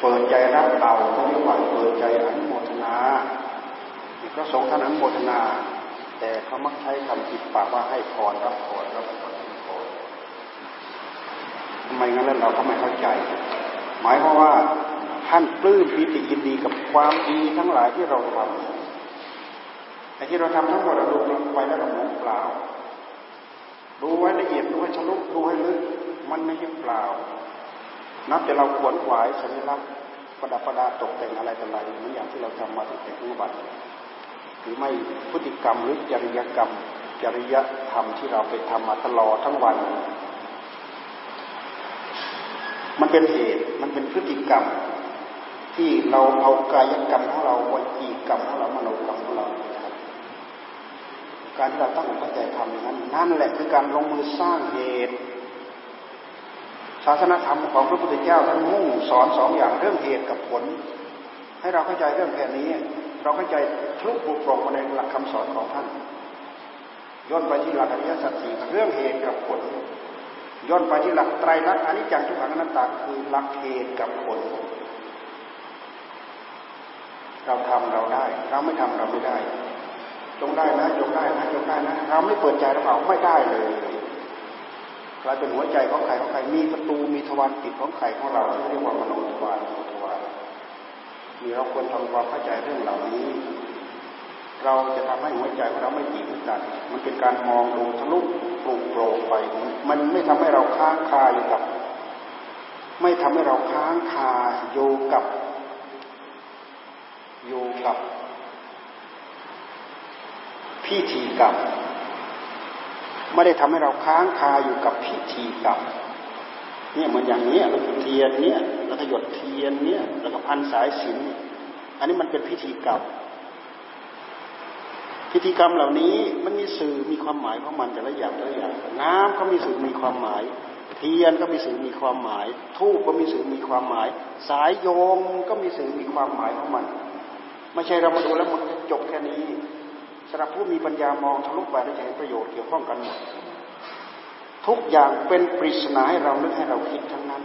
เปิดใจรับเอาเขาเรียกว่าเปิดใจอนุโมทนาพระสงฆ์ท่านอนุโมทนา แต่เขามักใช้คำติดปากว่าให้พรรับพรรับพรรับพรทำไมงั้นแล้วเราก็ไม่เข้าใจ หมายความว่าท่านปลื้มปีติยินดีกับความดีทั้งหลายที่เราทำไอ้ที่เราทำทั้งหมดเราดูไว้แล้วเราเหมือนเปล่า ดูไว้ละเอียดดูให้ทะลุดูให้ลึก มันไม่ใช่เปล่า นับแต่เราขวนขวายสัญลักษณ์ประดับประดาตกแต่งอะไรต่ออะไรเหมือนอย่างที่เราทำมาตั้งแต่อุบัติหรือไม่พฤติกรรมหรือจริยกรรม จริยธรรมที่เราไปทำมาตลอดทั้งวัน มันเป็นเหตุมันเป็นพฤติกรรม ที่เราเอากายกรรมของเราวจีกรรมของเรามโนกรรมของเราการที่เราตั้งใจใจทำอย่างนั้น นั่นแหละคือการลงมือสร้างเหตุ ศาสนธรรมของพระพุทธเจ้าท่านมุ่งสอนสองอย่างเรื่องเหตุกับผล ให้เราเข้าใจเรื่องแค่นี้ เราเข้าใจทุกบุปผงมาในหลักคำสอนของท่านย้อนไปที่หลักอริยสัจสี่เรื่องเหตุกับผลย้อนไปที่หลักไตรลักษณ์อนิจจังทุกขังอนัตตาคือหลักเหตุกับผล เราทำเราได้ เราไม่ทำเราไม่ได้ จงได้นะจงได้นะจงได้นะ เราไม่เปิดใจเราไม่ได้เลย กลายเป็นหัวใจของใครของใครมีประตูมีทวารปิดของใครของเราที่เรียกว่ามโนทวารมโนทวารมีเราควรทำความเข้าใจเรื่องเหล่านี้ เราจะทำให้หัวใจของเราไม่จีบกัน มันเป็นการมองดูทะลุปลุกโปร่งไป มันไม่ทำให้เราค้างคาอยู่กับ ไม่ทำให้เราค้างคาอยู่กับอยู่กับพิธีกรรม ไม่ได้ทำให้เราค้างคาอยู่กับพิธีกรรมเนี่ยเหมือนอย่างนี้เราเทียนเนี่ยแล้วก็หยดเทียนเนี่ยแล้วก็พันสายสินอันนี้มันเป็นพิธีกรรมพิธีกรรมเหล่านี้มันมีสื่อมีความหมายของมันแต่ละอย่างแต่ละอย่างน้ำก็มีสื่อมีความหมาย เทียนก็มีสื่อมีความหมาย ทูบก็มีสื่อมีความหมาย สายโยงก็มีสื่อมีความหมายของมัน ไม่ใช่เรามาดูแล้วมันจะจบแค่นี้ สำหรับผู้มีปัญญามองทะลุไปได้จะเห็นประโยชน์เกี่ยวข้องกันหมดทุกอย่างเป็นปริศนาให้เรานึกให้เราคิดทั้งนั้น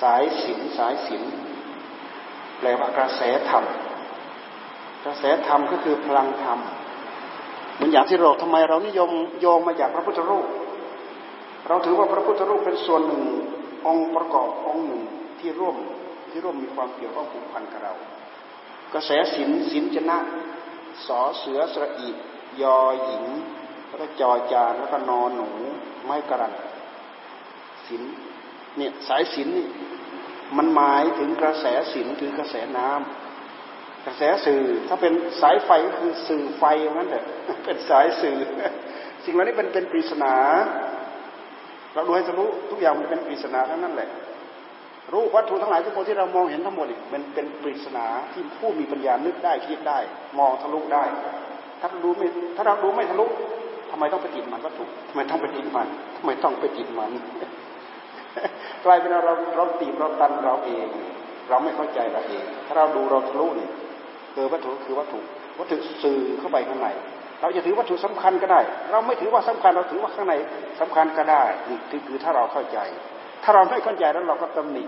สายสินสายสินแปลว่ากระแสธรรม กระแสธรรมก็คือพลังธรรม เหมือนอย่างที่เราทำไมเรานิยมโยงมาจากพระพุทธรูป เราถือว่าพระพุทธรูปเป็นส่วนหนึ่งองค์ประกอบองค์หนึ่งที่ร่วมที่ร่วมมีความเกี่ยวข้องผูกพันกับเรา กระแสสินสินจนะ สอเสือสระอียอหญิง แล้วก็จอจานแล้วก็นอนหนู ไม้กระดันสินเนี่ยสายสินนี่มันหมายถึงกระแสสินคือกระแสน้ำกระแสสื่อถ้าเป็นสายไฟก็คือสื่อไฟงั้นเถอะเป็นสายสื่อ สิ่งเหล่านี้เป็นเป็นปริศนา เราดูให้ทะลุทุกอย่างมันเป็นปริศนาทั้งนั้นแหละ รู้วัตถุทั้งหลายทุกคนที่เรามองเห็นทั้งหมดมันเป็นปริศนาที่ผู้มีปัญญานึกได้คิดได้ มองทะลุได้ ถ้าราดูไม่ถ้าเราดูไม่ทะลุทำไมต้องไปติดมันวัตถุทำไมต้องไปติดมันทำไมต้องไปติดมันกลายเป็นเราเราตีเราตันเราเอง เราไม่เข้าใจเราเอง ถ้าเราดูเราทะลุนี่เออวัตถุคือวัตถุวัตถุสื่อเข้าไปข้างในเราจะถือวัตถุสำคัญก็ได้ เราไม่ถือว่าสำคัญเราถือว่าข้างในสำคัญก็ได้นี่คือถ้าเราเข้าใจ ถ้าเราไม่เข้าใจแล้วเราก็ตำหนิ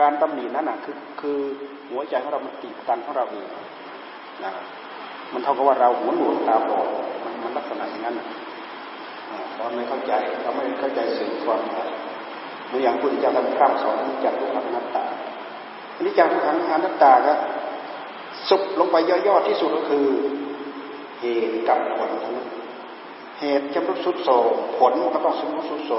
การตำหนินั้นอะคือคือหัวใจของเรามันตีบตันของเราเองนะมันเท่ากับว่าเราหัวหนวกตาบอดมันมันลักษณะอย่างนั้นเราไม่เข้าใจเราไม่เข้าใจสิ่งความหมายเหมือนอย่างพุทธเจ้าท่านพร่ำสอนนิจจังทุกขังนัตตาอนิจจังทุกขังนัตตาก็สุบลงไปย่อๆที่สุดก็คือ เหตุกับผลเหตุจะรุดสุดโศผลมันก็ต้องสมรุดสุดโศ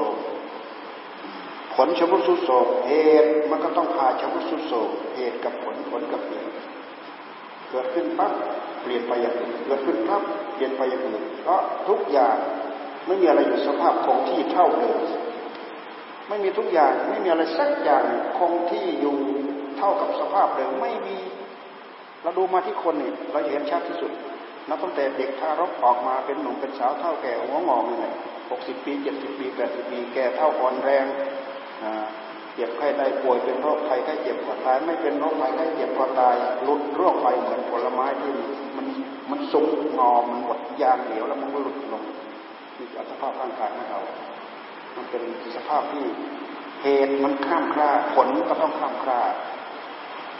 ผลชำรุสุโศกเหตุมันก็ต้องพาชำรุสุโศกเหตุกับผลผลกับเหตุเกิดขึ้นปั๊บเปลี่ยนไปอย่างอื่นเกิดขึ้นปั๊บเปลี่ยนไปอย่างอื่นเพราะทุกอย่างไม่มีอะไรอยู่สภาพคงที่เท่าเดิมไม่มีทุกอย่างไม่มีอะไรสักอย่างคงที่อยู่เท่ากับสภาพเดิมไม่มีเราดูมาที่คนนี่เราเห็นชัดที่สุดนับตั้งแต่เด็กทารกออกมาเป็นหนุ่มเป็นสาวเท่าแก่หัวงอกเลยหกสิบปีเจ็ดสิบปีแปดสิบปีแก่เท่าอ่อนแรง เจ็บไข้ได้ป่วยเป็นโรคภัยไข้เจ็บกว่าตาย ไม่เป็นโรคภัยไข้เจ็บกว่าตายหลุดร่วงไปเหมือนผลไม้ที่มันมันสุกงอมันหมดยางเหนียวแล้วมันก็หลุดลงนี่คือสภาพร่างกายของเรา มันเป็นสภาพที่เหตุมันข้ามคราผลก็ต้องข้ามครา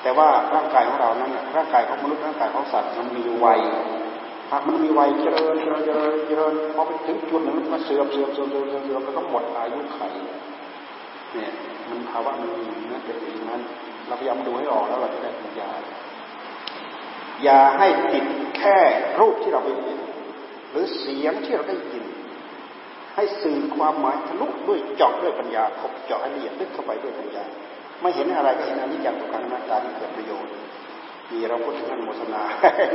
แต่ว่าร่างกายของเรานั้นร่างกายของมนุษย์ร่างกายของสัตว์มันมีวัยหากมันมีวัยเจริญเจริญเจริญเจริญพอไปถึงจุดหนึ่งมันเสื่อมเสื่อมเสื่อมเสื่อมเสื่อมแล้วก็หมดอายุไข เนี่ยมันภาวะมันมีนั่นเป็นอย่างนั้น เราพยายามดูให้ออกแล้วเราจะได้ปัญญาอย่าให้ติดแค่รูปที่เราไปเห็นหรือเสียงที่เราได้ยิน ให้สื่อความหมายทะลุด้วยเจาะด้วยปัญญาคบเจาะให้ละเอียดลึกเข้าไปด้วยปัญญา ไม่เห็นอะไรก็เห็นอนิจจังทุกขังนาตาที่เกิดประโยชน์มีเราพูดถึงนันโมทนา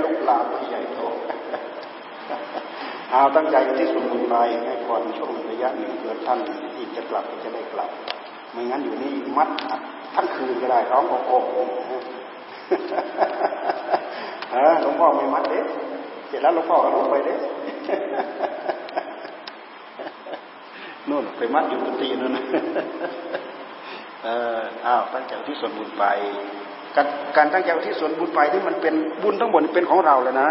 ลุกลามไปใหญ่โตเอาตั้งใจที่สุดบุญไปให้ก่อนช่วงระยะหนึ่งเกิดท่านที่จะกลับก็จะได้กลับ ไม่งั้นอยู่นี่มัดทั้งคืนก็ได้ร้องโอ้โหหลวงพ่อไม่มัดเด็เสร็จแล้วหลวงพ่อก็ลงไปเด็นู่นไปมัดอยู่กุฏินั่นเอออ้าวตั้งใจที่ส่วนบุญไป การการตั้งใจที่ส่วนบุญไปที่มันเป็นบุญทั้งหมดเป็นของเราแล้วนะ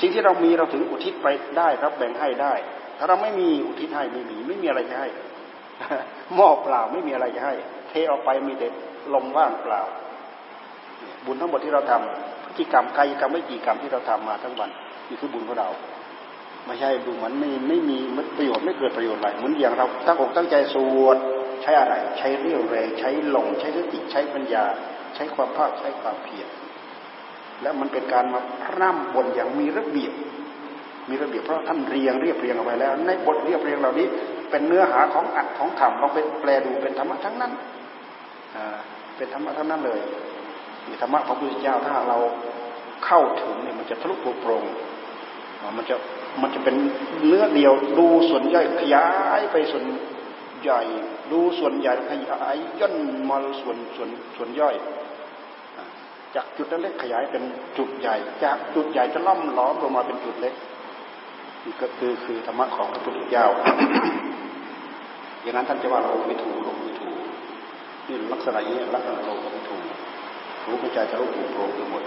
สิ่งที่เรามีเราถึงอุทิศไปได้รับแบ่งให้ได้ ถ้าเราไม่มีอุทิศให้ไม่มี ไม่มีอะไรจะให้ หม้อเปล่าไม่มีอะไรจะให้ เทออกไปมีแต่ลมว่างเปล่า บุญทั้งหมดที่เราทำพฤติกรรมกายกรรมไม่กี่กรรมที่เราทำมาทั้งวันนี่คือบุญของเรา ไม่ใช่ดูเหมือนไม่ไม่มีประโยชน์ไม่เกิดประโยชน์อะไรเหมือนอย่างเราตั้งอกตั้งใจสวดใช้อะไร ใช้เรี่ยวแรง ใช้ลงใช้สติใช้ปัญญา ใช้ความภาคใช้ความเพียรและมันเป็นการมาพร่ำบนอย่างมีระเบียบ มีระเบียบเพราะท่านเรียงเรียบเรียงเอาไว้แล้ว ในบทเรียบเรียงเหล่านี้ เป็นเนื้อหาของอัดของธรรมเราเป็นแปลดูเป็นธรรมะทั้งนั้นเป็นธรรมะทั้งนั้นเลยมีธรรมะของพระพุทธเจ้าถ้าเราเข้าถึงเนี่ยมันจะทะลุโปร่งมันจะมันจะเป็นเนื้อเดียวดูส่วนย่อยขยายไปส่วนใหญ่ดูส่วนใหญ่ขยายย่นมาส่วนส่วนส่วนย่อย จากจุดเล็กขยายเป็นจุดใหญ่ จากจุดใหญ่จะล่อมล้อมลงมาเป็นจุดเล็ก ก็คือคือธรรมะของพระพุทธเจ้า อย่างนั้นท่านจะว่าเราไม่ถูกลงไม่ถูกนี่ลักษณะนี้ลักษณะเราไม่ถูกรู้ปัญญาจะรู้ถูกโปร่งไปหมด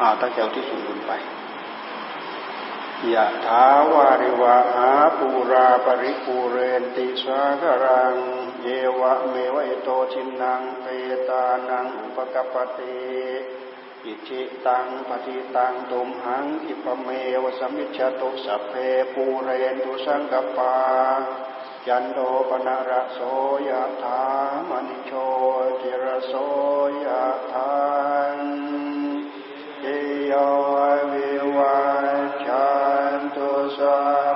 อ่าตั้งใจที่สูงบุญไปยะถาวาริวะหาปูราปริปูเรนติสากรัง เยวะเมวะโตชินังเปตานังอุปกปติ อิจิตังปฏิตังตุมหังอิปเมวสมิจฉตุสัพเพปูเรนตุสังกปาจันโดปนระโสยะถามณิโชติระโสยะถานเยวิวัชันตุสั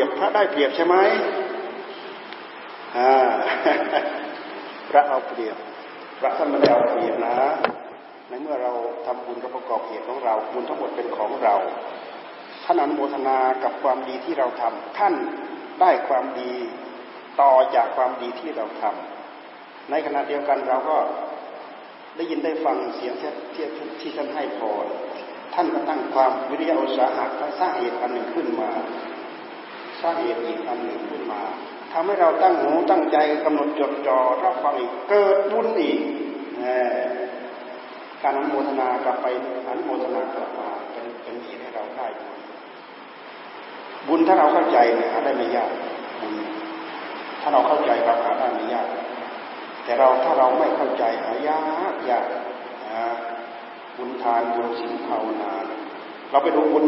เปรียบพระได้เปรียบใช่ไหมอ่าพระเอาเปรียบ พระท่านไม่ได้เอาเปรียบนะในเมื่อเราทำบุญกับประกอบเหตุของเรา บุญทั้งหมดเป็นของเราท่านอนุโมทนากับความดีที่เราทำท่านได้ความดีต่อจากความดีที่เราทำในขณะเดียวกันเราก็ได้ยินได้ฟังเสียงที่ที่ท่านให้พรท่านก็ตั้งความวิริยะอุตสาหะสร้างเหตุอันหนึ่งขึ้นมา สร้างเหตุอีกอันหนึ่งขึ้นมาทำให้เราตั้งหูตั้งใจกำหนดจดจ่อรับฟังอีกเกิดบุญอีกการอนุโมทนากลับไปอนุโมทนากลับมาเป็นเป็นเหตุให้เราได้บุญบุญถ้าเราเข้าใจเนี่ยได้ไม่ยากบุญถ้าเราเข้าใจเราหาได้ไม่ยาก แต่เราถ้าเราไม่เข้าใจหายากยากบุญทานบุญศีลภาวนา เราไปดูบุญ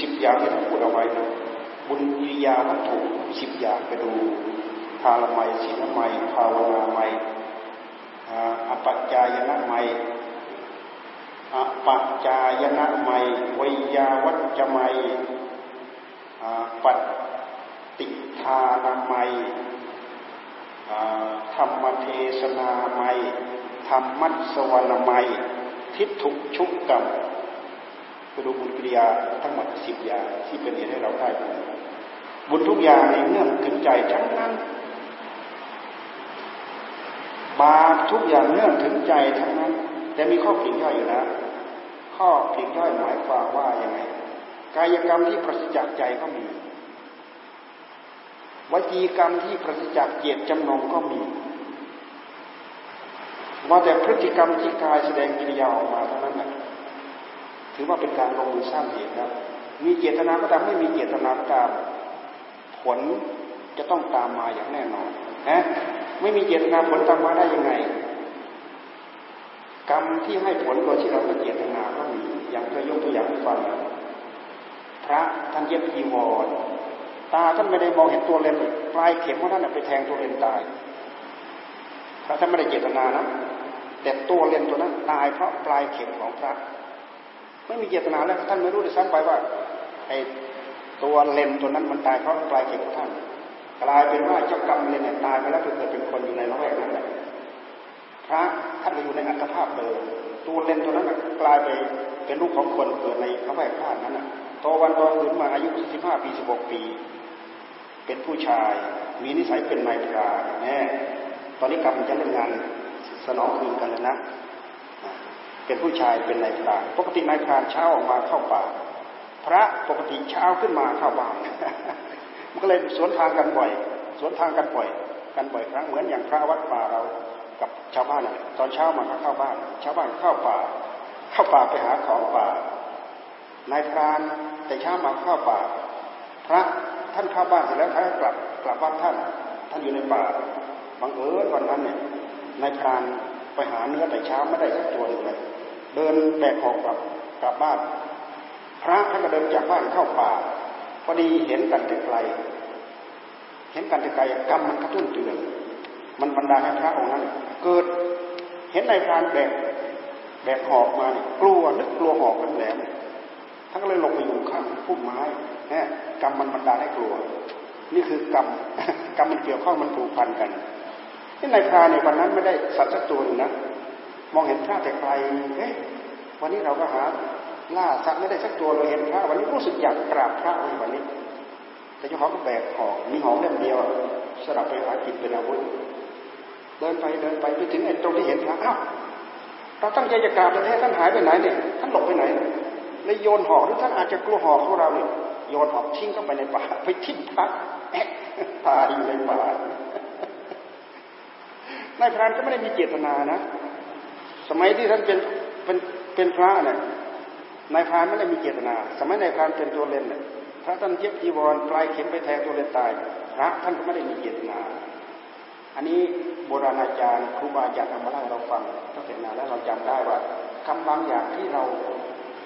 สิบอย่างที่ท่าพูดเอาไว้นะ บุญกิริยาวัตถุสิบอย่างไปดูทานละไมศีลไมภาวนาไมอปัจจายนะไมอปัจจายนะไมวิยาวัจจะไมปัตติทานาไมธรรมเทศนาไมธรรมัสวรรณไมทิฏฐุชุกกรรมไปดูบุญกิริยาทั้งหมดสิบอย่างที่เป็นเหตุให้เราได้ บุญทุกอย่างในเงื่อนถึงใจทั้งนั้น บาปทุกอย่างเนื่องถึงใจทั้งนั้น แต่มีข้อผิดย่อยอยู่นะ ข้อผิดย่อยหมายความว่าอยังไง กายกรรมที่ประสิจากใจก็มี วจีกรรมที่ประสิจากเจตจำนงก็มีว่าแต่พฤติกรรมที่กายแสดงกิริยาออกมาเท่านั้นนะถือว่าเป็นการลงมือสร้างเหตุแล้วมีเจตนาก็ตามไม่มีเจตนาก็ตาม ผลจะต้องตามมาอย่างแน่นอนนะไม่มีเจตนาผลตามมาได้ยังไง กรรมที่ให้ผลโดยที่เราไม่เจตนาก็มีอย่างเคยยกตัวอย่างให้ฟังพระท่านเย็บจีวรตาท่านไม่ได้มองเห็นตัวเลนปลายเข็มของท่านไปแทงตัวเลนตายพระท่านไม่ได้เจตนานะแต่ตัวเลนตัวนั้นตายเพราะปลายเข็มของพระ ไม่มีเจตนาแล้วท่านไม่รู้ด้วยซ้ำไปว่าไอ้ ตัวเลนตัวนั้นมันตายเพราะปลายเข็มของท่านกลายเป็นว่าเจ้ากรรมเลนเนี่ยตายไปแล้วไปเกิดเป็นคนอยู่ในละแวกนั้นแหละพระท่านอยู่ในอัตภาพเดิมตัวเลนตัวนั้นกลายไปเป็นลูกของคนเกิดในละแวกบ้านนั้นนะโตวันโตขึ้นมาอายุ45ปี16ปี เป็นผู้ชาย มีนิสัยเป็นนายพรานแน่ตอนนี้กลับมาจะเล่นงานสนองคืนกันแล้วนะเป็นผู้ชายเป็นนายพรานปกตินายพรานเช้าออกมาเข้าป่า พระปกติเช้าขึ้นมาเข้าบ้านมันก็เลยสวนทางกันบ่อย สวนทางกันบ่อย กันบ่อยครั้งเหมือนอย่างพระวัดป่าเรากับชาวบ้านตอนเช้ามาเข้าบ้าน ชาวบ้านเข้าป่า เข้าป่าไปหาของป่านายพรานแต่เช้ามาเข้าป่า พระท่านเข้าบ้านเสร็จแล้วท่านกลับกลับบ้านท่าน ท่านอยู่ในป่าบังเอิญวันนั้นเนี่ยนายพรานไปหาเนื้อแต่เช้าไม่ได้สักตัวเลยเดินแบกของกลับกลับบ้าน พระท่านก็เดินจากบ้านเข้าป่า พอดีเห็นกันแต่ไกล เห็นกันแต่ไกลกรรมมันกระตุ้นเตือน มันบรรดาให้พระองค์นั้น เกิดเห็นนายพรานแบกแบกหอกมาเนี่ยกลัวนึกกลัวหอกแหลมท่านก็เลยลงไปอยู่ข้างพุ่มไม้เนี่ยกรรมมันบรรดาให้กลัว นี่คือกรรมกรรมมันเกี่ยวข้องมันผูกพันกันที่นายพรานในวันนั้นไม่ได้สัตว์สักตัวนึงนะมองเห็นพระแต่ไกลเอ๊ะวันนี้เราก็หา ล่าสัตว์ไม่ได้สักตัวเราเห็นพระวันนี้รู้สึกอยากกราบพระในวันนี้ แต่เจ้าของก็แบกหอกมีหอกเล่มเดียวสลับไปหากินเป็นอาวุธเดินไปเดินไปไปถึงไอ้ตรงที่เห็นพระอ้าวเราตั้งใจจะกราบแต่ท่านหายไปไหนเนี่ยท่านหลบไปไหนเลยโยนหอกหรือท่านอาจจะกลัวหอกของเราเนี่ยโยนหอกทิ้งเข้าไปในป่าไปทิ้งพระแอะตายอยู่ในป่านายพรานก็ไม่ได้มีเจตนานะ สมัยที่ท่านเป็นเป็นเป็นพระเนี่ย นายพรานไม่ได้มีเจตนา สมัยนายพรานเป็นตัวเลนเนี่ยพระท่านเย็บจีวรปลายเข็มไปแทงตัวเลนตาย พระท่านก็ไม่ได้มีเจตนา อันนี้โบราณอาจารย์ครูบาอาจารย์ทำมาเล่าเราฟังตั้งแต่นานแล้วเราจำได้ว่าคำบางอย่างที่เรา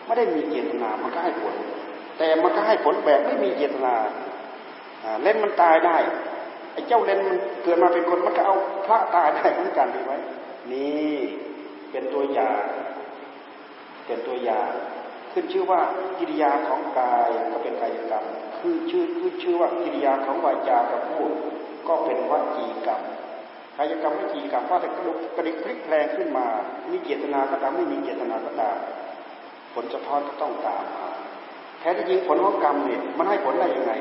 ไม่ได้มีเจตนา มันก็ให้ผล แต่มันก็ให้ผลแบบไม่มีเจตนาเล่นมันตายได้ไอ้เจ้าเล่นมันเกิดมาเป็นคนมันก็เอาพระตายได้เหมือนกันดีไหมนี่เป็นตัวอย่างเป็นตัวอย่าง ขึ้นชื่อว่ากิริยาของกายก็เป็นกายกรรม คือชื่อคือชื่อว่ากิริยาของวาจากับพูดก็เป็นวจีกรรมกายกรรมวจีกรรมว่าแต่กระดุกกระดิกพลิกแปลงขึ้นมา มีเจตนาก็ตามไม่มีเจตนาก็ตามผลสะท้อนก็ต้องตามมาแท้ที่จริงผลของกรรมเนี่ยมันให้ผลได้ยังไง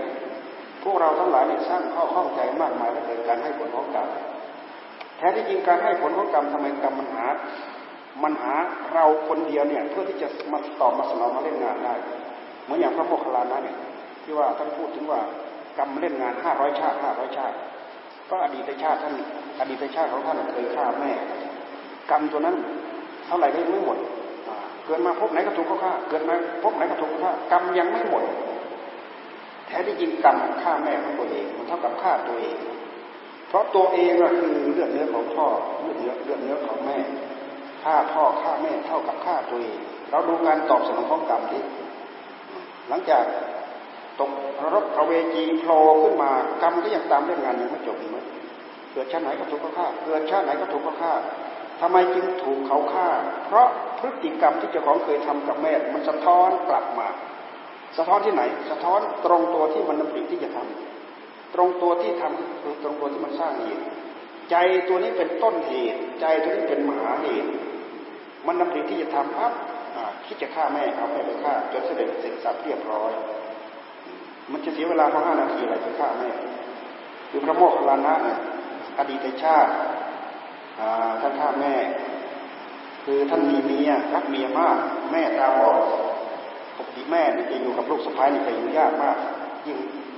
พวกเราทั้งหลายเนี่ยสร้างข้อข้องใจมากมายและเกิดการให้ผลของกรรมแท้ที่จริงการให้ผลของกรรมทำไมกรรมมันหา มันหาเราคนเดียวเนี่ยเพื่อที่จะมาตอบมาสนองมาเล่นงานได้เหมือนอย่างพระโมคคัลลานะเนี่ยที่ว่าท่านพูดถึงว่ากรรมเล่นงานห้าร้อยชาติห้าร้อยชาติ ก็อดีตชาติท่านอดีตชาติของท่านเคยฆ่าแม่ กรรมตัวนั้นเท่าไหร่ก็ยังไม่หมดเกิดมาพบไหนก็ถูกเขาฆ่า เกิดมาพบไหนก็ถูกเขาฆ่ากรรมยังไม่หมด แท้ที่จริงกรรมฆ่าแม่ของตัวเองมันเท่ากับฆ่าตัวเอง เพราะตัวเองก็คือเลือดเนื้อของพ่อเลือดเนื้อเลือดเนื้อของแม่ ฆ่าพ่อฆ่าแม่เท่ากับฆ่าตัวเองเราดูการตอบสนองของกรรมดิหลังจากตกรบอเวจีโผล่ขึ้นมากรรมก็ยังตามเรื่องงานยังไม่จบอีกไหมเกิดชาติไหนก็ถูกเขาฆ่าเกิดชาติไหนก็ถูกเขาฆ่าทำไมจึงถูกเขาฆ่า เพราะพฤติกรรมที่เจ้าของเคยทำกับแม่มันสะท้อนกลับมา สะท้อนที่ไหน สะท้อนตรงตัวที่มันนำผิดที่จะทำตรงตัวที่ทำคือตรงตัวที่มันสร้างเหตุใจตัวนี้เป็นต้นเหตุ ใจตัวนี้เป็นมหาเหตุ มันนำผิดที่จะทำปั๊บคิดจะฆ่าแม่เอาแม่ไปฆ่าจนเสด็จเสร็จสับเรียบร้อย มันจะเสียเวลาพอห้านาทีอะไรไปฆ่าแม่คือพระโมคคัลลานะเนี่ยอดีตชาติท่านฆ่าแม่ คือท่านมีเมียรักเมียมาก แม่ตาบอดปกติแม่จะอยู่กับลูกสะใภ้นี่จะอยู่ยากมาก ยิ่ง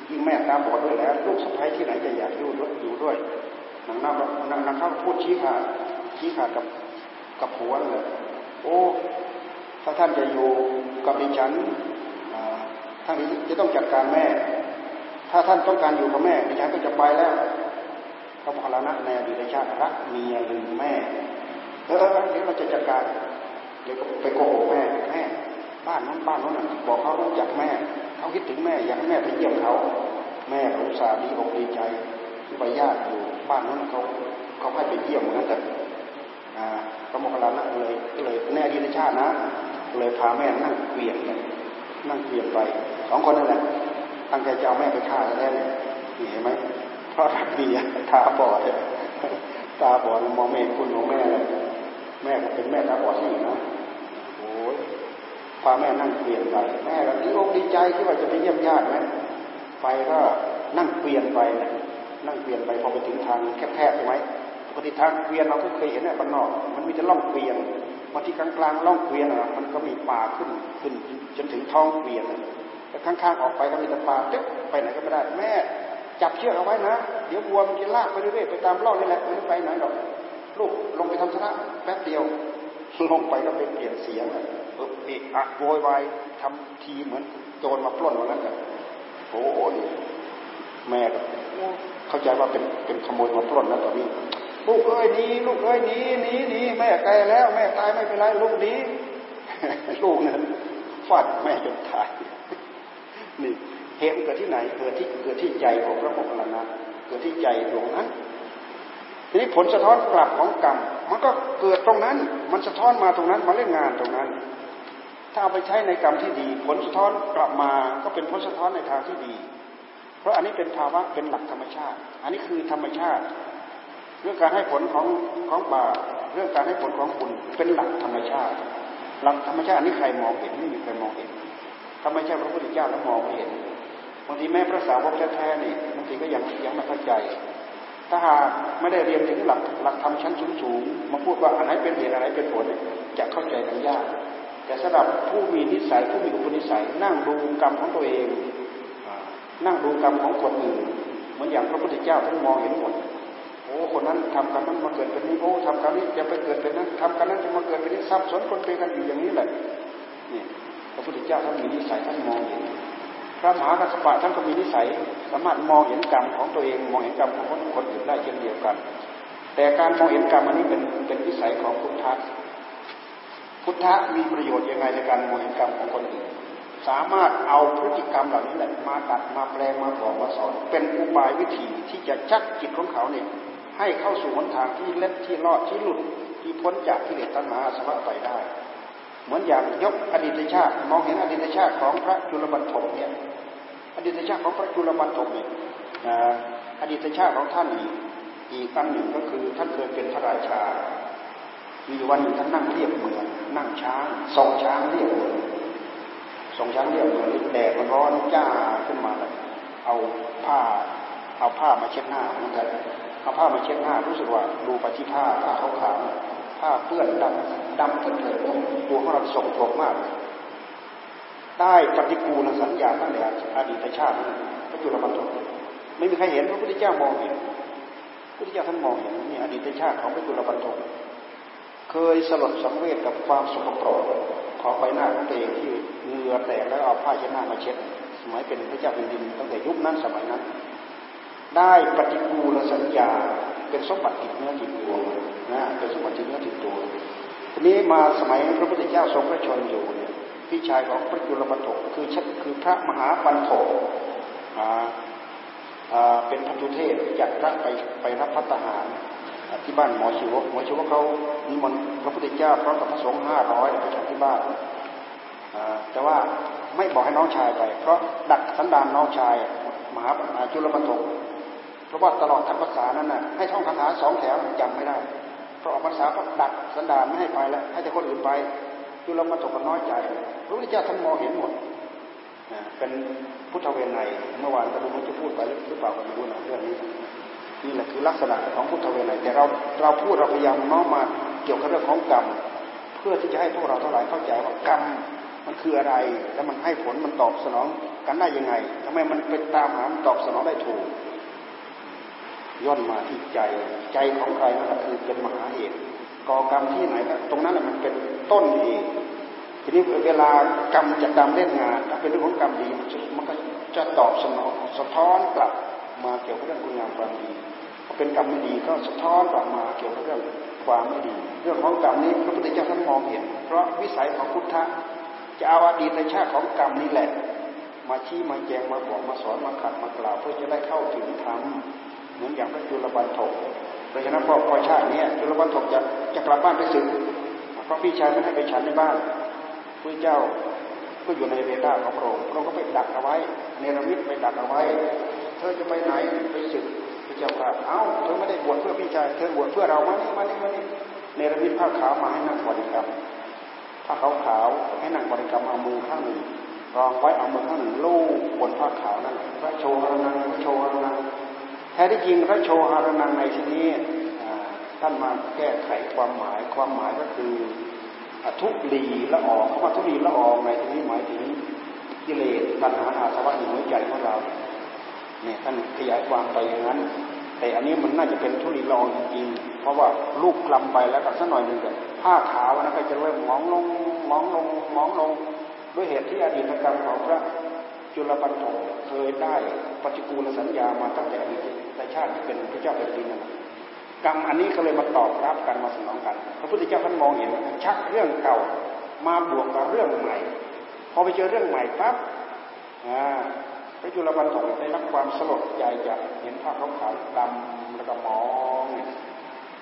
ยิ่งแม่ตาบอดด้วยแล้ว ลูกสะใภ้ที่ไหนจะอยากอยู่ด้วยอยู่ด้วยนางนาบนางนางข้าพูดชี้ขาดชี้ขาดกับ กับผัวเลยโอ้ถ้าท่านจะอยู่กับดิฉันท่านจะต้องจัดการแม่ ถ้าท่านต้องการอยู่กับแม่ดิฉันก็จะไปแล้วพระโมคคัลานะในอดีตชาติรักเมียลืมแม่เออเดี๋ยวเราจะจัดการเดี๋ยวก็ไปโกหกแม่แม่บ้านนั้นบ้านนั้นบอกเขาต้องจักแม่เขาคิดถึงแม่อยากให้แม่ไปเยี่ยมเขา แม่รู้สาดีอกดีใจที่ไปญาติอยู่บ้านนั้นเขาเขาให้ไปเยี่ยมนะแต่ พระโมคคัลลานะเลยเลยในอดีตชาตินะ เลยพาแม่นั่งเกวียนนั่งเกวียนไปสองคนนั่นแหละตั้งใจจะเอาแม่ไปฆ่าแล้วเนี่ยเห็นไหมเพราะรักเมียตาบอดตาบอดมองไม่เห็นคุณของแม่เลยแม่ก็เป็นแม่ตาบอดที่นะโอ้ยพาแม่นั่งเปลี่ยนไปแม่ก็ดีอกดีใจที่ว่าจะไปเยี่ยมญาติไหมไปก็นั่งเปลี่ยนไปนั่งเปลี่ยนไปพอไปถึงทางแคบๆใช่ไหม ปกติทางเกวียนเราก็เคยเห็นในบ้านนอก มันมีแต่ล่องเกวียนบาที่กลางๆล่องเกวียนอะมันก็มีป่าขึ้นขึ้นจนถึงท้องเกวียนแต่ข้างๆออกไปก็มีแต่ป่าตึ๊บไปไหนก็ไม่ได้แม่จับเชือกเอาไว้นะ เดี๋ยววัวมันจะลากไปเรื่อยๆไปตามร่องนี่แหละไม่ไปไหนหรอกลูกลงไปทำธุระแป๊บเดียวลงไปก็ไปเปลี่ยนเสียงเออเอะอะโวยวายทำทีเหมือนโจรมาปล้นว่างั้นกันโอ้ยแม่ก็เข้าใจว่าเป็นเป็นขโมยมาปล้นแล้วตอนนี้ ลูกเอ้ยหนีลูกเอ้ยหนีหนีหนีแม่ตายแล้ว แม่ตายไม่เป็นไรลูกหนีลูกนั้นฟาดแม่จนตายนี่เหตุเกิดที่ไหนเกิดที่เกิดที่ใจของพระโมคคัลลานะเกิดที่ใจดวงนั้นทีนี้ผลสะท้อนกลับของกรรมมันก็เกิดตรงนั้น มันสะท้อนมาตรงนั้นมาเล่นงานตรงนั้น ถ้าเอาไปใช้ในกรรมที่ดี ผลสะท้อนกลับมาก็เป็นผลสะท้อนในทางที่ดี เพราะอันนี้เป็นภาวะเป็นหลักธรรมชาติ อันนี้คือธรรมชาติ รื่องการให้ผลของของบาปเรื่องการให้ผลของบุญเป็นหลักธรรมชาติ หลักธรรมชาตินี้ใครมองเห็นไม่มีใครมองเห็นถ้าไม่ใช่พระพุทธเจ้าแล้วมองเห็นบางทีแม่พระสาวกแท้ๆนี่บางทีก็ยังยังไม่เข้าใจ ถ้าหากไม่ได้เรียนถึงหลักหลักธรรมชั้นสูงๆมาพูดว่าอันไหนเป็นเหตุอะไรเป็นผลจะเข้าใจกันยาก แต่สำหรับผู้มีนิสัยผู้มีอุปนิสัย นั่งดูกรรมของตัวเอง นั่งดูกรรมของคนอื่นเหมือนอย่างพระพุทธเจ้าท่านมองเห็นหมด อ้คนนั้นทำกันนั้นมาเกิดเป็นนี้โอ้ทำกันนี้จะไปเกิดเป็นนั้นทำกันนั้นจะมาเกิดเป็นนี้ซับซ้อนคนเป็นกันอยู่อย่างนี้แหละนี่พระพุทธเจ้าท่านมีนิสัยท่านมองเห็นพระมหากัสปะท่านก็มีนิสัย สามารถมองเห็นกรรมของตัวเองมองเห็นกรรมของคนคนอื่นได้เช่นเดียวกัน แต่การมองเห็นกรรมอันนี้เป็นเป็นวิสัยของพุทธะพุทธะมีประโยชน์ยังไงในการมองเห็นกรรมของคนอื่นสามารถเอาพฤติกรรมเหล่านี้แหละมาตัดมาแปลงมาบอกมาสอนเป็นอุบายวิธีที่จะชักจิตของเขาเนี่ย ให้เข้าสู่หนทางที่เล็ดที่รอดที่หลุดที่พ้นจากกิเลสตัณหาสวะไปได้ เหมือนอย่างยกอดีตชาติมองเห็นอดีตชาติของพระจุลบรรทมเนี่ยอดีตชาติของพระจุลบรรทมเนี่ยอดีตชาติของท่านอีกอีกอันหนึ่งก็คือท่านเคยเป็นพระราชา มีวันหนึ่งท่านนั่งเรียบเมืองนั่งช้างส่งช้างเรียบเมืองส่งช้างเรียบเมืองแดดมันร้อนจ้าขึ้นมาเลยเอาผ้า เอาผ้ามาเช็ดหน้าเหมือนกันเอาผ้ามาเช็ดหน้ารู้สึกว่าดูไปที่ผ้าผ้าขาวๆผ้าเปื้อนดำดำขึ้นเลยตัวของเราสกปรกมาก ได้ปฏิกูลสัญญาตั้งแต่อดีตชาติพระจุลปันทไม่มีใครเห็นพระพุทธเจ้ามองเห็นพระพุทธเจ้าท่านมองเห็นนี่อดีตชาติของพระจุลปันทเคยสลดสังเวชกับความสกปรกของใบหน้าของตัวเองที่เหงื่อแตกแล้วเอาผ้าเช็ดหน้ามาเช็ดสมัยเป็นพระเจ้าแผ่นดินตั้งแต่ยุคนั้นสมัยนั้น ได้ปฏิกูลสัญญา เป็นสมบัติติดเนื้อติดตัวนะเป็นสมบัติติดเนื้อติดตัวทีนี้มาสมัยพระพุทธเจ้าทรงพระชนอยู่เนี่ยพี่ชายของพระจุลปันโถคือชัดคือพระมหาปันโถเป็นพัทุเทศจัดพระไปไปรับพัฒหารที่บ้านหมอชีวกหมอชีวกเขานิมนต์พระพุทธเจ้าพร้อมกับพระสงฆ์ห้าร้อยไปฉันที่บ้านแต่ว่าไม่บอกให้น้องชายไป เพราะดักสันดานน้องชายมหาจุลปันโถ เพราะว่าตลอดทั้งภาษานั้นน่ะให้ท่องคาถาสองแถวจำไม่ได้เพราะออกภาษาก็ดักสันดานไม่ให้ไปแล้วให้แต่คนอื่นไปจุลปันโถก็น้อยใจพระพุทธเจ้าท่านมองเห็นหมดเป็นพุทธเวไนเมื่อวานก็รู้จะพูดไปหรือเปล่าก็ไม่รู้นะเรื่องนี้นี่แหละคือลักษณะของพุทธเวไนแต่เราเราพูดเราพยายามน้อมมาเกี่ยวกับเรื่องของกรรม เพื่อที่จะให้พวกเราทั้งหลายเข้าใจว่ากรรมมันคืออะไร แล้วมันให้ผลมันตอบสนองกันได้ยังไงทำไมมันไปตามหามันตอบสนองได้ถูก ย่นมาที่ใจ ใจของใครนั่นแหละคือเป็นมหาเหตุก่อกรรมที่ไหนตรงนั้นแหละมันเป็นต้นเหตุทีนี้เวลากรรมจะกรรมเล่นงาน ถ้าเป็นเรื่องของกรรมดีมันก็จะตอบสนองสะท้อนกลับมาเกี่ยวกับเรื่องคุณงามความดีเป็นกรรมไม่ดีก็สะท้อนกลับมาเกี่ยวกับเรื่องความไม่ดี เรื่องของกรรมนี้พระพุทธเจ้าท่านมองเห็น เพราะวิสัยของพุทธะจะเอาอดีตในชาติของกรรมนี้แหละ มาชี้มาแจงมาบอกมาสอนมาขัดมากล่าวเพื่อจะได้เข้าถึงธรรม เหมือนอย่างพระจุลปันถกเพราะฉะนั้นพอพอชาตินี้จุลปันถกจะจะกลับบ้านไปสึกเพราะพี่ชายไม่ให้ไปฉันในบ้านพระเจ้าก็อยู่ในเรดาของพระองค์พระองค์ก็ไปดักเอาไว้เนรมิตไปดักเอาไว้ เธอจะไปไหนไปสึกพระเจ้าครับเอ้าเธอไม่ได้บวชเพื่อพี่ชายเธอบวชเพื่อเรามานี่มานี่มานี่เนรมิตผ้าขาวมาให้นั่งบริกรรมผ้าขาวขาวให้นั่งบริกรรมเอามือข้างหนึ่งรองไว้เอามือข้างหนึ่งลูบบนผ้าขาวนั้นพระโชหรนังพระโชหรนัง แท้ที่จริงพระโชหรนังในที่นี้ท่านมาแก้ไขความหมายความหมายก็คือทุลีละออกคำว่าทุลีละออกในที่นี้หมายถึงกิเลสตัณหาอาสวะในหัวใจของเราเนี่ยท่านขยายความไปอย่างนั้น แต่อันนี้มันน่าจะเป็นทุลีลองจริงๆเพราะว่าลูกกลำไปแล้วก็สักหน่อยหนึ่งผ้าขาวนะก็จะเริ่มมองลงมองลงมองลง ด้วยเหตุที่อดีตกรรมของพระจุลปันโถเคยได้ปฏิกูลสัญญามาตั้งแต่อดีต แต่ชาติที่เป็นพระเจ้าแผ่นดินนะกรรมอันนี้ก็เลยมาตอบรับกันมาสนองกัน พระพุทธเจ้าท่านมองเห็นชักเรื่องเก่ามาบวกกับเรื่องใหม่ พอไปเจอเรื่องใหม่ปั๊บพระจุลปันโถได้รับความสลดใจจากเห็นภาพขาวดำแล้วก็มอง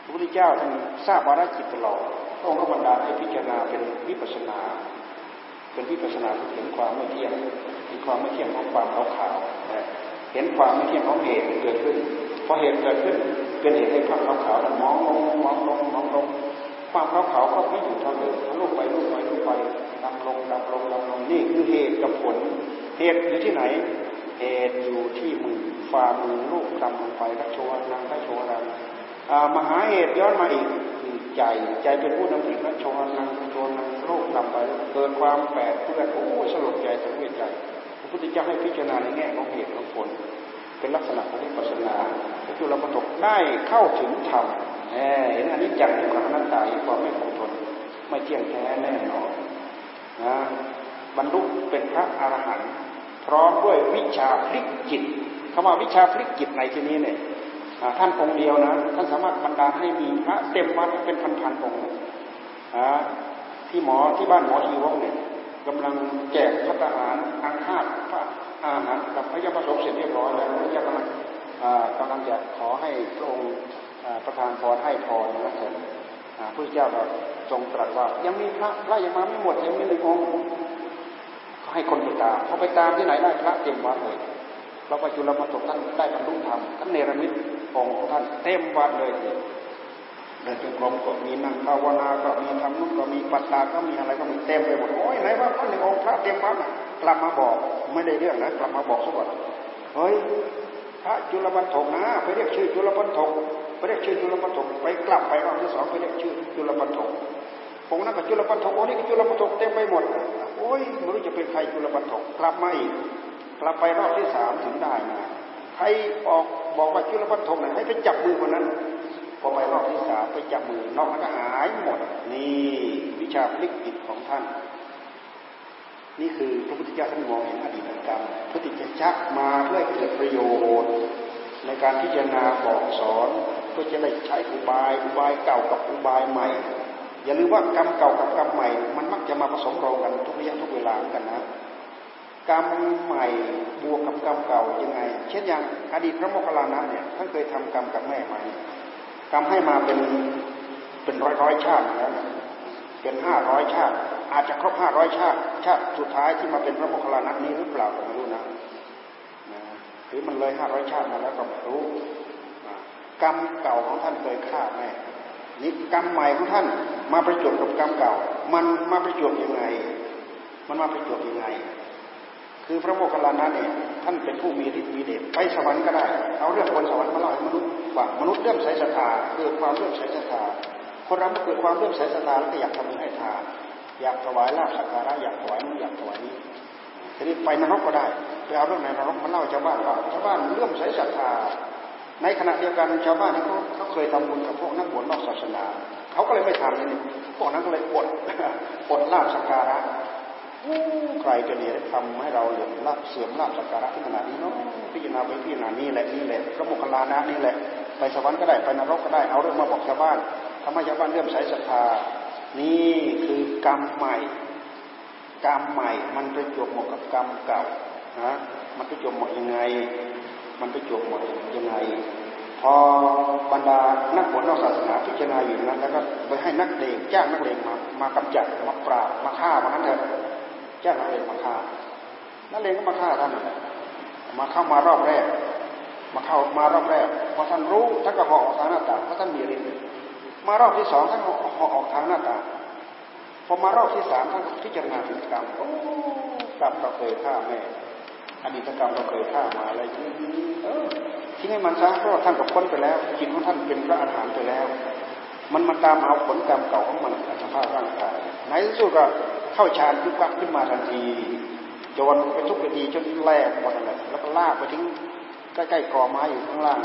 พระพุทธเจ้าท่านทราบวาระจิตตลอดพระองค์ก็บันดาลให้พิจารณาเป็นวิปัสนา เป็นวิปัสนาเห็นความไม่เที่ยงเห็นความไม่เที่ยงของความขาวขาว เห็นความไม่เที่ยงของเหตุเกิดขึ้นพอเหตุเกิดขึ้นเป็นเหตุให้ภาพขาวขาวมองลงมองลงมองลงความขาวขาวก็ไม่อยู่เท่าเดิมลุกไปลุกไปลุกไปดำลงดำลงดำลงนี่คือเหตุกับผล เหตุอยู่ที่ไหน เหตุอยู่ที่มือฝ่ามือลูกดำลงไปก็โชวนางก็โชวนางมหาเหตุย้อนมาอีกคือใจใจเป็นผู้นำถึงนะโชวนางโชวนางลูกดำไปเกิดความแปลกเพื่อนโอ้สลดใจสังเวชใจ พุทธเจ้าให้พิจารณาในแง่ของเหตุของผล เป็นลักษณะของวิปัสสนาพระจุลปฐกได้เข้าถึงธรรมเห็นอันนี้จังที่ความนัตตาความไม่คงทน ไม่เที่ยงแท้แน่นอนนะบรรลุเป็นพระอรหันต์พร้อมด้วยวิชาพลิกจิตคำว่าวิชาพลิกจิตในที่นี้เนี่ยท่านองค์เดียวนะท่านสามารถบรรดาให้มีพระเต็มวัดเป็นพันๆองค์ที่หมอที่บ้านหมอชีวงเนี่ย กำลังแจกพัฒหารอาคาตพระอาหารกับพระยาประสงค์เสร็จเรียบร้อยแล้วพระยากำลังกำลังจะขอให้พระองค์ประทานพรให้พรนะเถิดพระเจ้าก็ทรงตรัสว่า ยังมีพระพระยังมาไม่หมดยังมีหนึ่งองค์ให้คนไปตามพอไปตามที่ไหนได้พระเต็มวัดเลยเราไปจุลมาตกท่านได้บรรลุธรรมท่านเนรมิตองค์ของท่านเต็มวัดเลย เดินจงกรมก็มีนั่งภาวนาก็มีทำนุ่นก็มีปัตตาก็มีอะไรก็มีเต็มไปหมดโอ้ยไหนว่าพระหนึ่งองค์พระเต็มวัดกลับมาบอกไม่ได้เรื่องนะกลับมาบอกสักวันเฮ้ยพระจุลปันถกนะไปเรียกชื่อจุลปันถกไปเรียกชื่อจุลปันถกไปกลับไปรอบที่สองไปเรียกชื่อจุลปันถกองนั้นกับจุลปันถกโอ้นี่กับจุลปันถกเต็มไปหมดโอ้ยไม่รู้จะเป็นใครจุลปันถกกลับมาอีกกลับไปรอบที่สามถึงได้มาใครออกบอกว่าจุลปันถกเนี่ยให้ไปจับมือคนนั้น พอไปรอบที่สามไปจับมือนอกมันก็หายหมด นี่วิชาพลิกจิตของท่าน นี่คือพระพุทธเจ้าท่านมองเห็นอดีตกรรมพระติจะชักมาเพื่อเกิดประโยชน์ ในการพิจารณาบอกสอนเพื่อจะได้ใช้อุบายอุบายเก่ากับอุบายใหม่ อย่าลืมว่ากรรมเก่ากับกรรมใหม่ มันมักจะมาผสมรองกันทุกระยะทุกเวลากันนะกรรมใหม่บวกกับกรรมเก่ายังไง เช่นอย่างอดีตพระโมคคัลลานะเนี่ยท่านเคยทำกรรมกับแม่ไหม กรรมให้มาเป็นเป็นร้อยร้อยชาติแล้วเป็นห้าร้อยชาติ อาจจะครบห้าร้อยชาติ ชาติสุดท้ายที่มาเป็นพระโมคคัลลานะนี้หรือเปล่าก็ไม่รู้นะหรือมันเลยห้าร้อยชาติมาแล้วก็ไม่รู้กรรมเก่าของท่านเคยฆ่าแม่นี่กรรมใหม่ของท่านมาประจวบกับกรรมเก่า มันมาประจวบยังไง มันมาประจวบยังไง คือพระโมคคัลลานะเนี่ยท่านเป็นผู้มีฤทธิ์มีเดชไปสวรรค์ก็ได้ เอาเรื่องบนสวรรค์มาเล่าให้มนุษย์ฟังมนุษย์เริ่มใส่ศรัทธาเกิดความเริ่มใส่ศรัทธาคนเราเกิดความเริ่มใส่ศรัทธาแล้วก็อยากทำบุญให้ทานอยากถวายลาบสักการะอยากถวายนู้นอยากถวายนี้ทีนี้ไปนรกก็ได้ไปเอาเรื่องในนรกมาเล่าชาวบ้านว่าชาวบ้านเริ่มใส่ศรัทธาในขณะเดียวกันชาวบ้านนี่เขาเขาเคยทำบุญกับพวกนักบวชนอกศาสนาเขาก็เลยไม่ทำนี่พวกนั้นก็เลยอดอดลาบสักการะ ใครจะเนี่ยทำให้เราเหลื่อมลาบเสื่อมลาบสักการะที่ขนาดนี้เนาะพิจารณาไปพิจารณานี่แหละนี่แหละพระโมคคัลลานะนี่แหละไปสวรรค์ก็ได้ไปนรกก็ได้เอาเรื่องมาบอกชาวบ้านทำให้ชาวบ้านเริ่มใช้ศรัทธา นี่คือกรรมใหม่ กรรมใหม่ มันไปจบหมดกับกรรมเก่านะมันไปจบหมดยังไง มันไปจบหมดยังไง พอบรรดานักบวชนอกศาสนาพิจารณาอยู่นั้นแล้วก็ไปให้นักเลงจ้างนักเลงมามากำจัดมาปราบมาฆ่ามานั้นเถอะ จ้างนักเลงมาฆ่านักเลงก็มาฆ่าท่านมาเข้ามารอบแรก มาเข้ามารอบแรกพอท่านรู้ท่านก็ห่อออกทางหน้าต่างเพราะท่านมีฤทธิ์มารอบที่สองท่านห่อออกทางหน้าต่างพอมารอบที่สามท่านพิจารณาถึงกรรมโอ้กรรมเราเคยฆ่าแม่อดีตกรรมเราเคยฆ่ามาอะไรที่เออที่ให้มันซะเพราะท่านก็พ้นไปแล้วจิตของท่านเป็นพระอรหันต์ไปแล้ว มันมาตามเอาผลกรรมเก่าของมันอัตภาพร่างกายในที่สุดก็ เข้าฌานยุบกักขึ้นมาทันทีจนไปทุกทีจนแหลกหมดเลยแล้วก็ลากไปทิ้งใกล้ๆกอไม้อยู่ข้างล่าง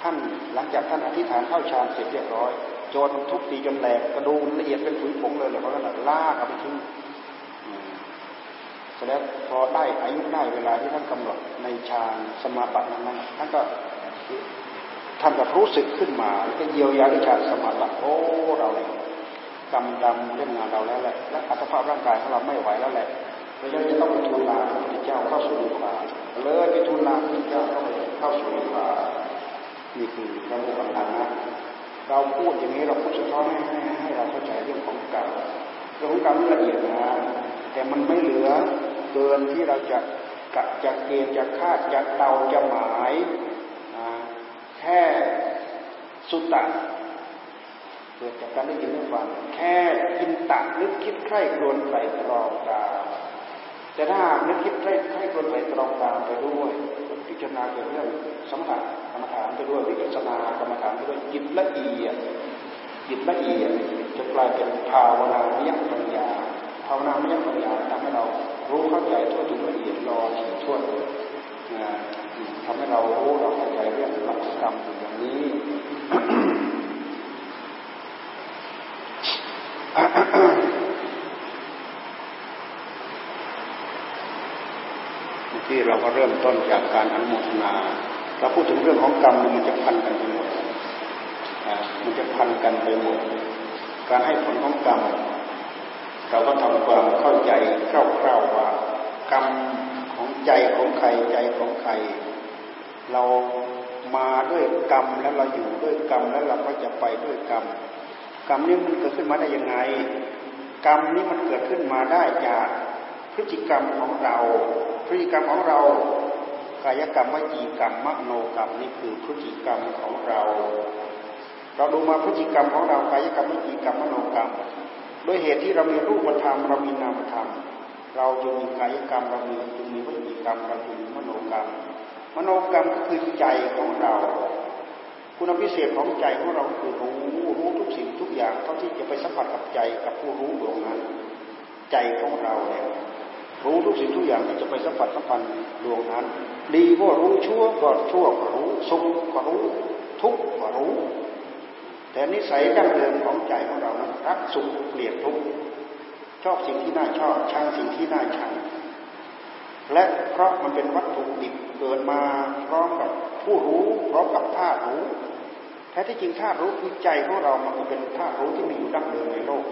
ท่านหลังจากท่านอธิษฐานเข้าฌานเสร็จเรียบร้อยโจนทุบตีจนแหลกกระดูกละเอียดเป็นผุยผงเลยเลยเพราะงั้นลากเอาไปทิ้งเสร็จแล้วพอได้อายุได้เวลาที่ท่านกำหนดในฌานสมาบัตินั้นท่านก็ท่านก็รู้สึกขึ้นมาแล้วก็เยียวยาด้วยฌานสมาบัติโอ้เราเลย กำดำเล่นงานเราแล้วแหละ และอัตภาพร่างกายของเราไม่ไหวแล้วแหละเราจะต้องไปทูลลาพระพุทธเจ้าเข้าสู่นิพพานเลยไปทูลลาพระพุทธเจ้าเข้าสู่นิพพานนี่คือพระมุขธรรมนะเราพูดอย่างนี้เราพูดสะท้อนให้ให้ให้เราเข้าใจเรื่องของกรรมเรื่องของกรรมละเอียดนะแต่มันไม่เหลือเกินที่เราจะกะจะเกณฑ์จะคาดจะเตาจะหมายแค่สุตตะ เกิดจากการได้ยินได้ฟังแค่กินตักนึกคิดใคร่ครวญไตรตรองตาแต่ถ้านึกคิดใคร่ใคร่ครวญไตรตรองตามไปด้วยพิจารณาเกี่ยวกับเรื่องสมถะกรรมฐานไปด้วยวิปัสสนากรรมฐานไปด้วยจิตละเอียดจิตละเอียดจะกลายเป็นภาวนามยปัญญาภาวนามยปัญญาทำให้เรารู้เข้าใจทั่วถึงละเอียดรอถี่ถ้วนทำให้เรารู้เราเข้าใจเรื่องหลักกรรมอย่างนี้ ที่เราก็เริ่มต้นจากการอนุโมทนาเราพูดถึงเรื่องของกรรมมันจะพันกันไปหมดมันจะพันกันไปหมด การให้ผลของกรรมเราก็ทำความเข้าใจคร่าวๆว่ากรรมของใจของใครใจของใคร เรามาด้วยกรรมแล้วเราอยู่ด้วยกรรมแล้วเราก็จะไปด้วยกรรม กรรมนี้มันเกิดขึ้นมาได้ยังไง กรรมนี้มันเกิดขึ้นมาได้จากพฤติกรรมของเรา พฤติกรรมของเรา กายกรรมวจีกรรมมโนกรรมนี่คือพฤติกรรมของเรา เราดูมาพฤติกรรมของเรากายกรรมวจีกรรมมโนกรรม โดยเหตุที่เรามีรูปธรรมเรามีนามธรรม เราจึงมีกายกรรมเรามีจึงมีวจีกรรมเราจึงมีมโนกรรม มโนกรรมก็คือใจของเรา คุณพิเศษของใจของเราคือรู้รู้ทุกสิ่งทุกอย่างเท่าที่จะไปสัมผัสกับใจกับผู้รู้ดวงนั้น ใจของเราเนี่ยรู้ทุกสิ่งทุกอย่างที่จะไปสัมผัสสัมพันธ์ดวงนั้น ดีก็รู้ชั่วก็ชั่วก็รู้สุขก็รู้ ทุกข์ก็รู้ แต่นิสัยดั้งเดิมของใจของเรานั้นรักสุขเกลียดทุกข์ชอบสิ่งที่น่าชอบชังสิ่งที่น่าชังและเพราะมันเป็นวัตถุดิบเกิดมาพร้อมกับผู้รู้พร้อมกับธาตุรู้ แท้ที่จริงธาตุรู้คือใจของเรามันก็เป็นธาตุรู้ที่มีอยู่ดั้งเดิมในโลก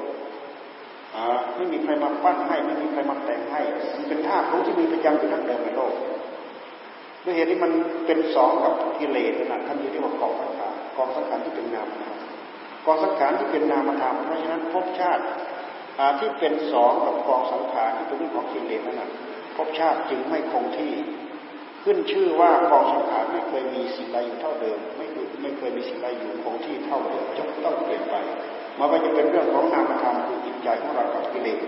ไม่มีใครมาปั้นให้ ไม่มีใครมาแต่งให้ มันเป็นธาตุรู้ที่มีประจำอยู่ทั้งเดิมในโลกด้วยเหตุที่มันเป็นสองกับกิเลสนะท่านเรียกว่ากองสังขารกองสังขารที่เป็นนามกองสังขารที่เป็นนามธรรมเพราะฉะนั้นภพชาติที่เป็นสองกับกองสังขารที่เป็นเรื่องของกิเลสนั่นภพชาติจึงไม่คงที่ ขึ้นชื่อว่ากองสังขารไม่เคยมีสิ่งใดอยู่เท่าเดิม ไม่เค ไม่เคยมีสิ่งใดอยู่คงที่เท่าเดิมจะต้องเปลี่ยนไปมาว่าจะเป็นเรื่องของนามธรรมคือจิตใจของเรากับกิเลส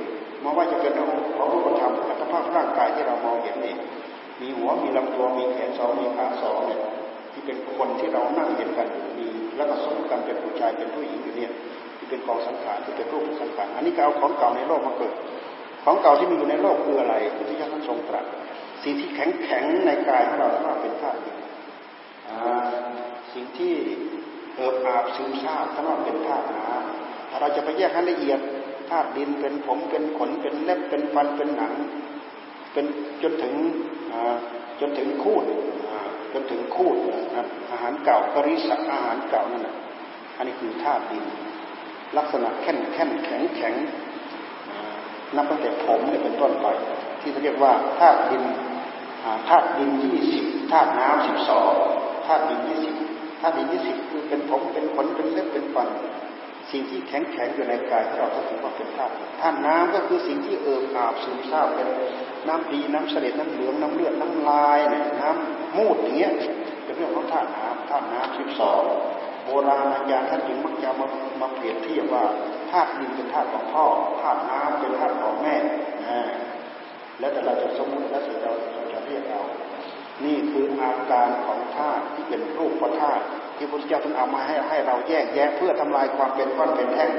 มาว่าจะเป็นเรื่องของรูปธรรมอัตภาพร่างกายที่เรามองเห็นนี่มีหัวมีลำตัวมีแขนสองมีขาสองเนี่ยที่เป็นคนที่เรานั่งเห็นกันมีแล้วก็สมกันเป็นผู้ชายเป็นผู้หญิงอยู่เนี่ยที่เป็นกองสังขารที่เป็นรูปสังขารอันนี้ก็เอาของเก่าในโลกมาเกิด ของเก่าที่มีอยู่ในโลกคืออะไรพุทธิยถาท่านทรงตรัสสิ่งที่แข็งแข็งในกายของเราถ้าเป็นธาตุ สิ่งที่เอิบอาบซึมซาบถ้าเป็นธาตุน้ำถ้าเราจะไปแยกให้ละเอียดธาตุดินเป็นผมเป็นขนเป็นเล็บเป็นฟันเป็นหนัง เป็นจนถึงจนถึงคูดจนถึงคูดอาหารเก่ากริสอาหารเก่านั่นแหละอันนี้คือธาตุดิน ลักษณะแข็งแข็งแข็งแข็งนับตั้งแต่ผมเนี่ยเป็นต้นไป ที่เรียกว่าธาตุดินธาตุดินยี่สิบธาตุน้ำสิบสองธาตุดินยี่สิบ ธาตุดินยี่สิบคือเป็นผมเป็นขนเป็นเล็บเป็นฟัน สิ่งที่แข็งแข็งอยู่ในกายของเราก็ถือว่าเป็นธาตุธาตุน้ำก็คือสิ่งที่เอิบอาบซึมซาบเป็นน้ำดีน้ำเสด็จน้ำเหลืองน้ำเลือดน้ำลายเนี่ยน้ำมูดอย่างเงี้ยเป็นเรื่องของธาตุน้ำธาตุน้ำสิบสองโบราณอาจารย์ท่านจึงมักจะมามาเปรียบเทียบว่าธาตุดินเป็นธาตุของพ่อธาตุน้ำเป็นธาตุของแม่นะแล้วแต่เราจะสมมติแล้วแต่เราจะเรียกเอา นี่คืออาการของธาตุที่เป็นรูปธาตุที่พระพุทธเจ้าท่านเอามาให้ให้เราแยกแยะเพื่อทำลายความเป็นก้อนเป็นแท่ง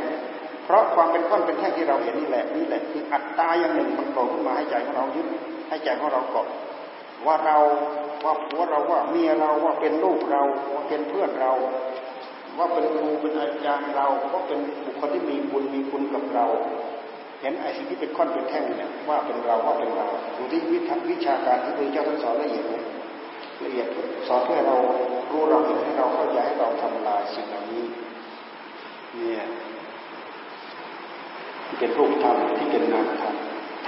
เพราะความเป็นก้อนเป็นแท่งที่เราเห็นนี่แหละนี่แหละคืออัตตาอย่างหนึ่งมันโผล่ขึ้นมาให้ใจของเรายึดให้ใจของเราเกาะว่าเราว่าผัวเราว่าเมียเราว่าเป็นลูกเราว่าเป็นเพื่อนเรา ว่าเป็นครูเป็นอาจารย์เราว่าเป็นบุคคลที่มีบุญมีคุณกับเรา เห็นไอ้สิ่งที่เป็นข้อนเป็นแท่งเนี่ยว่าเป็นเราว่าเป็นเราดูที่วิทวิชาการที่พระเจ้าท่านสอนละเอียดไหมละเอียดสอนเพื่อเรารู้เราเห็นให้เราเข้าใจให้เราทำลายสิ่งเหล่านี้เนี่ยที่เป็นรูปธรรมที่เป็นนามธรรม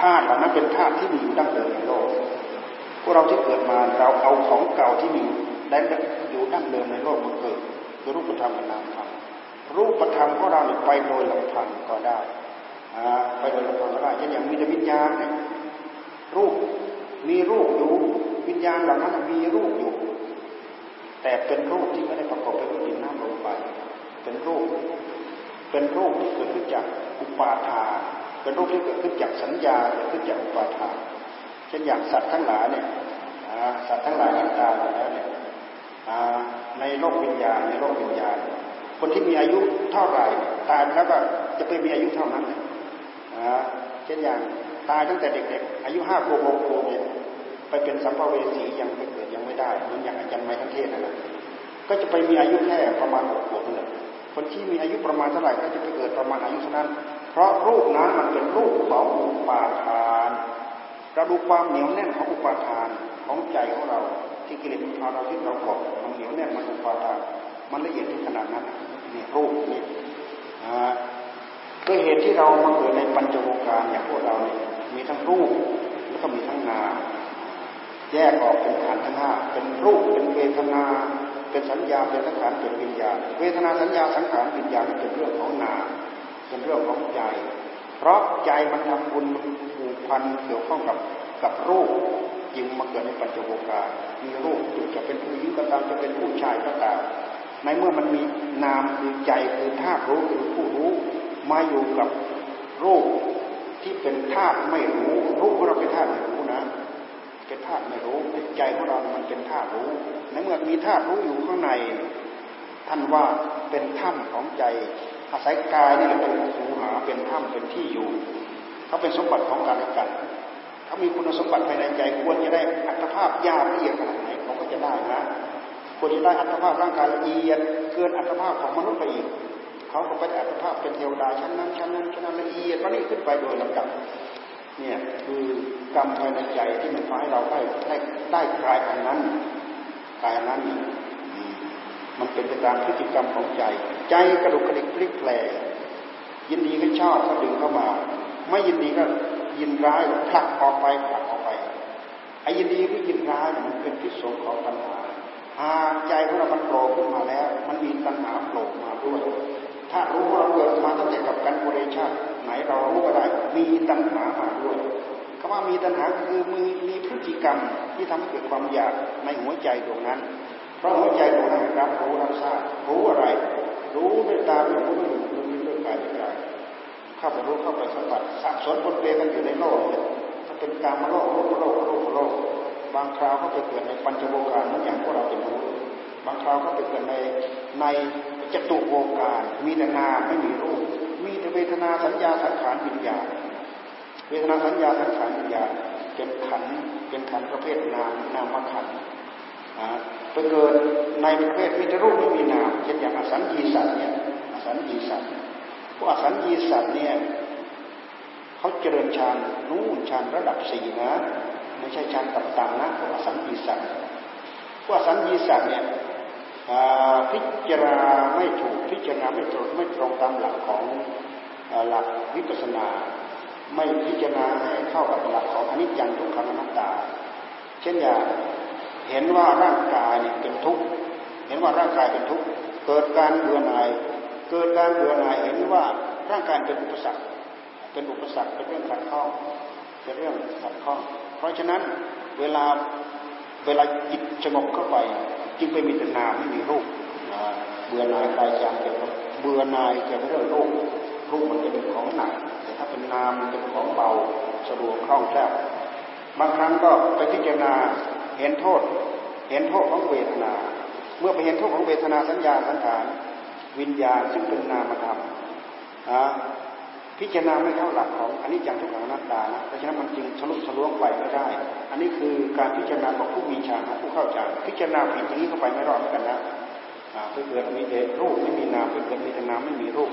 ธาตุเหล่านั้นเป็นธาตุที่มีอยู่ดั้งเดิมในโลกพวกเราที่เกิดมาเราเอาของเก่าที่มีได้อยู่ดั้งเดิมในโลกมาเกิดคือรูปธรรมกับนามธรรมรูปธรรมของเราไปโดยลำพังก็ได้ ไปโดยลำพังก็ได้เช่นอย่างมีวิญญาณเนี่ยรูปมีรูปอยู่วิญญาณเหล่านั้นมีรูปอยู่ แต่เป็นรูปที่ไม่ได้ประกอบไปด้วยดินน้ำลมไฟเป็นรูป เป็นรูปที่เกิดขึ้นจากอุปาทานเป็นรูปที่เกิดขึ้นจากสัญญาเกิดขึ้นจากอุปาทานเช่นอย่างสัตว์ทั้งหลายเนี่ยสัตว์ทั้งหลายที่ตายแล้วเนี่ยในโลกวิญญาณในโลกวิญญาณ คนที่มีอายุเท่าไหร่ตายแล้วก็จะไปมีอายุเท่านั้น เช่นอย่างตายตั้งแต่เด็กๆอายุห้าขวบหกขวบเนี่ยไปเป็นสัมภเวสียังไม่เกิดยังไม่ได้เหมือนอย่างอาจารย์ไมทันเทศนั่นแหละก็จะไปมีอายุแค่ประมาณหกขวบนั่นแหละคนที่มีอายุประมาณเท่าไหร่ก็จะไปเกิดประมาณอายุเท่านั้น เพราะรูปนั้นมันเป็นรูปของอุปาทานเราดูความเหนียวแน่นของอุปาทานของใจของเราที่กิเลสมันพาเราที่เราเกาะมันเหนียวแน่นมันอุปาทานมันละเอียดถึงขนาดนั้นนี่รูปนี่ ด้วยเหตุที่เรามาเกิดในปัญจโวการอย่างพวกเราเนี่ยมีทั้งรูปแล้วก็มีทั้งนามแยกออกเป็นขันธ์ทั้งห้าเป็นรูปเป็นเวทนา เป็นสัญญาเป็นสังขารเป็นวิญญาณเวทนาสัญญาสังขารวิญญาณเป็นเรื่องของนามเป็นเรื่องของใจ เพราะใจมันทำบุญผูกพันเกี่ยวข้องกับกับรูปยิงมาเกิดในปัจจุบันการมีรูปจะเป็นผู้หญิงก็ตามจะเป็นผู้ชายก็ตามในเมื่อมันมีนามคือใจคือธาตุรู้คือผู้รู้ มาอยู่กับรูปที่เป็นธาตุไม่รู้ รูปของเราเป็นธาตุไม่รู้นะ เป็นธาตุไม่รู้ใจของเรา มันเป็นธาตุรู้ ในเมื่อมีธาตุรู้อยู่ข้างใน ท่านว่าเป็นถ้ำของใจ อาศัยกายนี่แหละเป็นหูหาเป็นถ้ำเป็นที่อยู่ เขาเป็นสมบัติของการกันเขามีคุณสมบัติภายในใจควรจะได้อัตภาพยาละเอียดขนาดไหนเขาก็จะได้นะควรจะได้อัตภาพร่างกายละเอียดเกินอัตภาพของมนุษย์ไปอีก เขาก็ไปได้อัตภาพเป็นเทวดาชั้นนั้นชั้นนั้นชั้นนั้นละเอียดวันนี้ขึ้นไปโดยลำดับเนี่ยคือกรรมภายในใจที่มันพาให้เราได้ได้ได้กายอันนั้นกายอันนั้นมันเป็นไปตามพฤติกรรมของใจ ใจกระดุกกระดิกพลิกแปลยินดีก็ชอบก็ดึงเข้ามา ไม่ยินดีก็ยินร้ายผลักออกไปผลักออกไปไอ้ยินดีหรือยินร้ายมันเป็นพิษสงของปัญหาหากใจของเรามันโผล่ขึ้นมาแล้ว มันมีปัญหาโผล่มาด้วย ถ้ารู้ว่าเราเกิดมาตั้งแต่กับกันบริชาติไหนเรารู้ก็ได้มีตัณหามาด้วยคำว่ามีตัณหาคือมีมีพฤติกรรมที่ทำให้เกิดความอยากในหัวใจตรงนั้น เพราะหัวใจตรงนั้นรับรู้รับทราบรู้อะไร รู้ด้วยตาด้วยหูด้วยหูด้วยกายด้วยใจเข้าไปรู้เข้าไปสัมผัสสับสนปนเปกันอยู่ในโลกเนี่ยถ้าเป็นการมาโลกโลกโลกโลกโลกบางคราวก็ไปเกิดในปัญจโวการนั่นอย่างพวกเราเป็นรู้บางคราวก็ไปเกิดในในจตุโวการมีแต่นาไม่มีรูป มีแต่เวทนาสัญญาสังขารวิญญาณเวทนาสัญญาสังขารวิญญาณเป็นขันเป็นขันประเภทนามนามขันไปเกิดในประเภทมีแต่รูปไม่มีนามเช่นอย่างอสัญญีสัตว์เนี่ยอสัญญีสัตว์พวกอสัญญีสัตว์เนี่ยเขาเจริญฌานนู่นฌานระดับสี่นะไม่ใช่ฌานต่ำๆนะพวกอสัญญีสัตว์พวกอสัญญีสัตว์เนี่ย พิจารณาไม่ถูกพิจารณาไม่ตรงไม่ตรงตามหลักของหลักวิปัสสนา ไม่พิจารณาให้เข้ากับหลักของอนิจจังทุกขังอนัตตา เช่นอย่างเห็นว่าร่างกายเนี่ยเป็นทุกข์เห็นว่าร่างกายเป็นทุกข์เกิดการเบื่อหน่ายเกิดการเบื่อหน่ายเห็นว่าร่างกายเป็นอุปสรรคเป็นอุปสรรคเป็นเรื่องขัดข้องเป็นเรื่องขัดข้อง เพราะฉะนั้นเวลาเวลาจิตสงบเข้าไป จึงไปมีแต่นาไม่มีรูปเบื่อหน่ายกายจางเกี่ยวกับเบื่อหน่ายเกี่ยวกับเรื่องรูปรูปมันจะเป็นของหนักแต่ถ้าเป็นนามมันเป็นของเบาสะดวกคล่องแคล่วบางครั้งก็ไปพิจารณาเห็นโทษ เห็นโทษของเวทนา เมื่อไปเห็นโทษของเวทนาสัญญาสังขารวิญญาณซึ่งเป็นนามธรรม พิจารณาไม่เข้าหลักของอันนี้ยังทุกขังนัตตานะเพราะฉะนั้นมันจึงทะลุทะลวงไปไม่ได้ อันนี้คือการพิจารณาของผู้มีฌานผู้เข้าฌานพิจารณาผิดอย่างนี้เข้าไปไม่รอดกันนะไปเกิดมีแต่รูปไม่มีนามไปเกิดมีแต่นามไม่มีรูป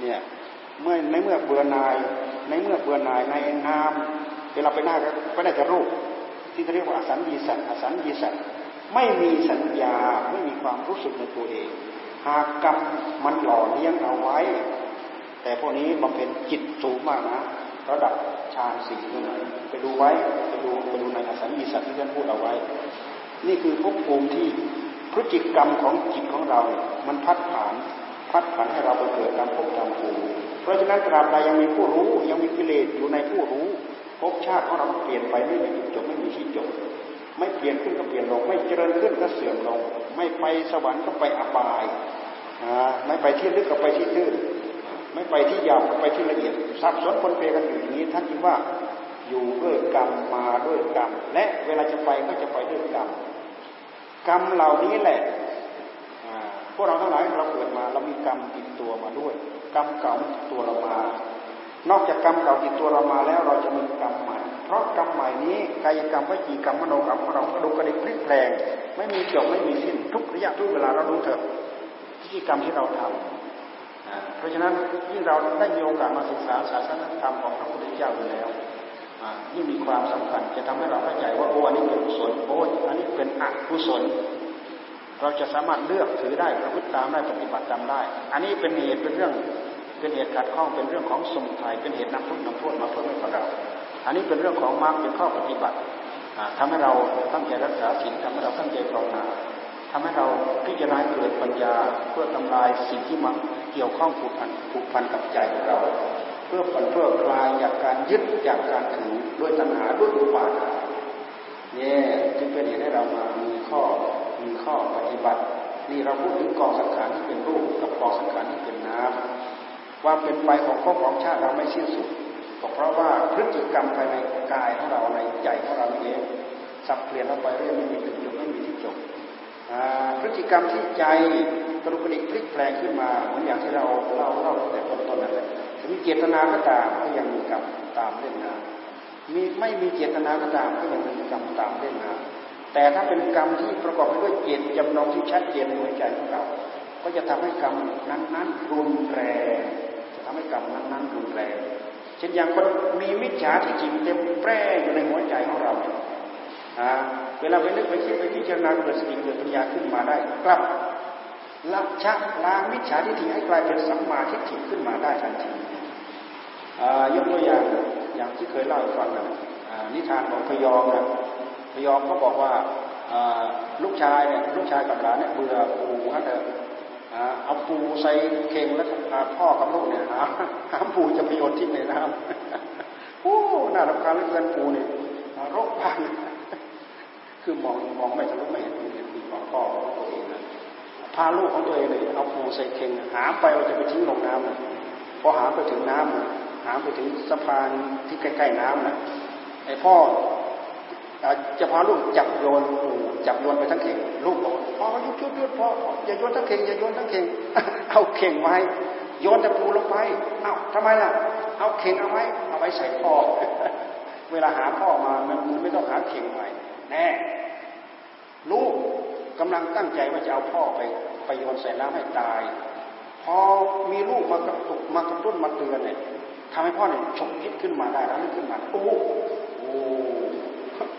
เนี่ยเมื่อในเมื่อเบื่อนาย ในเมื่อเบื่อนายในนามเวลาไปหน้าก็ได้แต่รูป ที่เขาเรียกว่าอสัญญีสัตอสัญญีสัตไม่มีสัญญาไม่มีความรู้สึกในตัวเอง หากกรรมมันหล่อเลี้ยงเอาไว้ แต่พวกนี้บำเพ็ญจิตสูงมากนะ ระดับฌานสี่นู่นไปดูไว้ไปดูไปดูในอสัญญีสัตว์ที่ท่านพูดเอาไว้ นี่คือภพภูมิที่พฤติกรรมของจิตของเราเนี่ยมันพัดผ่านพัดผ่านให้เราไปเกิดตามภพตามภูมิเพราะฉะนั้นตราบใดยังมีผู้รู้ยังมีกิเลสอยู่ในผู้รู้ภพชาติของเราเปลี่ยนไปไม่มีจุดจบไม่มีที่จบไม่เปลี่ยนขึ้นก็เปลี่ยนลง ไม่เจริญขึ้นก็เสื่อมลง ไม่ไปสวรรค์ก็ไปอบายไม่ไปที่ลึกก็ไปที่ตื้น ไม่ไปที่ยาวก็ไปที่ละเอียดซับซ้อนปนเปกันอยู่อย่างนี้ท่านจึงว่าอยู่ด้วยกรรมมาด้วยกรรม และเวลาจะไปก็จะไปด้วยกรรมกรรมเหล่านี้แหละพวกเราทั้งหลายเราเกิดมาเรามีกรรมติดตัวมาด้วย กรรมเก่าติดตัวเรามา นอกจากกรรมเก่าติดตัวเรามาแล้วเราจะมีกรรมใหม่ เพราะกรรมใหม่นี้กายกรรมวิจีกรรมมโนกรรมของเรากระดูกกระดิกพลิกแปลง ไม่มีจบไม่มีสิ้นทุกระยะทุกเวลาเราดูเถอะพิธีกรรมที่เราทำ เพราะฉะนั้นยิ่งเราได้มีโอกาสมาศึกษาศาสนธรรมของพระพุทธเจ้าอยู่แล้วยิ่งมีความสำคัญจะทำให้เราเข้าใจว่าโอ้อันนี้เป็นกุศลโอ้อันนี้เป็นอกุศล เราจะสามารถเลือกถือได้ประพฤติตามได้ปฏิบัติตามได้ อันนี้เป็นเหตุเป็นเรื่องเป็นเหตุขัดข้องเป็นเรื่องของสมุทัยเป็นเหตุนำทุกข์นำโทษมาเพื่อให้กับเรา อันนี้เป็นเรื่องของมรรคเป็นข้อปฏิบัติทำให้เราตั้งใจรักษาศีลทำให้เราตั้งใจภาวนา ทำให้เราพิจารณาเกิดปัญญาเพื่อทำลายสิ่งที่มันเกี่ยวข้องผูกพันผูกพันกับใจของเรา เพื่อผันเพื่อคลายจากการยึดจากการถือด้วยตัณหาด้วยอุปาทานเนี่ยจึงเป็นเหตุให้เรามามีข้อมีข้อปฏิบัตินี่เราพูดถึงกองสังขารที่เป็นรูปกับกองสังขารที่เป็นน้ำความเป็นไปของภพของชาติเราไม่สิ้นสุดก็เพราะว่าพฤติกรรมภายในกายของเราในใจของเราเองสับเปลี่ยนเราไปเรื่อยไม่มีจุดจบไม่ พฤติกรรมที่ใจกระดุกระดิกพลิกแปลงขึ้นมาเหมือนอย่างที่เราเล่าเล่าแต่ต้นๆนั่นแหละมีเจตนาก็ตามก็ยังมีกรรมตามเล่นงานมีไม่มีเจตนาก็ตามก็ยังมีกรรมตามเล่นงานแต่ถ้าเป็นกรรมที่ประกอบไปด้วยเจตจำนงที่ชัดเจนในหัวใจของเราก็จะทำให้กรรมนั้นๆรุนแรงจะทำให้กรรมนั้นๆรุนแรงเช่นอย่างคนมีมิจฉาทิฏฐิเต็มแปร่อยู่ในหัวใจของเราอ่า เวลาไปนึกไปคิดไปพิจารณาเกิดสติเกิดปัญญาขึ้นมาได้กลับละชักล้างมิจฉาทิฏฐิให้กลายเป็นสัมมาทิฏฐิขึ้นมาได้ทันทียกตัวอย่างอย่างที่เคยเล่าให้ฟังนะนิทานของพยอมนะพยอมเขาบอกว่าลูกชายเนี่ยลูกชายกับหลานเนี่ยเบื่อปู่นั่นเถอะเอาปูใส่เข่งแล้วพ่อกับลูกเนี่ยหาหาปูจะไปโยนทิ้งในน้ำโอ้น่ารำคาญเหลือเกินปูเนี่ยรกพัน คือมองมองไม่ทะลุไม่เห็นเห็นปีของพ่อของตัวเองนะพาลูกของตัวเองเลยเอาปูใส่เข่งหาไปเราจะไปทิ้งลงน้ำนะพอหาไปถึงน้ำนะหาไปถึงสะพานที่ใกล้ๆน้ำนะไอ้พ่อจะพาลูกจับโยนปูจับโยนไปทั้งเข่งลูกบอกพ่อหยุดหยุดหยุดพ่ออย่าโยนทั้งเข่งอย่าโยนทั้งเข่งเอาเข่งไว้โยนแต่ปูลงไปเอ้าทำไมล่ะ เอาเข่งเอาไว้เอาไว้ใส่พ่อเวลาหาพ่อมามันไม่ต้องหาเข่งใหม่ แน่ลูกกำลังตั้งใจว่าจะเอาพ่อไปไปโยนใส่น้ำให้ตาย พอมีลูกมากระตุกมากระตุ้นมาเตือนเนี่ยทำให้พ่อเนี่ยฉกคิดขึ้นมาได้แล้วขึ้นมาโอ้โห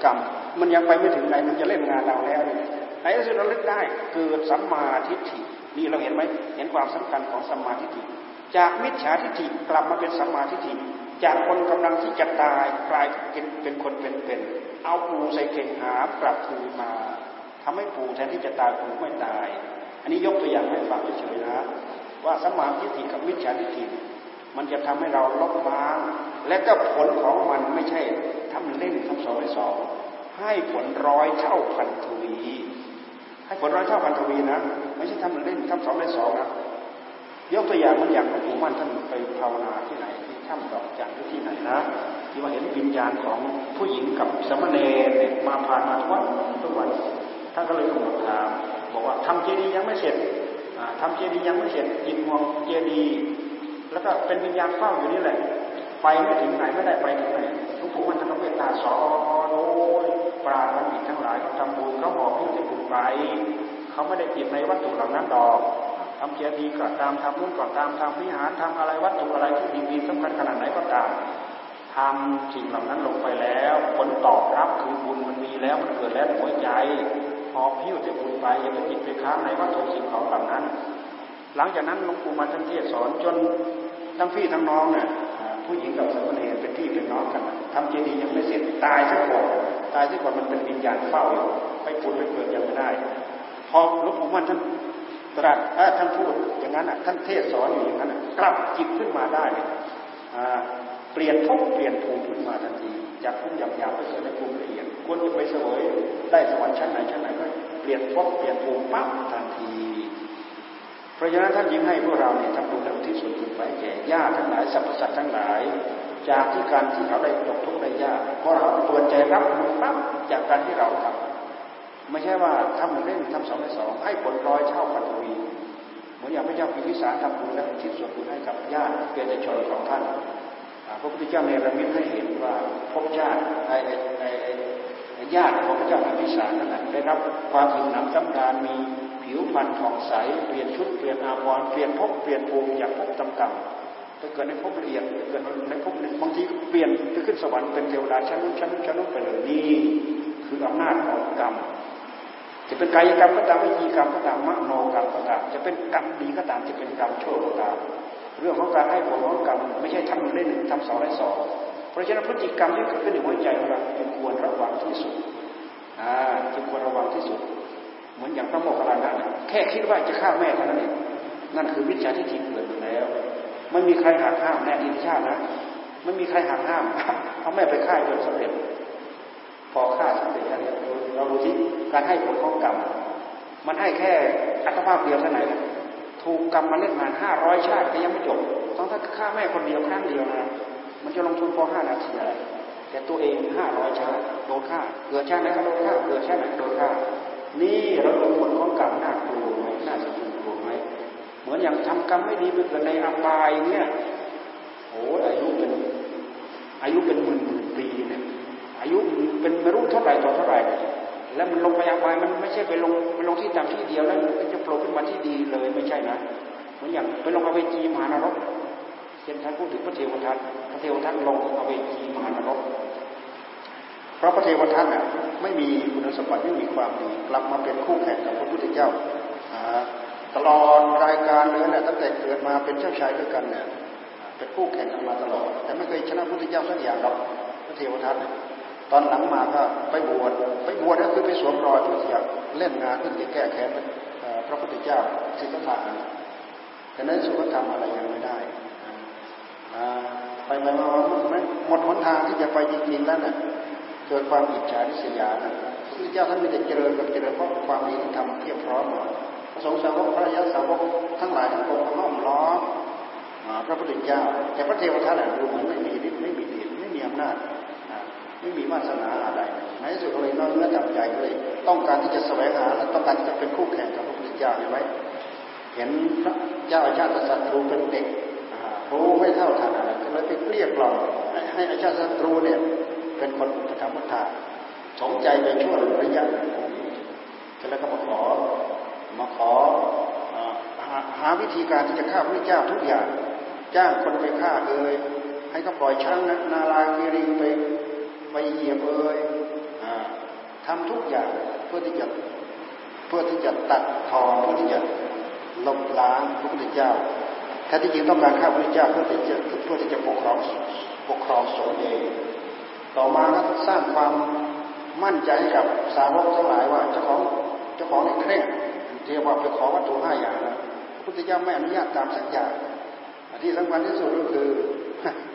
กรรมมันยังไปไม่ถึงไหนมันจะเล่นงานเราแล้วเนี่ยในที่สุดเราลึกได้เกิดสัมมาทิฏฐินี่เราเห็นไหมเห็นความสำคัญของสัมมาทิฏฐิจากมิจฉาทิฏฐิกลับมาเป็นสัมมาทิฏฐิจากคนกำลังที่จะตายกลายเป็นเป็นคนเป็นเป็น เอาปูใส่เข่งหากลับคืนมาทำให้ปูแทนที่จะตายปูไม่ตาย อันนี้ยกตัวอย่างให้ฟังเฉยๆนะ ว่าสมาทิฏฐิกับมิจฉาทิฏฐิมันจะทำให้เราลบล้างและก็ผลของมันไม่ใช่ทำเล่นทำสองไสองให้ผลร้อยเท่าพันทวีให้ผลร้อยเท่าพันทวีนะ ไม่ใช่ทำเล่นทำสองได้สองนะยกตัวอย่างมันอย่างหลวงปู่มั่นท่านไปภาวนาที่ไหนที่ถ้ำดอกจันทร์ที่ไหนนะ ที่ว่าเห็นวิญญาณของผู้หญิงกับสมณเณรมาผ่านมาทุกวันทุกวันท่านก็เลยขอถามบอกว่าทำเจดีย์ยังไม่เสร็จทำเจดีย์ยังไม่เสร็จยินห่วงเจดีย์แล้วก็เป็นวิญญาณเฝ้าอยู่นี่แหละ ไปไม่ถึงไหนไม่ได้ไปถึงไหนหลวงปู่มันท่านเมตตาสอนโอ้ยปราดมันอิทั้งหลายเขาทำบุญเขาบอกให้จะบุญไปเขาไม่ได้ติดในวัตถุเหล่านั้นดอกทำเจดีย์ก็ตามทำนู่นก็ตามทำวิหารทำอะไรวัตถุอะไรที่ดีๆสำคัญขนาดไหนก็ตาม ทำสิ่งเหล่านั้นลงไปแล้ว ผลตอบรับคือบุญมันมีแล้วมันเกิดแล้วหัวใจพอพิ้วจะบุญไปอย่าไปติดไปค้างในวัตถุสิ่งของเหล่านั้น หลังจากนั้นหลวงปู่มาท่านเทศสอนจนทั้งพี่ทั้งน้องเนี่ยผู้หญิงกับสามเณรเป็นพี่เป็นน้องกันทำเจดีย์ยังไม่เสร็จตายซะก่อนตายซะก่อนมันเป็นวิญญาณเฝ้าอยู่ไปปุดไปเกิดยังไม่ได้พอหลวงปู่มันท่านตรัสท่านพูดอย่างนั้นท่านเทศสอนอยู่อย่างนั้นกลับจิตขึ้นมาได้ ลี่ยนภพเปลี่ยนภูมิขึ้นมาทันทีจากภูมิหยาบๆไปสู่ในภูมิละเอียดควรจะไปเสวยได้สวรรค์ชั้นไหนชั้นไหนก็เปลี่ยนภพเปลี่ยนภูมิปั๊บทันที เพราะฉะนั้นท่านยิ่งให้พวกเราเนี่ยทำบุญและที่สุดไปแก่ญาติทั้งหลายสรรพสัตว์ทั้งหลาย จากที่การที่เขาได้ตกทุกข์ได้ยากพอเราเปิดใจรับบุญปั๊บจากการที่เราทำไม่ใช่ว่าทำหนึ่งเล่นทำสองในสองให้ผลร้อยเท่าปัตวีเหมือนอย่างพระเจ้าพิพิสารทำบุญและทิศส่วนบุญให้กับญาติเกียรติชนของท่าน พระพุทธเจ้าในระมิดให้เห็นว่าพบญาติไอ้ไอ้ไอ้ญาติของพระเจ้าพิพิสารนั่นแหละได้รับความหิวหนำจำการมีผิวพรรณผ่องใสเปลี่ยนชุดเปลี่ยนอาภรเปลี่ยนภพเปลี่ยนภูมิจากภพต่ำๆไปเกิดในภพละเอียดเกิดในภพหนึ่งบางทีเปลี่ยนไปขึ้นสวรรค์เป็นเทวดาชั้นนู้นชั้นนู้นชั้นนู้นไปเลยนี่คืออำนาจของกรรมจะเป็นกายกรรมก็ตามวิจีกรรมก็ตามมโนกรรมก็ตามจะเป็นกรรมดีก็ตามจะเป็นกรรมชั่วก็ตาม เรื่องของการให้ผลของกรรมไม่ใช่ทำหนึ่งทำสองได้สองเพราะฉะนั้นพฤติกรรมที่เกิดขึ้นในหัวใจของเราจึงควรระวังที่สุดอ่าจึงควรระวังที่สุด เหมือนอย่างพระโมคคัลลานะแค่คิดว่าจะฆ่าแม่เท่านั้นเองนั่นคือวิชาที่จิตเกิดอยู่แล้วไม่มีใครหักห้ามแน่ที่ชาตินะไม่มีใครหักห้ามเอาแม่ไปฆ่าจนสำเร็จ พอฆ่าสำเร็จแล้วเราดูที่การให้ผลของกรรมมันให้แค่อัตภาพเดียวเท่านั้น ถูกกรรมมาเล่นงานห้าร้อยชาติก็ยังไม่จบต้องถ้าฆ่าแม่คนเดียวครั้งเดียวนะมันจะลงทุนพอห้านาทีอะไรแต่ตัวเองห้าร้อยชาติโดนฆ่าเกิดชาติไหนก็โดนฆ่าเกิดชาติไหนก็โดนฆ่านี่เราดูผลของกรรมน่ากลัวไหมน่าสะเทือนกลัวไหมเหมือนอย่างทำกรรมไม่ดีไปเกิดในอบายเนี่ยโอ้อายุเป็นอายุเป็นหมื่นหมื่นปีเนี่ยอายุเป็นไม่รู้เท่าไหร่ต่อเท่าไหร่ แล้วมันลงไปอบายมันไม่ใช่ไปลงไปลงที่ต่ำที่เดียวแล้วมันจะโผล่ขึ้นมาที่ดีเลยไม่ใช่นะเหมือนอย่างไปลงอเวจีมหานรกเช่นท่านพูดถึงพระเทวทัตพระเทวทัตลงอเวจีมหานรกเพราะพระเทวทัตน่ะไม่มีคุณสมบัติไม่มีความดีกลับมาเป็นคู่แข่งกับพระพุทธเจ้าตลอดรายการเลยนี่ยตั้งแต่เกิดมาเป็นเจ้าชายด้วยกันเนี่ยเป็นคู่แข่งกันมาตลอด แต่ไม่เคยชนะพระพุทธเจ้าสักอย่างหรอกพระเทวทัตเนี่ย ตอนหลังมาก็ไปบวชไปบวชก็คือไปสวมรอยเพื่อจะเล่นงานเพื่อจะแก้แค้นพระพุทธเจ้าสิทธัตถะแต่นั้นสุขธรรมอะไรยังไม่ได้ไปไปมาหมดหนทางที่จะไปจริงๆแล้วเนี่ยเกิดความอิจฉาริษยานะพระพุทธเจ้าท่านมีแต่เจริญกับเจริญเพราะความดีที่ทำเพียบพร้อมพระสงฆ์สาวกพระยาสาวกทั้งหลายทั้งปวงล้อมล้อมพระพุทธเจ้าแต่พระเทวทัตดูเหมือนไม่มีฤทธิ์ไม่มีเดชไม่มีอำนาจ ไม่มีวาสนาอะไรในที่สุดก็เลยน้อยเนื้อจับใจก็เลยต้องการที่จะแสวงหาและต้องการที่จะเป็นคู่แข่งกับพระพุทธเจ้าเห็นไหมเห็นพระเจ้าอาชาติศัตรูเป็นเด็กรู้ไม่เท่าทันอะไรก็เลยไปเกลี้ยกล่อมให้อาชาติศัตรูเนี่ยเป็นคนพุทธพุทธาสงใจไปช่วระยะหนึ่งแล้วก็มาขอมาขอหาวิธีการที่จะฆ่าพระเจ้าทุกอย่าง จ้างคนไปฆ่าเลยให้เขาปล่อยช้างนาลาคีรีไป ไปเหยียบเอ่ยทำทุกอย่างเพื่อที่จะเพื่อที่จะตัดทอนเพื่อที่จะลบล้างพระพุทธเจ้าแท้ที่จริงต้องการฆ่าพระพุทธเจ้าเพื่อที่จะเพื่อที่จะปกครองปกครองสงฆ์เองต่อมาก็สร้างความมั่นใจให้กับสาวกทั้งหลายว่าเจ้าของเจ้าของในเคร่งเทียบว่าไปขอวัตถุห้าอย่างนะพระพุทธเจ้าไม่อนุญาตตามสักอย่างที่สำคัญที่สุดก็คือ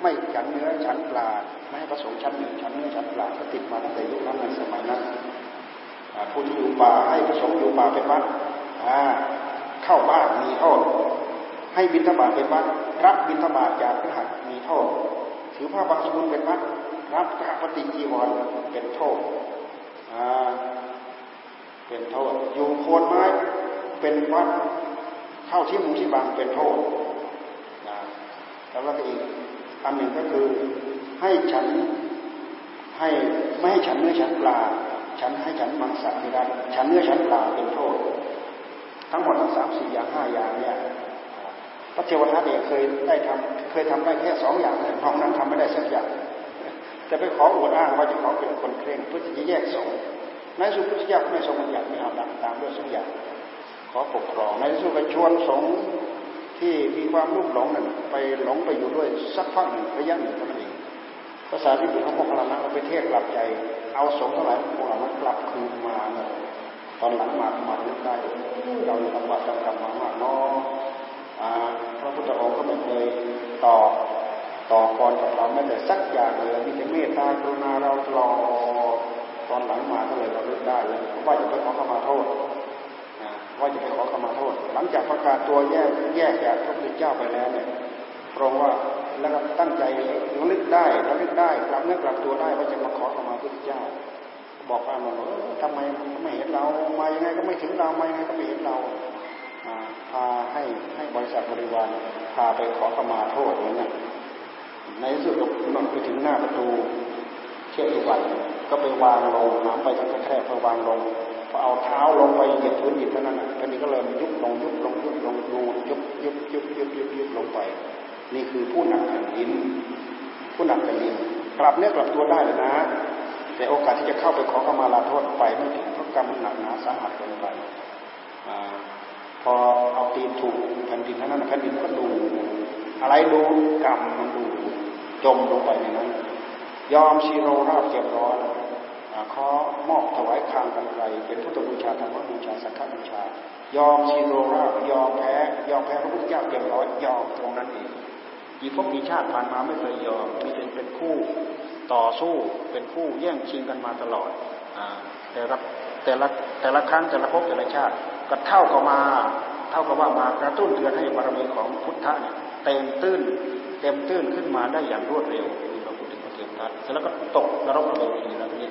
ไม่ฉันเนื้อฉันปลา ไม่ให้ผสมชั้นหนึ่งชั้นเนื้อชั้นปลาก็ติดมาตั้งแต่ยุคนั้นในสมัยนั้นผู้ที่อยู่ป่าให้ผสมอยู่ป่าเป็นวัดเข้าบ้านมีโทษให้บิณฑบาตเป็นวัดรับบิณฑบาตจากพระหัตมีโทษถือผ้าบางสกุลเป็นวัดรับพระปฏิจีวรเป็นโทษเป็นโทษ อยู่โคนไม้เป็นวัดเข้าที่มุงที่บางเป็นโทษแล้วก็อีกอันหนึ่งก็คือ ให้ฉันให้ไม่ให้ฉันเนื้อฉันปลา ฉันให้ฉันมังสวิรัตฉันเนื้อฉันปลาเป็นโทษ ทั้งหมดทั้งสามสี่อย่างห้าอย่างเนี่ยพระเทวทัตเองเคยได้ทำเคยทำได้แค่สองอย่างนอกนั้นทำไม่ได้สักอย่างจะไปขออวดอ้างว่าจะขอเป็นคนเคร่งเพื่อจะแยกสงในสุพุทธเจ้าไม่ทรงบัญญัติไม่เอาดัตามด้วยสองอย่างขอปกครองในสุดไปชวนสงที่มีความรุ่มหลงหนึ่งไปหลงไปอยู่ด้วยสักพักหนึ่งระยะหนึ่งเท่านั้นเอง ภาษาที่บุตรของพวกเรานะเราไปเทศกลับใจ เอาสงเท่าไหร่พวกเรากลับคืนมาเนี่ยตอนหลังมามาเลือกได้เราทำบาปทำกรรมมามากน้อพระพุทธองค์ก็ไม่เคยต่อต่อกรกับเราไม่แต่สักอย่างเลยมีแต่เมตตากรุณาเราตลอดตอนหลังมาก็เลยเราเลือกได้เลยว่าจะไปขอขมาโทษว่าจะไปขอขมาโทษ หลังจากประกาศตัวแยกแยกจากพระพุทธเจ้าไปแล้วเนี่ย เพราะว่าแล้วก็ตั้งใจระลึกได้ระลึกได้กลับเนื้อกลับตัวได้ว่าจะมาขอขมาพระพุทธเจ้า บอกว่ามันทำไมไม่เห็นเรามายังไงก็ไม่ถึงเรามายังไงก็ไม่เห็นเราพาให้ให้บริษัทบริวารพาไปขอขมาโทษอย่างนั้นในสุดนนไปถึงหน้าประตูเชื่อทุกวันก็ไปวางลงน้ำไปทั้งแค่พอวางลงพอเอาเท้าลงไปเหยียบพื้นหินเท่านั้นแผ่นดินก็เลยยุบลงยุบลงยุบลงดูยุบยุบยุบยุบยุบยุบลงไป นี่คือผู้หนักแผ่นดิน ผู้หนักแผ่นดินกลับเนื้อกลับตัวได้เลยนะ แต่โอกาสที่จะเข้าไปขอขมาลาโทษไปไม่ถึงเพราะกรรมมันหนักหนาสาหัสเกินไปพอเอาตีนถูกแผ่นดินท่านั้นแผ่นดินก็ดู อะไรดูกรรมมันดูจมลงไปในนั้น ยอมชีโรราบเจ็บร้อนขอมอบถวายคางกันไกลเป็นพุทธบูชาธรรมบูชาสังฆบูชายอมชีโรราบยอมแพ้ ยอมแพ้พระพุทธเจ้าเจ็บร้อยยอมตรงนั้นเอง กี่พบกี่ชาติผ่านมาไม่เคยยอมมีเป็นเป็นคู่ต่อสู้เป็นคู่แย่งชิงกันมาตลอดอแต่ละแต่ละแต่ละครั้งแต่ละภพแต่ละชาติก็เท่ากับมา เท่ากับว่ามากระตุ้นเตือนให้บารมีของพุทธะเนี่ยเต็มตื้น เต็มตื้นขึ้นมาได้อย่างรวดเร็วนี่เราพูดถึงพระเทวทัตแล้วก็ตกนรกระเบิดทีแล้วนี้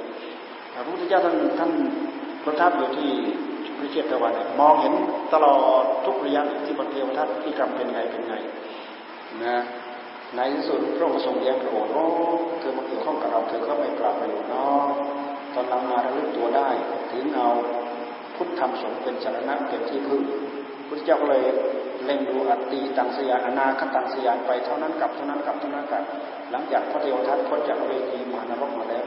พระพุทธเจ้าท่านท่านประทับอยู่ที่พระเชตวันมองเห็นตลอดทุกระยะที่พระเทวทัตที่กรรมเป็นไงเป็นไงนะ ในที่สุดพระองค์ทรงแย้มโกรธโอ้เธอมาเกี่ยวข้องกับเราเธอก็ไม่กลับไปหรอกเนาะตอนหลังมาระลึกตัวได้ถึงเอาพุทธธรรมสงฆ์เป็นสารณะเป็นที่พึ่งพุทธเจ้าก็เลยเล็งดูอัตติตังสยานอนาคตังสยานไปเท่านั้นกับเท่านั้นกับเท่านั้นกับหลังจากพระเทวทัตพ้นจากเวทีมหานรกมาแล้ว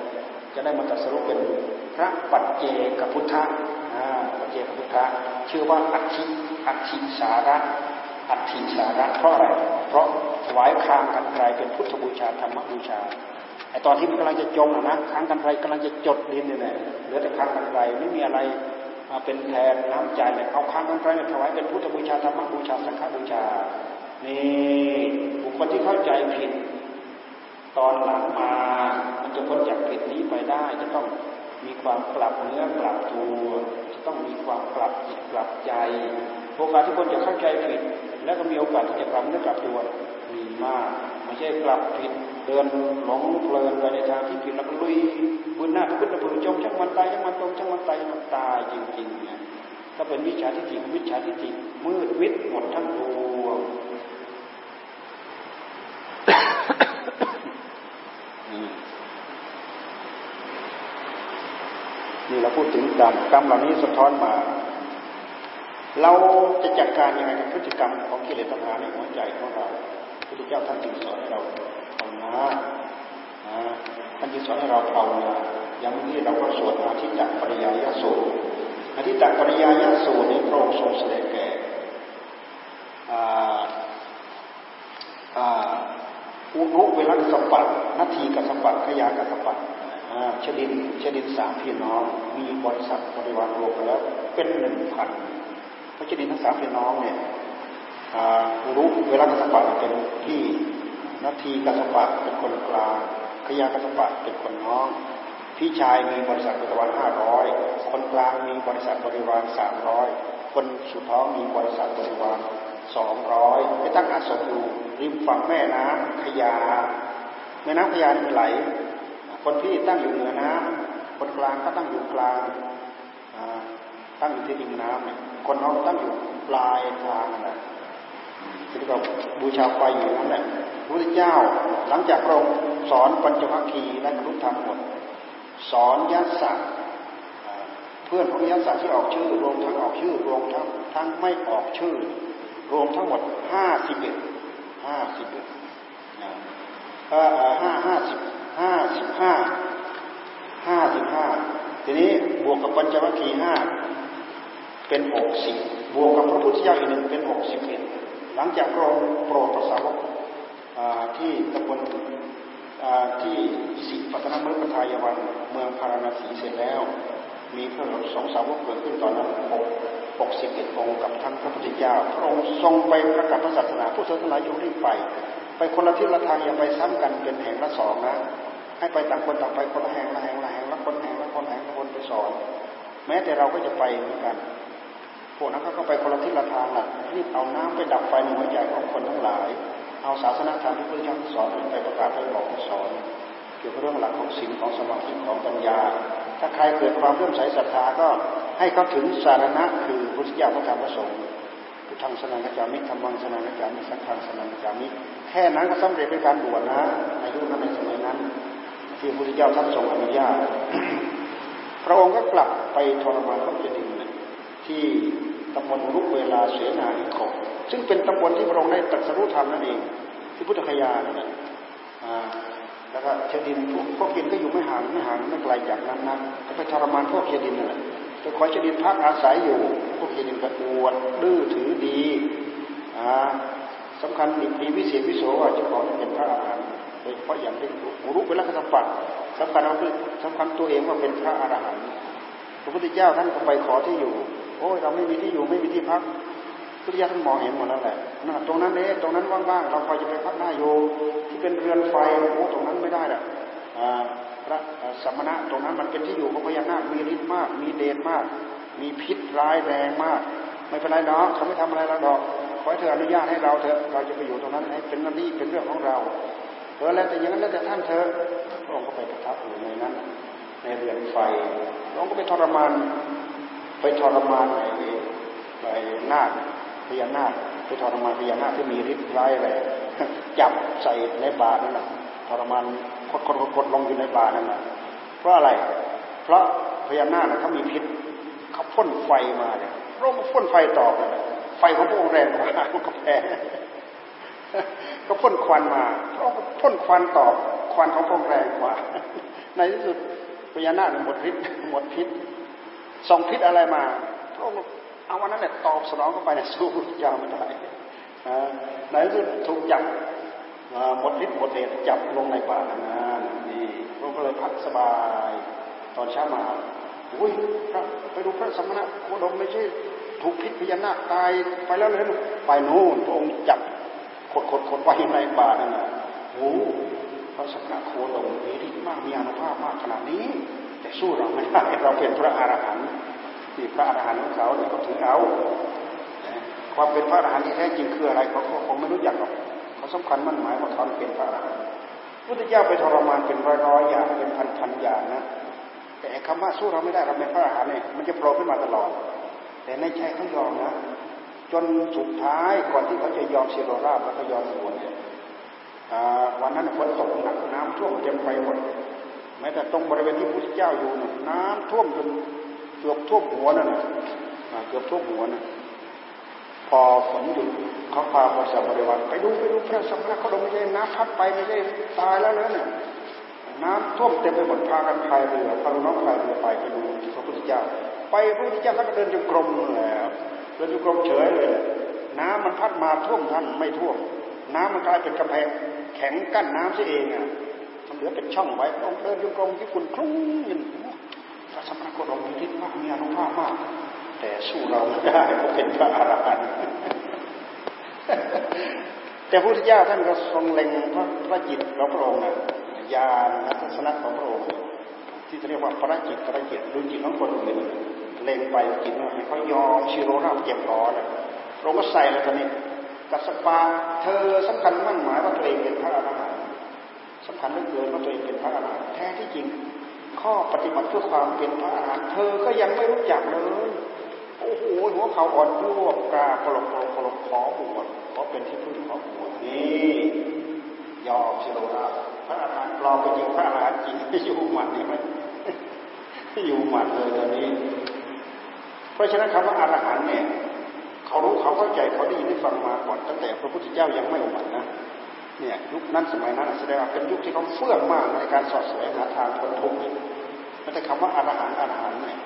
จะได้มาตัสรุปเป็นพระปัจเจกพุทธะปัจเจกพุทธะชื่อว่าอัตถิอัตถิสาระ อัตถิสาระเพราะอะไร เพราะถวายคางกันไกลเป็นพุทธบูชาธรรมบูชาไอตอนที่มันกำลังจะจมนะคางกันไกลกำลังจะจดดินเนี่ยเหลือแต่คางกันไกลไม่มีอะไรมาเป็นแทนน้ำใจเนี่ยเอาค้างกันไปถวายเป็นพุทธบูชาธรรมบูชาสังฆบูชานี่บุคคลที่เข้าใจผิด ตอนหลังมา มันจะพ้นจากผิดนี้ไปได้จะต้องมีความปรับเนื้อปรับตัวจะต้องมีความปรับจิตปรับใจ โอกาสที่คนจะเข้าใจผิด แล้วก็มีโอกาสที่จะปรับนื้กลับตัวมีมากไม่ใช่กลับผิดเดินหลงเพลินไปในทางที่ผิดแล้วก็ลุยบุญหน้าพระพุทธบุญจมช่างมันตายช่างมันตรงช่างมันตายช่างมันตายจริงๆเนี่ยถ้าเป็นวิชาทิฏฐิวิชาทิฏฐิมืดวิตหมดทั้งดวงนี่เราพูดถึงกรรมกรรมเหล่านี้สะท้อนมา เราจะจัดการยังไงกับพฤติกรรมของกิเลสตัณหาในหัวใจของเราพระพุทธเจ้าท่านจึงสอนให้เราภาวนาท่านจึงสอนให้เราภาวนาอย่างนี้เราก็สวดอาทิตตปริยายโสอาทิตตปริยายโสในพระองค์ทรงแสดงแก่อุนุเวลาสปัตนาทีกัสปัตขยากัสปัตชดินชดินสามพี่น้อง มีบริษัทบริวารรวมกันแล้วเป็นหนึ่งพัน พระชดินทั้งสามพี่น้องเนี่ยรู้เวลากัสปะเป็นที่นาทีกัสปะเป็นคนกลางขยากัสปะเป็นคนน้อง พี่ชายมีบริษัทบริวารห้าร้อยคนกลางมีบริษัทบริวารสามร้อยคนสุดท้องมีบริษัทบริวารสองร้อยไปตั้งอาสมอยู่ริมฝั่งแม่น้ำขยาแม่น้ำขยานไหล คนพี่ตั้งอยู่เหนือน้ำคนกลางก็ตั้งอยู่กลางตั้งอยู่ที่ริมน้ำเนี่ย คนน้องตั้งอยู่ปลายทางนั่นแหละที่เราบูชาไฟอยู่นั่นแหละพระพุทธเจ้า หลังจากพระองค์สอนปัญจวัคคีย์และรรลุธรรมหมดสอนยัสสะเพื่อนของยัสสะที่ออกชื่อ รวมทั้งออกชื่อ รวมทั้งทั้งไม่ออกชื่อ รวมทั้งหมดห้าสิบเอ็ดห้าสิบเอ็ดห้าห้าห้าสิบห้าสิบห้าห้าสิบห้าทีนี้บวกกับปัญจวัคคีย์ห้า เป็นหกสิบบวกกับพระพุทธเจ้าอีกหนึ่งเป็นหกสิบเอ็ดหลังจากรองโปรดพระสาวกที่ตำบลที่อิสิปัตนมฤคทายวันเมืองพาราณสีเสร็จแล้ว มีพระสองสาวกเกิดขึ้นตอนนั้นหกหกสิบเอ็ดองค์กับท่านพระพุทธเจ้าพระองค์ทรงไปประกาศพระศาสนาผู้ศาสนาอยู่รีบไป ไปคนละทิศละทางอย่าไปซ้ำกันเป็นแห่งละสองนะ ให้ไปต่างคนต่างไปคนละแห่งละแห่งละแห่งละคนแห่งละคนแห่งละคนไปสอน แม้แต่เราก็จะไปเหมือนกัน พวกนั้นก็ไปคนละทิศละทางแหละรีบเอาน้ำไปดับไฟในหัวใจของคนทั้งหลาย เอาศาสนาธรรมที่พระเจ้าสอนไปประกาศไปบอกไปสอนเกี่ยวกับเรื่องหลักของศีลของสมาธิของปัญญา ถ้าใครเกิดความเลื่อมใสศรัทธาก็ให้เขาถึงสารณะคือพุทธเจ้าพระธรรมพระสงฆ์พุทธังสนังกจามิธรรมังสนังกจามิสังฆังสนังกจามิแค่นั้นก็สำเร็จเป็นการบวชนะในยุคนั้นในสมัยนั้น ที่พระพุทธเจ้าท่านทรงอนุญาตพระองค์ก็กลับไปทรมานพระเจดีย์ ที่ตำบลรุกเวลาเสนานิคมซึ่งเป็นตำบลที่พระองค์ได้ตรัสรู้ธรรมนั่นเอง ที่พุทธคยานั่นแหละแล้วก็เชดินพวกเชดินก็อยู่ไม่ห่างไม่ห่างไม่ไกลจากนั้นนะก็ไปทรมานพวกเชดินนั่นแหละแต่ขอเชดินพักอาศัยอยู่ พวกเชดินก็อวดดื้อถือดีสำคัญดีดีวิเศษวิโสว่าเจ้าของเป็นพระอรหันต์โดยเฉพาะอย่างที่รู้เป็นลักษณะปัดสำคัญเราคือสำคัญตัวเองว่าเป็นพระอรหันต์พระพุทธเจ้าท่านก็ไปขอที่อยู่ โอ้ยเราไม่มีที่อยู่ไม่มีที่พักพุทธิยถาท่านมองเห็นหมดแล้วแหละน่ตรงนั้นเองตรงนั้นว่างๆเราพอจะไปพักหน้าโยที่เป็นเรือนไฟโอ้ตรงนั้นไม่ได้ละพระสมณะตรงนั้นมันเป็นที่อยู่ของพญานาคมีฤทธิ์มาก มีเดชมาก มีพิษร้ายแรงมาก ไม่เป็นไรเนาะเขาไม่ทำอะไรเราดอกขอให้เธออนุญาตให้เราเถอะเราจะไปอยู่ตรงนั้นให้เป็นหน้าที่เป็นเรื่องของเราเออแล้วแต่อย่างนั้นแล้วแต่ท่านเธอพระองค์ก็ไปประทับอยู่ในนั้น ในเรือนไฟพระองค์ก็ไปทรมาน ไปทรมานไอ้ไอ้นาคพญานาคไปทรมานพญานาคที่มีฤทธิ์ร้ายแรงจับใส่ในบาตรนั่นแหละทรมานกดกดกดลงอยู่ในบาตรนั่นแหละเพราะอะไร เพราะพญานาคเขามีพิษเขาพ่นไฟมาเนี่ยพระองค์พ่นไฟตอบเลยไฟของพระองค์แรงกว่าก็แพ้ก็พ่นควันมาพระองค์พ่นควันตอบควันของพระองค์แรงกว่า ในที่สุดพญานาคหมดฤทธิ์หมดพิษ ส่งพิษอะไรมาพระองค์เอาวันนั้นเนี่ยตอบสนองเข้าไปในสู้พุทธเจ้าไม่ได้ในที่สุดถูกจับหมดฤทธิ์หมดเดชจับลงในป่านะนี่พระองค์ก็เลยพักสบายตอนเช้ามาอุ้ยพระไปดูพระสมณะโคดมไม่ใช่ถูกพิษพญานาคตายไปแล้วเลยไปโน่นพระองค์จับขดขดขดไว้ในป่านั่นนะโอ้พระสมณะโคดมมีฤทธิ์มากมีอนุภาพมากขนาดนี้ แต่สู้เราไม่ได้เราเป็นพระอรหันต์ที่พระอรหันต์ของเขาเนี่ยเขาถือเอาความเป็นพระอรหันต์ที่แท้จริงคืออะไรเขาคงไม่รู้จักหรอกเขาสำคัญมั่นหมายว่าเขาเป็นพระอรหันต์พุทธเจ้าไปทรมานเป็นร้อยร้อยอย่างเป็นพันพันอย่างนะแต่คำว่าสู้เราไม่ได้เราเป็นพระอรหันต์เนี่ยมันจะโผล่ขึ้นมาตลอด แต่ในใจเขายอมนะ จนสุดท้ายก่อนที่เขาจะยอมเสียโรราบแล้วก็ยอมบวชเนี่ยวันนั้นฝนตกหนักน้ำท่วมเต็มไปหมด แม้แต่ตรงบริเวณที่พระพุทธเจ้าอยู่น้ำท่วมจนเกือบท่วมหัวนั่นนะเกือบท่วมหัวนะพอฝนหยุดเขาพาพระสัมบริวารไปดูไปดูพระสัมมาเขาดไม่ใช่น้ำพัดไปไม่ใช่ตายแล้วเลยเนี่ยน้ำท่วมเต็มไปหมดพากันพายเรือพาน้องพายเรือไปไปดูพระพุทธเจ้า ไปพระพุทธเจ้าท่านก็เดินจงกรมแล้วเดินจงกรมเฉยเลยน้ำมันพัดมาท่วมท่านไม่ท่วม น้ำมันกลายเป็นกำแพงแข็งกั้นน้ำซะเองอะ เหลือเป็นช่องไว้องเดินจงกรมที่คุณคลุ้งยินพระสัมมาโคดมมีฤทธิ์มากมีอนุภาพมาก แต่สู้เราไม่ได้เราเป็นพระอรหันต์แต่พระพุทธเจ้าท่านก็ทรงเล็งพระพระจิตของพระองค์นะญาณทัศนะของพระองค์ที่เรียกว่าพระจิตพระจิตดูจิตของคนอื่นเล็งไปจิตว่าเขายอมชิโรราเจ็บร้อนพระองค์ก็ใส่เลยตอนนี้กัสปาเธอสำคัญมั่นหมายว่าตัวเองเป็นพระอรหันต์ สำคัญเหลือเกินว่าตัวเองเป็นพระอรหันต์แท้ที่จริง ข้อปฏิบัติเพื่อความเป็นพระอรหันต์เธอก็ยังไม่รู้จักเลยโอ้โหหัวเขาอ่อนรวบกาปลกปลกปลกขอบวชขอเป็นที่พึ่งขอบวชนี่ยอมสิโรราพระอาหารปลอมไปจริงพระอาหารจริงอยู่หมัดนี่มันอยู่หมัดเลยตอนนี้ เพราะฉะนั้นคำว่าอรหันต์เนี่ยเขารู้เขาเข้าใจเขาได้ยินได้ฟังมาก่อนตั้งแต่พระพุทธเจ้ายังไม่อุบัตินะ เนี่ยยุคนั้นสมัยนั้นแสดงว่าเป็นยุคที่เขาเฟื่องมากในการสอดแสวงหาทางพ้นทุกข์ไม่แต่คำว่าอรหันต์อรหันต์เนี่ย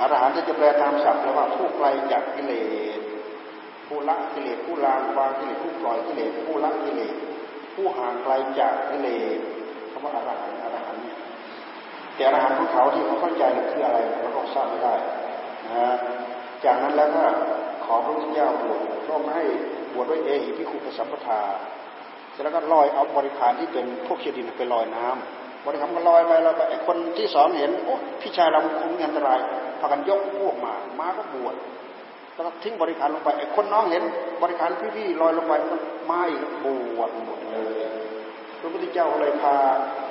อรหันต์จะแปลตามศัพท์แปลว่าผู้ไกลจากกิเลสผู้ละกิเลสผู้ลางวางกิเลสผู้ปล่อยกิเลสผู้ละกิเลสผู้ห่างไกลจากกิเลสคำว่าอรหันต์อรหันต์เนี่ยแต่อรหันต์ของเขาที่เขาเข้าใจคืออะไรเราก็ทราบไม่ได้นะจากนั้นแล้วก็ขอพระพุทธเจ้าบวชก็ไม่ให้บวชด้วยเอหิพิคุปสัมปทา เสร็จแล้วก็ลอยเอาบริขารที่เป็นพวกเชดินไปลอยน้ำบริขารก็ลอยไปลอยไปไอ้คนที่สองเห็นโอ้พี่ชายเราคงมีอันตรายพากันยกพวกมามาก็บวชแล้วก็ทิ้งบริขารลงไปไอ้คนน้องเห็นบริขารพี่ๆลอยลงไปมันมาอีกบวชหมดเลยพระพุทธเจ้าเลยพา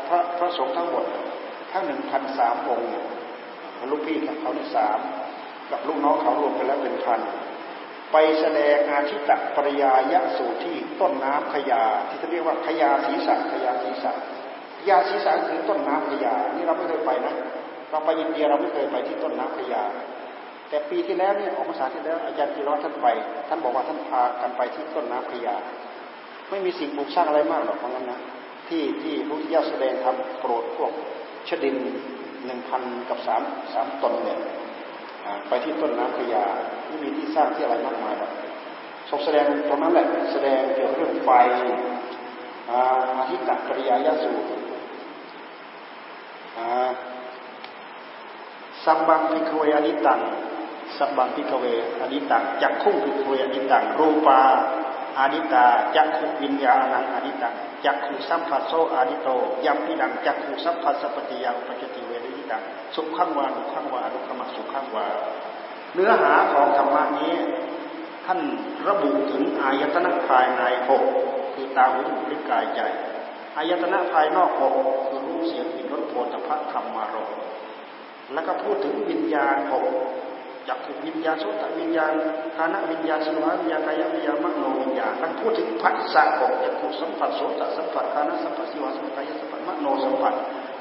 พระพระสงฆ์ทั้งหมดทั้งหนึ่งพันสามองค์ลูกพี่เขานี่สามกับลูกน้องเขารวมกันแล้วเป็นพัน ไปแสดงอาชิตะปริยายะสู่ที่ต้นน้ำขยา ที่เขาเรียกว่าขยาศีสัขยาศีสัขยาศีสัคือต้นน้ำขยา นี่เราไม่เคยไปนะเราไปอินเดียเราไม่เคยไปที่ต้นน้ำขยา แต่ปีที่แล้วเนี่ยออกภาษาที่แล้วอาจารย์จีรอท่านไป ท่านบอกว่าท่านพากันไปที่ต้นน้ำขยา ไม่มีสิ่งปลูกสร้างอะไรมากหรอกเพราะงั้นนะที่ที่พระพุทธเจ้าแสดงทำโปรดพวกชดินหนึ่งพันกับสามสามตนเนี่ย ไปที่ต้นน้ำขยาไม่มีที่สร้างที่อะไรมากมายหรอกทรงแสดงตรงนั้นแหละ แสดงเกี่ยวกับเรื่องไฟอาทิตตปริยายาสูสัมบังพิกเวอนิตังสัมบังพิกเวอนิตังจักคุ้งพิกเวอนิตังรูปาอานิตาจักขุวิญญาณังอานิตังจักขุสัมผัสโซอานิโตยัมพิดังจักขุสัมผัสปฏิยังปัจจิเวังสุขขังวานุขังวานุขมสุขขังวาเนื้อหาของธรรมะนี้ ท่านระบุถึงอายตนะภายในหกคือตาหูจมูกลิ้นกายใจอายตนะภายนอกหกคือรูปเสียงกลิ่นรสโผฏฐัพธรรมารมแล้วก็พูดถึงวิญญาณหกจักขุวิญญาณโสตวิญญาณคานะวิญญาณสิวาวิญญาณกายวิญญาณมโนวิญญาณท่านพูดถึงผัสสะหกจักขุสัมผัสโสตสัมผัสคานะสัมผัสสิวาสัมผัสกายสัมผัสมโนสัมผัส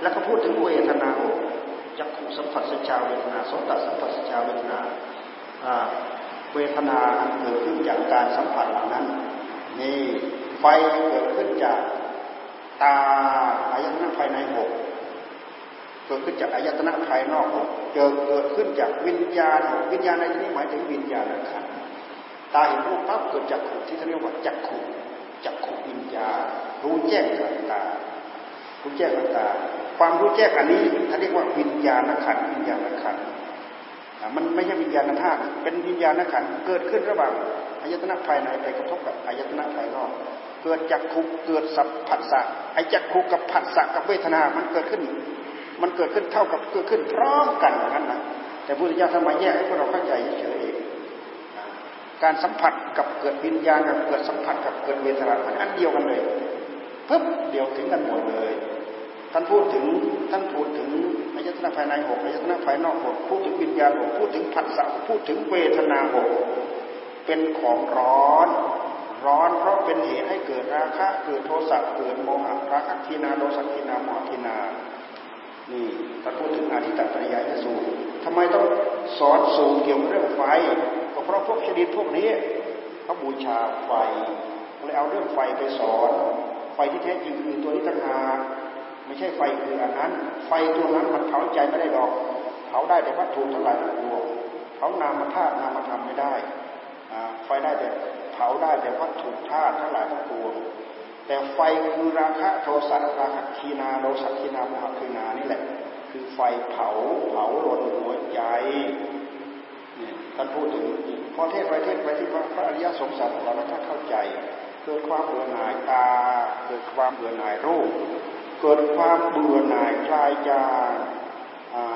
แล้วก็พูดถึงเวทนาหก จักขุสัมผัสสัจจาเวทนาโสตสัมผัสสัจจาเวทนาเวทนาเกิดขึ้นจากการสัมผัสเหล่านั้นนี่ไฟเกิดขึ้นจากตาอายตนะภายในหกเกิดขึ้นจากอายตนะภายนอกหกเกิดเกิดขึ้นจากวิญญาณหกวิญญาณในที่นี้หมายถึงวิญญาณขันตาเห็นรูปปั๊บเกิดจากขุที่เขาเรียกว่าจักขุจักขุวิญญาณรู้แจ้งกับตา รู้แจ้งกับตา ความรู้แจ้งอันนี้เขานเรียกว่าวิญญาณขันวิญญาณขันมันไม่ใช่วิญญาณธาตุเป็นวิญญาณขันเกิดขึ้นระหว่างอายตนะภายในไปกระทบกับอายตนะภายนอก เกิดจากขุเกิดสัพผัสสะไอจักขุกับผัสสะกับเวทนา มันเกิดขึ้น มันเกิดขึ้นเท่ากับเกิดขึ้นพร้อมกันอย่างนั้นนะแต่พุทธเจ้าทำไมแยกให้พวกเราเข้าใจเฉยเองการสัมผัสกับเกิดวิญญาณกับเกิดสัมผัสกับเกิดเวทนามันอันเดียวกันเลยปึ๊บเดียวถึงกันหมดเลย ท่านพูดถึงท่านพูดถึงอายตนะภายในหกอายตนะภายนอกหกพูดถึงวิญญาณหกพูดถึงผัสสะพูดถึงเวทนาหกเป็นของร้อนร้อนเพราะเป็นเหตุให้เกิดราคะเกิดโทสะเกิดโมหะราคะทีนาโทสะทีนาโมหะทีนา นี่ท่านพูดถึงอาทิตตปริยายสูตรทำไมต้องสอนสูตรเกี่ยวกับเรื่องไฟก็เพราะพวกชนิดพวกนี้เขาบูชาไฟเลยเอาเรื่องไฟไปสอน ไฟที่แท้จริงคือตัวนี้ต่างหาก ไม่ใช่ไฟคืออันนั้น ไฟตัวนั้นมันเผาใจไม่ได้หรอก เผาได้แต่วัตถุทั้งหลายทั้งปวงเผานามธาตุนามธรรมไม่ได้ไฟได้แต่เผาได้แต่วัตถุธาตุทั้งหลายทั้งปวงแต่ไฟคือราคะโทสะราคะคีนาโลสักคีนาโมหคีนานี่แหละ คือไฟเผาเผาลนหัวใจเนี่ยท่านพูดถึงพอเทศไปเทศไปที่พระอริยสงสารเราถ้าเข้าใจ เกิดความเบื่อหน่ายตา เกิดความเบื่อหน่ายรูป เกิดความเบื่อหน่ายคลายจาง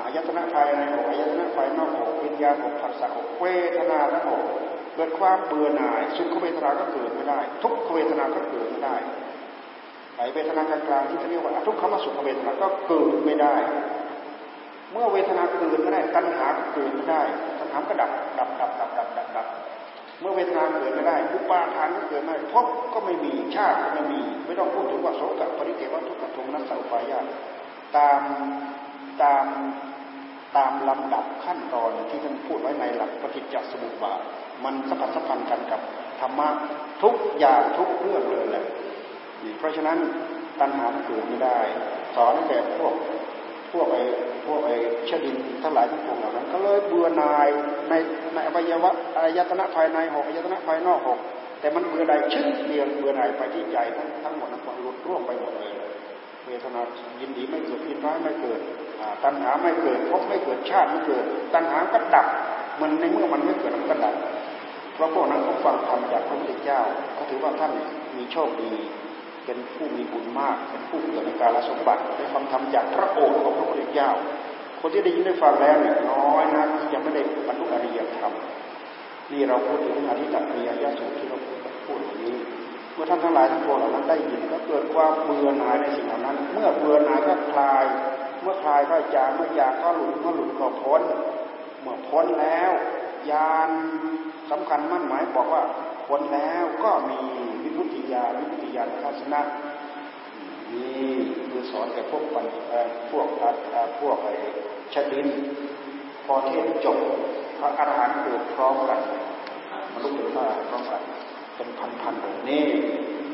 อายตนะภายในหกอายตนะภายนอกหกวิญญาณหกผัสสะหกเวทนาทั้งหกเกิดความเบื่อหน่ายสุขเวทนาก็เกิดไม่ได้ ทุกขเวทนาก็เกิดไม่ได้ไอเวทนากลางๆที่เขาเรียกว่าทุกขมสุขเวทนาก็เกิดไม่ได้ เมื่อเวทนาเกิดไม่ได้ตัณหาเกิดไม่ได้ตัณหาก็ดับดับดับดับดับดับดับ เมื่อเวทนาเกิดไม่ได้อุปาทานก็เกิดไม่พบก็ไม่มีชาติก็ไม่มี ไม่ต้องพูดถึงว่าโสกปริเทวทุกขทุมนัสสุปายาตามตามตามลำดับขั้นตอนที่ท่านพูดไว้ในหลักปฏิจจสมุปบาทมันสัมพันธ์สัมพันธ์กันกับธรรมะทุกอย่างทุกเรื่องเลยแหละเพราะฉะนั้นตัณหาเกิดไม่ได้ สอนแต่พวก พวกไอ้พวกไอ้ชดินทั้งหลายทั้งปวงเหล่านั้น ก็เลยเบื่อหน่ายในในอวัยวะอายตนะภายในหกอายตนะภายนอกหกแต่มันเบื่อหน่ายชึ้งเดียวเบื่อหน่ายไปที่ใจทั้งทั้งหมดทั้งหมดหลุดร่วงไปหมดเลยเวทนายินดีไม่เกิดยินร้ายไม่เกิดตัณหาไม่เกิดพบไม่เกิดชาติไม่เกิด ตัณหาก็ดับมันในเมื่อมันไม่เกิดมันก็ดับเพราะพวกนั้นเขาฟังธรรมจากพระพุทธเจ้าเขาถือว่าท่านมีโชคดี เป็นผู้มีบุญมาก เป็นผู้เกิดในการลสมบัติได้ฟังธรรมจากพระโอษฐ์ของพระพุทธเจ้า คนที่ได้ยินได้ฟังแล้วเนี่ยน้อยนะที่จะไม่ได้บรรลุอริยธรรมนี่เราพูดถึงอริยสัจริยสูตรที่เราพูดอย่างนี้ เมื่อท่านทั้งหลายทั้งปวงเหล่านั้นได้ยินก็เกิดความเบื่อหน่ายในสิ่งเหล่านั้น เมื่อเบื่อหน่ายก็คลาย เมื่อคลายก็จางเมื่อยางก็หลุดเมื่อหลุดก็พ้น เมื่อพ้นแล้วยานสำคัญมั่นหมายบอกว่า พ้นแล้วก็มีวิมุติญาวิมุติญาณทัศนะนี่คือสอนแก่พวกปัญพวกพวกไอ้ชดิน พอเทศจบพระอรหันต์เกิดพร้อมกันมนุษย์เกิดมาพร้อมกันเป็นพันๆเลยนี่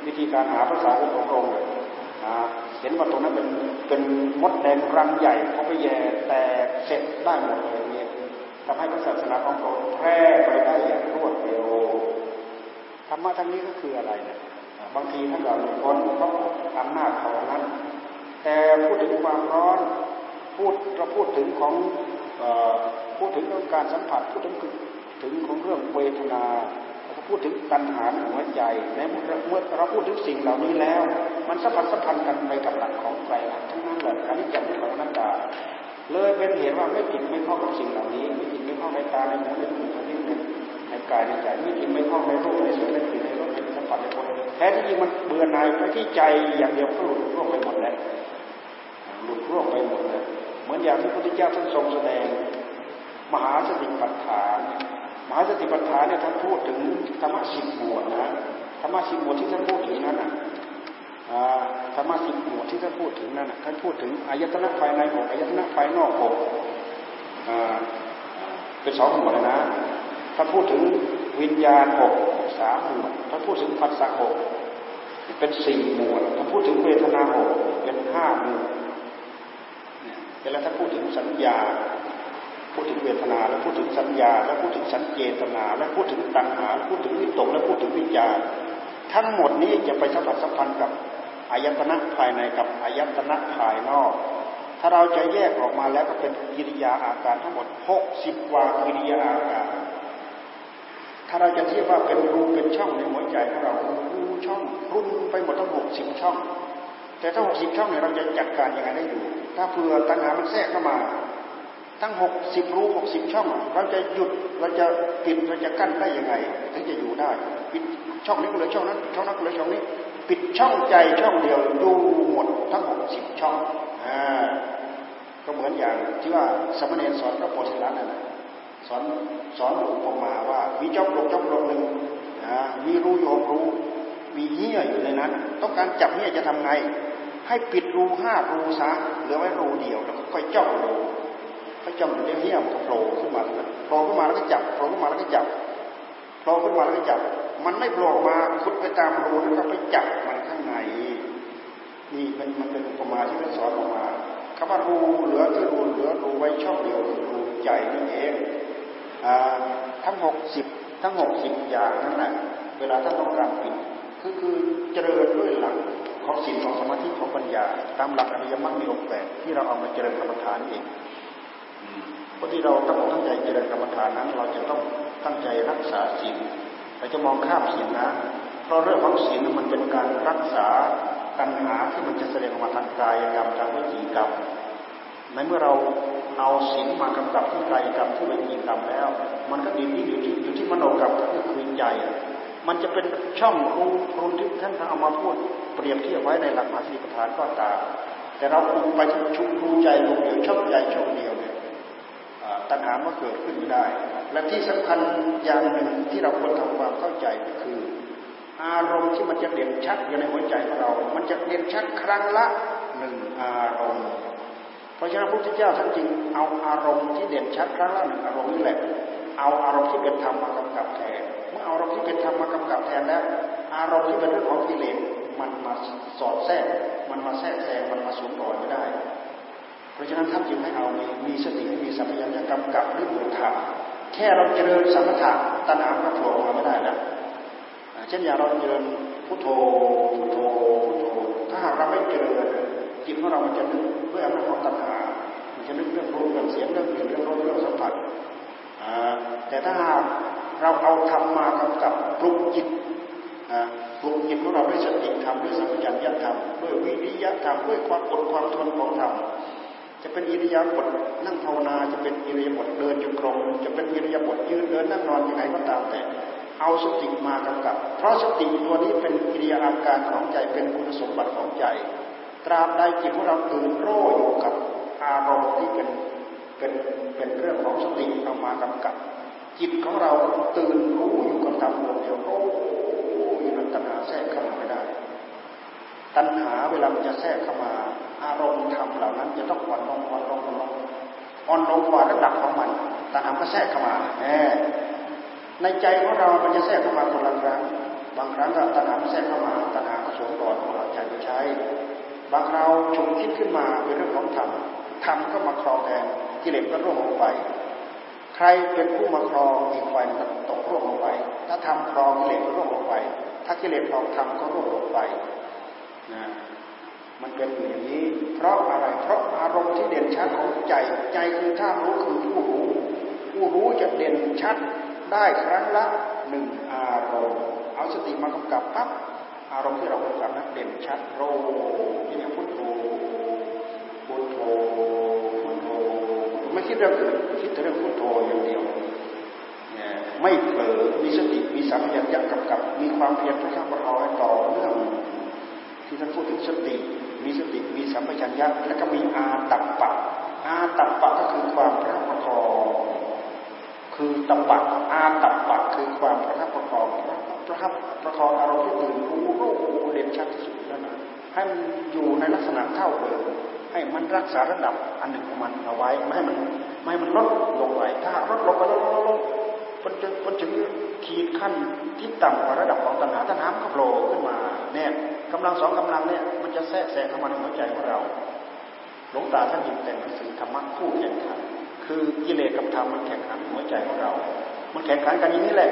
วิธีการหาภาษาของพระองค์เห็นว่าตรงนั้นเป็นเป็นมดแดงรังใหญ่เขาไปแย่แต่เสร็จได้หมดเลยเนี่ยทำให้พระศาสนาของพระองค์แพร่ไปได้อย่างรวดเร็ว รรมะทั้งนี้ก็คืออะไรเนี่ยบางทีท่านเราคนเพราะอำนาจของนั้น แต่พูดถึงความร้อนพูดเราพูดถึงของพูดถึงเรื่องการสัมผัสพูดถึงถึงของเรื่องเวทนาเราพูดถึงตัณหาหัวใจในเมื่อเมื่อเราพูดถึงสิ่งเหล่านี้แล้ว มันสัมพันธ์สัมพันธ์กันไปกับหลักของใจหลักทั้งนั้นแหละอันนี้จำไม่ของนักตาเลยเป็นเหตุว่าไม่ติดไม่ข้องกับสิ่งเหล่านี้ ไม่ติดไม่ข้องในตาในหูในจมูกในลิ้นใน กายในใจไม่ติดไม่ข้องในรูปในเสียงในกลิ่นในรสในสัมผัสในคนแท้ที่จริงมันเบื่อหน่ายไปที่ใจอย่างเดียวก็หลุดร่วงไปหมดแล้วหลุดร่วงไปหมดเลยเหมือนอย่างที่พระพุทธเจ้าท่านทรงแสดง มหาสติปัฏฐาน มหาสติปัฏฐานเนี่ยท่านพูดถึงธรรมะสิบหมวดนะธรรมะสิบหมวดที่ท่านพูดถึงนั้นนะธรรมะสิบหมวดที่ท่านพูดถึงนั้นท่านพูดถึงอายตนะภายในหกอายตนะภายนอกหกเป็นสองหมวดนะ ถ้าพูดถึงวิญญาณหกสามหมวดถ้าพูดถึงภัสสะหกเป็นสี่หมวดถ้าพูดถึงเวทนาหกเป็นห้าหมวดเวลาถ้าพูดถึงสัญญา พูดถึงเวทนา แล้วพูดถึงสัญญา แล้วพูดถึงสัญเจตนา แล้วพูดถึงตัณหา พูดถึงวิตก แล้วพูดถึงวิจารทั้งหมดนี้จะไปสัมผัสสัมพันธ์กับอายตนะภายในกับอายตนะภายนอก ถ้าเราจะแยกออกมาแล้วก็เป็นกิริยาอาการทั้งหมดหกสิบกว่ากิริยาอาการ ถ้าเราจะเทียบว่าเป็นรูเป็นช่องในหัวใจของเรารูช่องรุ่นไปหมดทั้งหกสิบช่อง แต่ถ้าหกสิบช่องเนี่ยเราจะจัดการยังไงได้อยู่ ถ้าเผื่อตัณหามันแทรกเข้ามา ทั้งหกสิบรูหกสิบช่อง เราจะหยุดเราจะปิดเราจะกั้นได้ยังไงถึงจะอยู่ได้ ปิดช่องนี้ก็เลยช่องนั้นช่องนั้นก็เลยช่องนี้ ปิดช่องใจช่องเดียวดูหมดทั้งหกสิบช่องอ่าก็เหมือนอย่างที่ว่าสมณีสอนพระโพธิสัตว์นั่นแหละ สอนสอนอุปมาว่า มีจอมปลวกจอมปลกหนึ่งมีรูอยู่หกรูมีเหี้ยอยู่ในนั้น ต้องการจับเหี้ยจะทำไง ให้ปิดรูห้ารูซะเหลือไว้รูเดียวแล้วก็ค่อยจ้องรูค่อยจ้องเดี๋ยวเหี้ยมันโผล่ขึ้นมาโผล่ขึ้นมาแล้วก็จับโผล่ขึ้นมาแล้วก็จับโผล่ขึ้นมาแล้วก็จับ มันไม่โผล่มาขุดไปตามรูแล้วก็ไปจับมันข้างในนี่มันมันเป็นอุปมาที่มันสอนออกมาคำว่ารูเหลือที่รูเหลือรูไว้ช่องเดียวคือรูใหญ่นี่เอง ทั้งหกสิบทั้งหกสิบอย่างนั่นแหละเวลาท่านต้องการปิดคือคือเจริญด้วยหลักของศีลของสมาธิของปัญญา ตามหลักอริยมรรคมีองค์แปดที่เราเอามาเจริญกรรมฐานเองเพราะที่เราต้องตั้งใจเจริญกรรมฐานนั้น เราจะต้องตั้งใจรักษาศีลเราจะมองข้ามศีลนะ เพราะเรื่องของศีลมันเป็นการรักษาตัณหาที่มันจะแสดงออกมาทางกายกรรมทางวิจีกรรม ในเมื่อเราเอาศีลมากำกับที่กายกรรมที่วิจีกรรมแล้ว มันก็ดีที่อยู่ที่อยู่ที่มโนกรรมก็คือใจมันจะเป็นช่องรูรูที่ท่านเอามาพูดเปรียบเทียบไว้ในหลักมาสีปทานก็ตามแต่เราคุไปที่ชุมรูใจลงเดียวช่องใจช่องเดียวเนี่ยตัณหามันเกิดขึ้นไม่ได้ และที่สำคัญอย่างหนึ่งที่เราควรทำความเข้าใจก็คือ อารมณ์ที่มันจะเด่นชัดอยู่ในหัวใจของเรา มันจะเด่นชัดครั้งละหนึ่งอารมณ์ เพราะฉะนั้นพระพุทธเจ้าท่านจึงเอาอารมณ์ที่เด่นชัดครั้งละหนึ่งอารมณ์นี่แหละ เอาอารมณ์ที่เป็นธรรมมากำกับแทน เมื่อเอาอารมณ์ที่เป็นธรรมมากำกับแทนแล้ว อารมณ์ที่เป็นเรื่องของกิเลสมันมาสอดแทรก มันมาแทรกแซง มันมาสูงต่อไม่ได้ เพราะฉะนั้นท่านจึงให้เอามีมีสติมีสัมผัสกำกับด้วยบุญธรรมแค่เราเจริญสัมถะตัณหาก็โผล่มาไม่ได้แล้วเช่นอย่างเราเจริญพุทโธพุทโธพุทโธถ้าหากเราไม่เจริญ จิตของเรามันจะนึกด้วยอำนาจของตัณหา มันจะนึกเรื่องรูปเรื่องเสียงเรื่องกลิ่นเรื่องรสเรื่องสัมผัสแต่ถ้าเราเอาธรรมมากำกับปลุกจิตปลุกจิตของเราด้วยสติธรรมด้วยสัมผัสญาธรรมด้วยวิริยะธรรมด้วยความอดความทนของธรรมจะเป็นอิริยาบถนั่งภาวนาจะเป็นอิริยาบถเดินจงกรมจะเป็นอิริยาบถยืนเดินนั่งนอนยังไงก็ตามแต่ เอาสติมากำกับ เพราะสติตัวนี้เป็นกิริยาอาการของใจเป็นคุณสมบัติของใจ ตราบใดจิตของเราตื่นรู้อยู่กับอารมณ์ที่เป็นเป็นเป็นเรื่องของสติเอามากำกับ จิตของเราตื่นรู้อยู่กับธรรมดวงเดียวโอ้ยนันตนาแทรกเข้ามาไม่ได้ ตัณหาเวลามันจะแทรกเข้ามา อารมณ์ธรรมเหล่านั้น จะต้องอ่อนลงอ่อนลงอ่อนลงอ่อนลงกว่าระดับของมันตัณหาก็แทรกเข้ามาแหมในใจของเรา มันจะแทรกเข้ามาคนละครั้งบางครั้งก็ตัณหาแทรกเข้ามาตัณหาก็สวมต่อของเราใจไปใช้ บางคราวฉุกคิดขึ้นมาเป็นเรื่องของธรรมธรรมก็มาครองแทนกิเลสก็ร่วงลงไป ใครเป็นผู้มาครองอีกฝ่ายก็ตกร่วงลงไป ถ้าทำครองกิเลสก็ร่วงลงไป ถ้ากิเลสครองธรรมก็ร่วงลงไปนะมันเป็นอยู่อย่างนี้ เพราะอะไร เพราะอารมณ์ที่เด่นชัดของใจ ใจคือธาตุรู้คือผู้รู้ ผู้รู้จะเด่นชัดได้ครั้งละหนึ่งอารมณ์ เอาสติมากำกับปั๊บ อารมณ์ที่เรากำกับนั้นเด่นชัดโรที่เนี่ยพุทโธพุทโธพุทโธไม่คิดเรื่องอื่นคิดแต่เรื่องพุทโธอย่างเดียวไม่เผลอมีสติมีสัมผัสยักกำกับ มีความเพียรพระข้าพเจ้าต่อเนื่องที่ท่านพูดถึงสติ มีสติมีสัมปชัญญะแล้วก็มีอาตัปปะ อาตัปปะก็คือความพระประคองคือตัปปะอาตัปปะคือความพระคับประคอง พระคับประคองอารมณ์ที่ตื่นรู้รู้เด่นชัดที่สุดแล้วนะให้มันอยู่ในลักษณะเท่าเดิมให้มันรักษาระดับอันหนึ่งของมันเอาไว้ไม่ให้มันไม่ให้มันลดลงไปถ้าลดลงไปลดลงมันจะมันถึงขีดขั้นที่ต่ำกว่าระดับของตัณหาตัณหาก็โผล่ขึ้นมาเนี่ยกำลังสองกำลังเนี่ยมันจะแทรกแซงเข้ามาในหัวใจของเราหลวงตาท่านยิงแต่งหนังสือธรรมะคู่แข่งขันคือกิเลสกับธรรมมันแข่งขันหัวใจของเรา มันแข่งขันกันอย่างนี้แหละ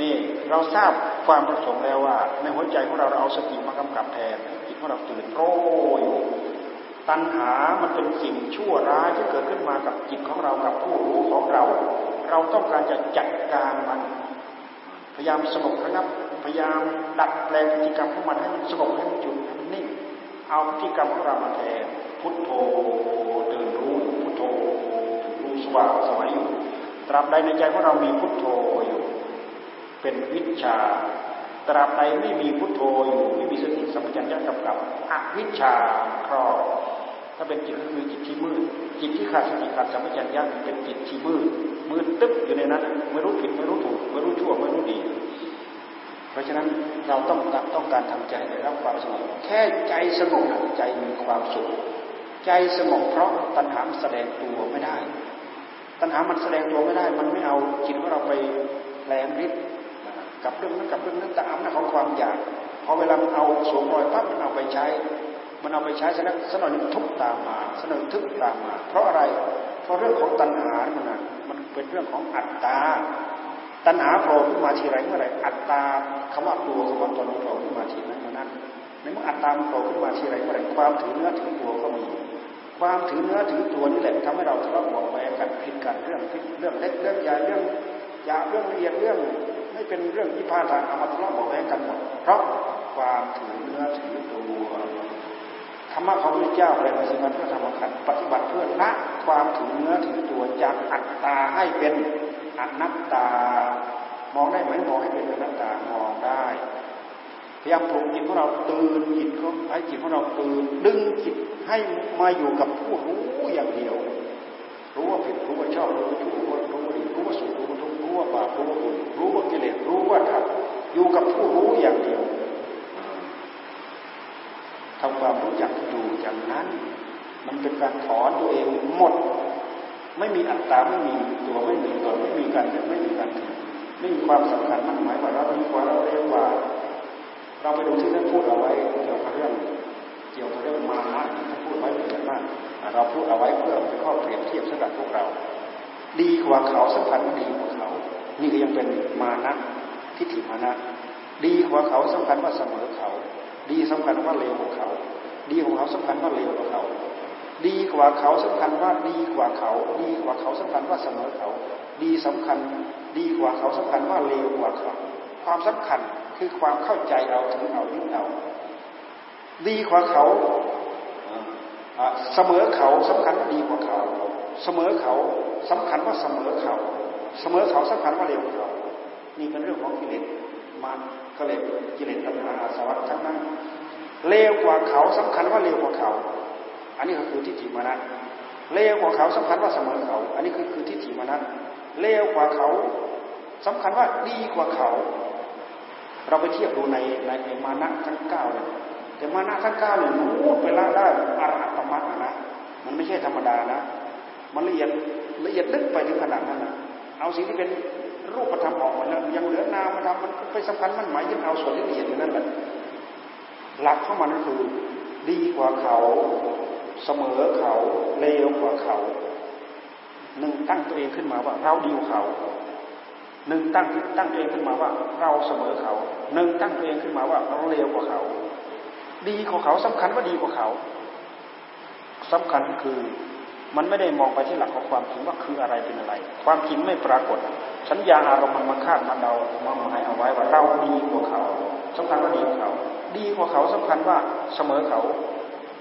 นี่เราทราบความประสงค์แล้วว่า ในหัวใจของเราเราเอาสติมากำกับแทนจิตของเราตื่นโรยตัณหามันเป็นสิ่งชั่วร้ายที่เกิดขึ้นมากับจิตของเรากับผู้รู้ของเรา เราต้องการจะจัดการมัน พยายามสงบระงับ พยายามดัดแปลงพฤติกรรมของมันให้มันสงบให้มันหยุดให้มันนิ่งเอาพฤติกรรมของเรามาแทนพุทโธตื่นรู้พุทโธรู้สว่างสวัยอยู่ตราบใดในใจของเรามีพุทโธอยู่ เป็นวิชา ตราบใดไม่มีพุทโธอยู่ไม่มีสติสัมปชัญญะกำกับอวิชาครอบถ้าเป็นจิตก็คือจิตที่มืด จิตที่ขาดสติขาดสัมปชัญญะเป็นจิตที่มืดมืดตึ๊บอยู่ในนั้นไม่รู้ผิดไม่รู้ถูกไม่รู้ชั่วไม่รู้ดี เพราะฉะนั้นเราต้องต้องการทำใจได้รับความสงบแค่ใจสงบใจมีความสุขใจสงบเพราะตัณหาแสดงตัวไม่ได้ ตัณหามันแสดงตัวไม่ได้ มันไม่เอาจิตของเราไปแหลมฤทธิ์ กับเรื่องนั้นกับเรื่องนั้นตามน้าของความอยากพอเวลามันเอาสวมรอยปั๊บมันเอาไปใช้ มันเอาไปใช้ฉะนั้นสนองทุกตามมาสนองทึกตามมา เพราะอะไร เพราะเรื่องของตัณหามันะมันเป็นเรื่องของอัตตา ตัณหาโผล่ขึ้นมาทีไรเมื่อไรอัตตาคำว่าตัวคำว่าตนโผล่ขึ้นมาทีนั้นเมื่อนั้นในเมื่ออัตตาโผล่ขึ้นมาทีไรเมื่อไรความถือเนื้อถือตัวก็มีความถือเนื้อถือตัวนี่แหละทำให้เราทะเลาะเบาแวงกันผิดกันเรื่องเรื่องเล็กเรื่องใหญ่เรื่องยาเรื่องละเอียดเรื่อง ไม่เป็นเรื่องที่พาทางอามาทะเลาะเบาแวงกันหมดเพราะความถือเนื้อถือตัวธรรมะของพระเจ้าแปลมาสิมันเพื่อทำขันปฏิบัติเพื่อละความถือเนื้อถือตัวจากอัตตาให้เป็นอนัตตามองได้ไหมมองให้เป็นอนัตตามองได้พยายามปลุกจิตของเราตื่นจิตเขาให้จิตของเราตื่นดึงจิตให้มาอยู่กับผู้รู้อย่างเดียว รู้ว่าผิดรู้ว่าชอบรู้ว่าชั่วรู้ว่ารู้ว่าดีรู้ว่าสุขรู้ ว่าทุกข์รู้ว่าบาปรู้ว่าบุญรู้ว่ากิเลสรู้ว่าธรรมอยู่กับผู้รู้อย่างเดียวทำความรู้จักอยู่อย่างนั้น มันเป็นการถอนตัวเองหมด ไม่มีอัตตาไม่มีตัวไม่มีตนไม่มีการไม่มีการถึงไม่มีความสำคัญมั่นหมายว่าเราดีกว่าเราเร็วกว่า เราไปดูที่ท่านพูดเอาไว้เกี่ยวกับเรื่องเกี่ยวกับเรื่องมานะท่านพูดไว้เป็นอย่างมากเราพูดเอาไว้เพื่อเป็นข้อเปรียบเทียบสำหรับพวกเรา ดีกว่าเขาสัมพันธ์ดีกว่าเขา นี่ก็ยังเป็นมานะทิฏฐิมานะ ดีกว่าเขาสำคัญว่าเสมอเขา ดีสำคัญว่าเลวกว่าเขา ดีกว่าเขาสำคัญว่าเลวกว่าเขาดีกว่าเขาสำคัญว่าดีกว่าเขา ดีกว่าเขาสำคัญว่าเสมอเขา ดีสำคัญ ดีกว่าเขาสำคัญว่าเลวกว่าเขา ความสำคัญคือความเข้าใจเอาถึงเอายึดเอาดีกว่าเขาเสมอเขาสำคัญว่าดีกว่าเขา เสมอเขาสำคัญว่าเสมอเขา เสมอเขาสำคัญว่าเร็วกว่าเขา นี่เป็นเรื่องของกิเลสมันก็เลยกิเลสตัณหาอาสวะทั้งนั้นเลวกว่าเขาสำคัญว่าเร็วกว่าเขา อันนี้ก็คือทิฏฐิมานะเลวกว่าเขาสำคัญว่าเสมอเขา อันนี้คือคือทิฏฐิมานะเลวกว่าเขาสำคัญว่าดีกว่าเขา เราไปเทียบดูในในมานะทั้งเก้าเนี่ยแต่มานะทั้งเก้าเนี่ยมูดไปละได้อรหัตมรรคนะมันไม่ใช่ธรรมดานะ มันละเอียดละเอียดลึกไปถึงขนาดนั้นนะเอาสิ่งที่เป็นรูปธรรมออกมาแล้วยังเหลือนามธรรมมันไปสำคัญมันหมายยึดเอาส่วนละเอียดอย่างนั้นแหละหลักของมันก็คือดีกว่าเขาเสมอเขาเลวกว่าเขาหนึ่งตั้งตัวเองขึ้นมาว่า เราดีกว่าเขาหนึ่งตั้งตั้งตัวเองขึ้นมาว่า เราเสมอเขาหนึ่งตั้งตัวเองขึ้นมาว่าเราเลวกว่าเขา ดีกว่าเขาสำคัญว่าดีกว่าเขาสำคัญคือ มันไม่ได้มองไปที่หลักของความจริงว่าคืออะไรเป็นอะไร ความจริงไม่ปรากฏ สัญญาอารมณ์มันมาคาดมาเดามาหมายเอาไว้ว่าเราดีกว่าเขาสำคัญว่าดีกว่าเขา ดีกว่าเขาสำคัญว่าเสมอเขา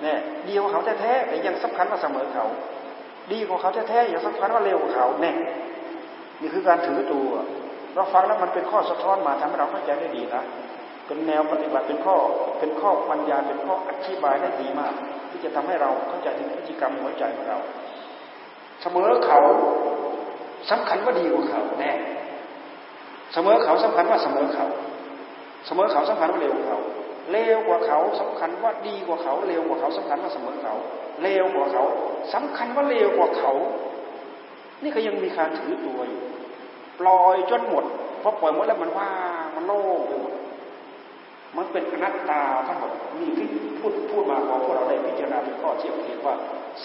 เนี่ยดีกว่าเขาแท้ๆแต่ยังสำคัญว่าเสมอเขา ดีกว่าเขาแท้ๆยังสำคัญว่าเร็วกว่าเขาเนี่ยนี่คือการถือตัวเราฟังแล้วมันเป็นข้อสะท้อนมาทำให้เราเข้าใจได้ดีนะ เป็นแนวปฏิบัติเป็นข้อ เป็นข้อปัญญาเป็นข้ออธิบายได้ดีมาก ที่จะทำให้เราเข้าใจถึงพฤติกรรมหัวใจของเรา เสมอเขาสำคัญว่าดีกว่าเขาแน่เสมอเขาสำคัญว่าเสมอเขา เสมอเขาสำคัญว่าเร็วกว่าเขาเลวกว่าเขาสำคัญว่าดีกว่าเขาเลวกว่าเขาสำคัญว่าเสมอเขาเลวกว่าเขาสำคัญว่าเลวกว่าเขา นี่ก็ยังมีการถือตัวอยู่ปล่อยจนหมดพอปล่อยหมดแล้วมันว่ามันโล่งไปหมด มันเป็นอนัตตาทั้งหมดนี่ที่พูดพูดมาพอพวกเราได้พิจารณาเป็นข้อเทียบเทียบว่า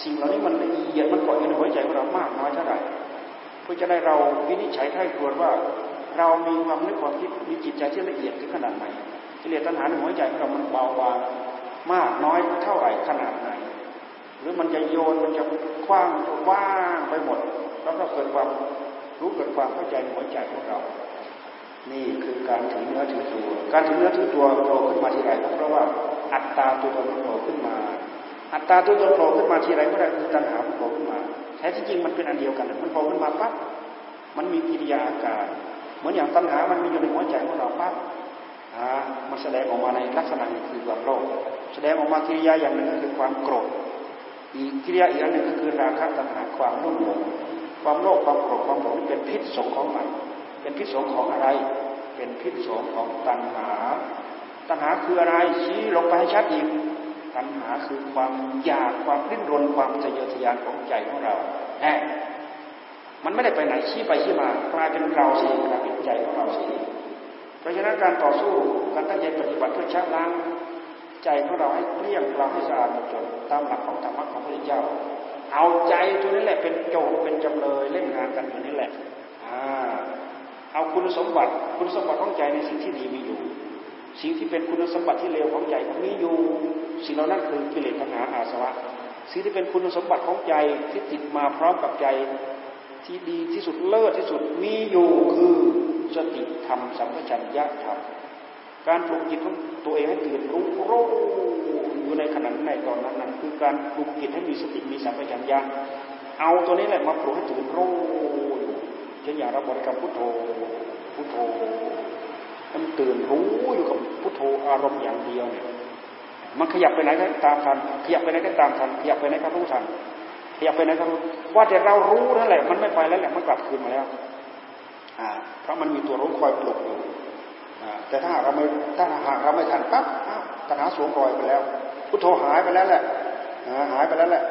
สิ่งเหล่านี้มันละเอียดมันเกาะอยู่ในหัวใจของเรามากน้อยเท่าไหร่เพื่อจะได้เราวินิจฉัยไข้ควรว่า เรามีความนึกความคิดมีจิตใจที่ละเอียดถึงขนาดไหนกิเลสตัณหาในหัวใจของเรามันเบาบางมากน้อยเท่าไหร่ขนาดไหน หรือมันจะโยนมันจะคว้างว่างไปหมด แล้วก็เกิดความรู้เกิดความเข้าใจในหัวใจของเรา นี่คือการถือเนื้อถือตัว การถือเนื้อถือตัวโผล่ขึ้นมาทีไรเพราะว่าอัตตาตัวตนโผล่ขึ้นมา อัตตาตัวตนโผล่ขึ้นมาทีไรเมื่อไรคือตัณหาโผล่ขึ้นมาแท้ที่จริงมันเป็นอันเดียวกันมันโผล่ขึ้นมาปั๊บมันมีกิริยาอาการเหมือนอย่างตัณหามันมีอยู่ในหัวใจของเราปั๊บอ่ามันแสดงออกมาในลักษณะนี้คือความโลภแสดงออกมากิริยาอย่างหนึ่งก็คือความโกรธอีกกิริยาอีกอันหนึ่งก็คือราคะตัณหาความรุ่มหลงความโลภความโกรธความหลงเป็นพิษสงของมัน เป็นพิษสงของอะไร เป็นพิษสงของตัณหา ตัณหาคืออะไรชี้ลงไปให้ชัดอีกตัณหาคือความอยากความริ้นรนความทะเยอทะยานของใจของเราแน่มันไม่ได้ไปไหนชี้ไปชี้มากลายเป็นเราสิกลายเป็นใจของเราสิเพราะฉะนั้นการต่อสู้การตั้งใจปฏิบัติเพื่อชักล้างใจของเราให้เกลี้ยงเราให้สะอาดหมดจดตามหลักของธรรมะของพระเจ้า เอาใจตัวนี้แหละเป็นโจทย์เป็นจำเลยเล่นงานกันอยู่นี่แหละอ่า เอาคุณสมบัติคุณสมบัติของใจในสิ่งที่ดีมีอยู่ สิ่งที่เป็นคุณสมบัติที่เลวของใจมีอยู่ สิ่งเหล่านั้นคือกิเลสปัญหาอาสวะ สิ่งที่เป็นคุณสมบัติของใจที่ติดมาพร้อมกับใจที่ดีที่สุดเลิศที่สุดมีอยู่คือสติธรรมสัมปชัญญะธรรมการปลุกจิตของตัวเองให้ตื่นรู้รู้อยู่ในขณะในตอนนั้นนั้นคือการปลุกจิตให้มีสติมีสัมปชัญญะเอาตัวนี้แหละมาปลุกให้ตื่นรู้ เช่นอย่างเราบริกรรมพุทโธพุทโธมันตื่นรู้อยู่กับพุทโธอารมณ์อย่างเดียวเนี่ยมันขยับไปไหนก็ตามทัน ขยับไปไหนก็ตามทัน ขยับไปไหนก็รู้ทัน ขยับไปไหนก็รู้ ว่าแต่เรารู้นั่นแหละ มันไม่ไปแล้วแหละ มันกลับคืนมาแล้ว อ่า เพราะมันมีตัวรู้คอยปลุกอยู่แต่ถ้าเราไม่ถ้าหากเราไม่ทันปั๊บตัณหาสวมรอยไปแล้ว พุทโธหายไปแล้วแหละหายไปแล้วแหละ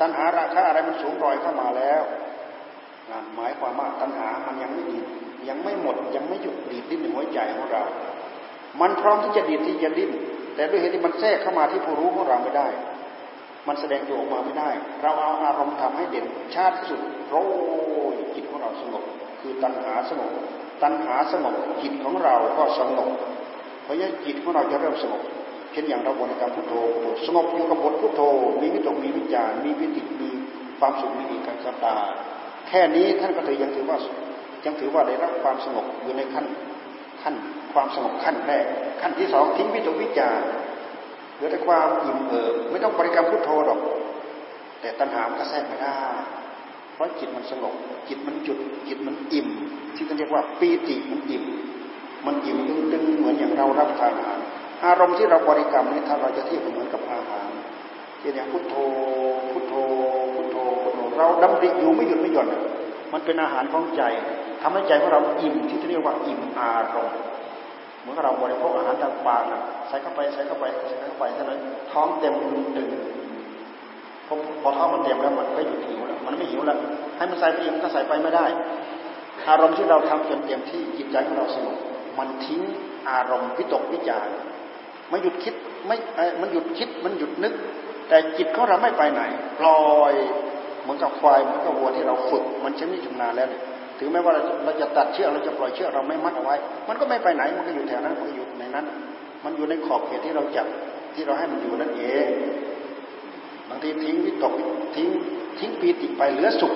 ตัณหาราคะอะไรมันสวมรอยเข้ามาแล้ว หมายความว่าตัณหามันยังไม่ดียังไม่หมดยังไม่หยุดดีดดิ้นในหัวใจของเรา มันพร้อมที่จะดีดที่จะดิ้น แต่ด้วยเหตุที่มันแทรกเข้ามาที่ผู้รู้ของเราไม่ได้ มันแสดงตัวออกมาไม่ได้ เราเอาอารมณ์ทำให้เด่นชาติที่สุดโรยจิตของเราสงบคือตัณหาสงบตัณหาสงบจิตของเราก็สงบเพราะฉะนั้นจิตของเราจะเริ่มสงบเช่นอย่างเราบริกรรมพุทโธสงบอยู่กับบทพุทโธ มีวิตกมีวิจารมีวิติมีความสุขมีอีกกัตา แค่นี้ท่านก็ถือยังถือว่ายังถือว่าได้รับความสงบอยู่ในขั้นขั้นความสงบขั้นแรกขั้นที่สองทิ้งวิตกวิจารเหลือแต่ความอิ่มเอิบไม่ต้องบริกรรมพุทโธหรอก แต่ตัณหามันก็แทรกไม่ได้ เพราะจิตมันสงบจิตมันจุด จิตมันอิ่ม ที่เขาเรียกว่าปีติมันอิ่ม มันอิ่มดึงๆเหมือนอย่างเรารับทานอาหารอารมณ์ที่เราบริกรรมนี่ถ้าเราจะเทียบเหมือนกับอาหารเช่นอย่างพุทโธพุทโธพุทโธพุทโธ เราดำริอยู่ไม่หยุดไม่หย่อนมันเป็นอาหารของใจทำให้ใจของเราอิ่มที่เรียกว่าอิ่มอารมณ์เหมือนเราบริโภคอาหารทางปากใส่เข้าไปใส่เข้าไปใส่เข้าไปเท่านั้นท้องเต็มดึงพอพอท้องมันเต็มแล้วมันก็หยุดหิวแล้วมันไม่หิวแล้วให้มันใส่ไปอีกมันก็ใส่ไปไม่ได้ อารมณ์ที่เราทำจนเต็มที่จิตใจของเราสงบมันทิ้งอารมณ์วิตกวิจารไม่หยุดคิดไม่มันหยุดคิดมันหยุดนึก แต่จิตของเราไม่ไปไหนปล่อย เหมือนกับควายเหมือนกับวัวที่เราฝึก มันชำนิชำนาญแล้วเนี่ยถึงแม้ว่าเราจะตัดเชือกเราจะปล่อยเชือกเราไม่มัดเอาไว้ มันก็ไม่ไปไหนมันก็อยู่แถวนั้นมันก็อยู่ในนั้น มันอยู่ในขอบเขตที่เราจับที่เราให้มันอยู่นั่นเองบางทีทิ้งวิตกทิ้งทิ้งปีติไปเหลือสุข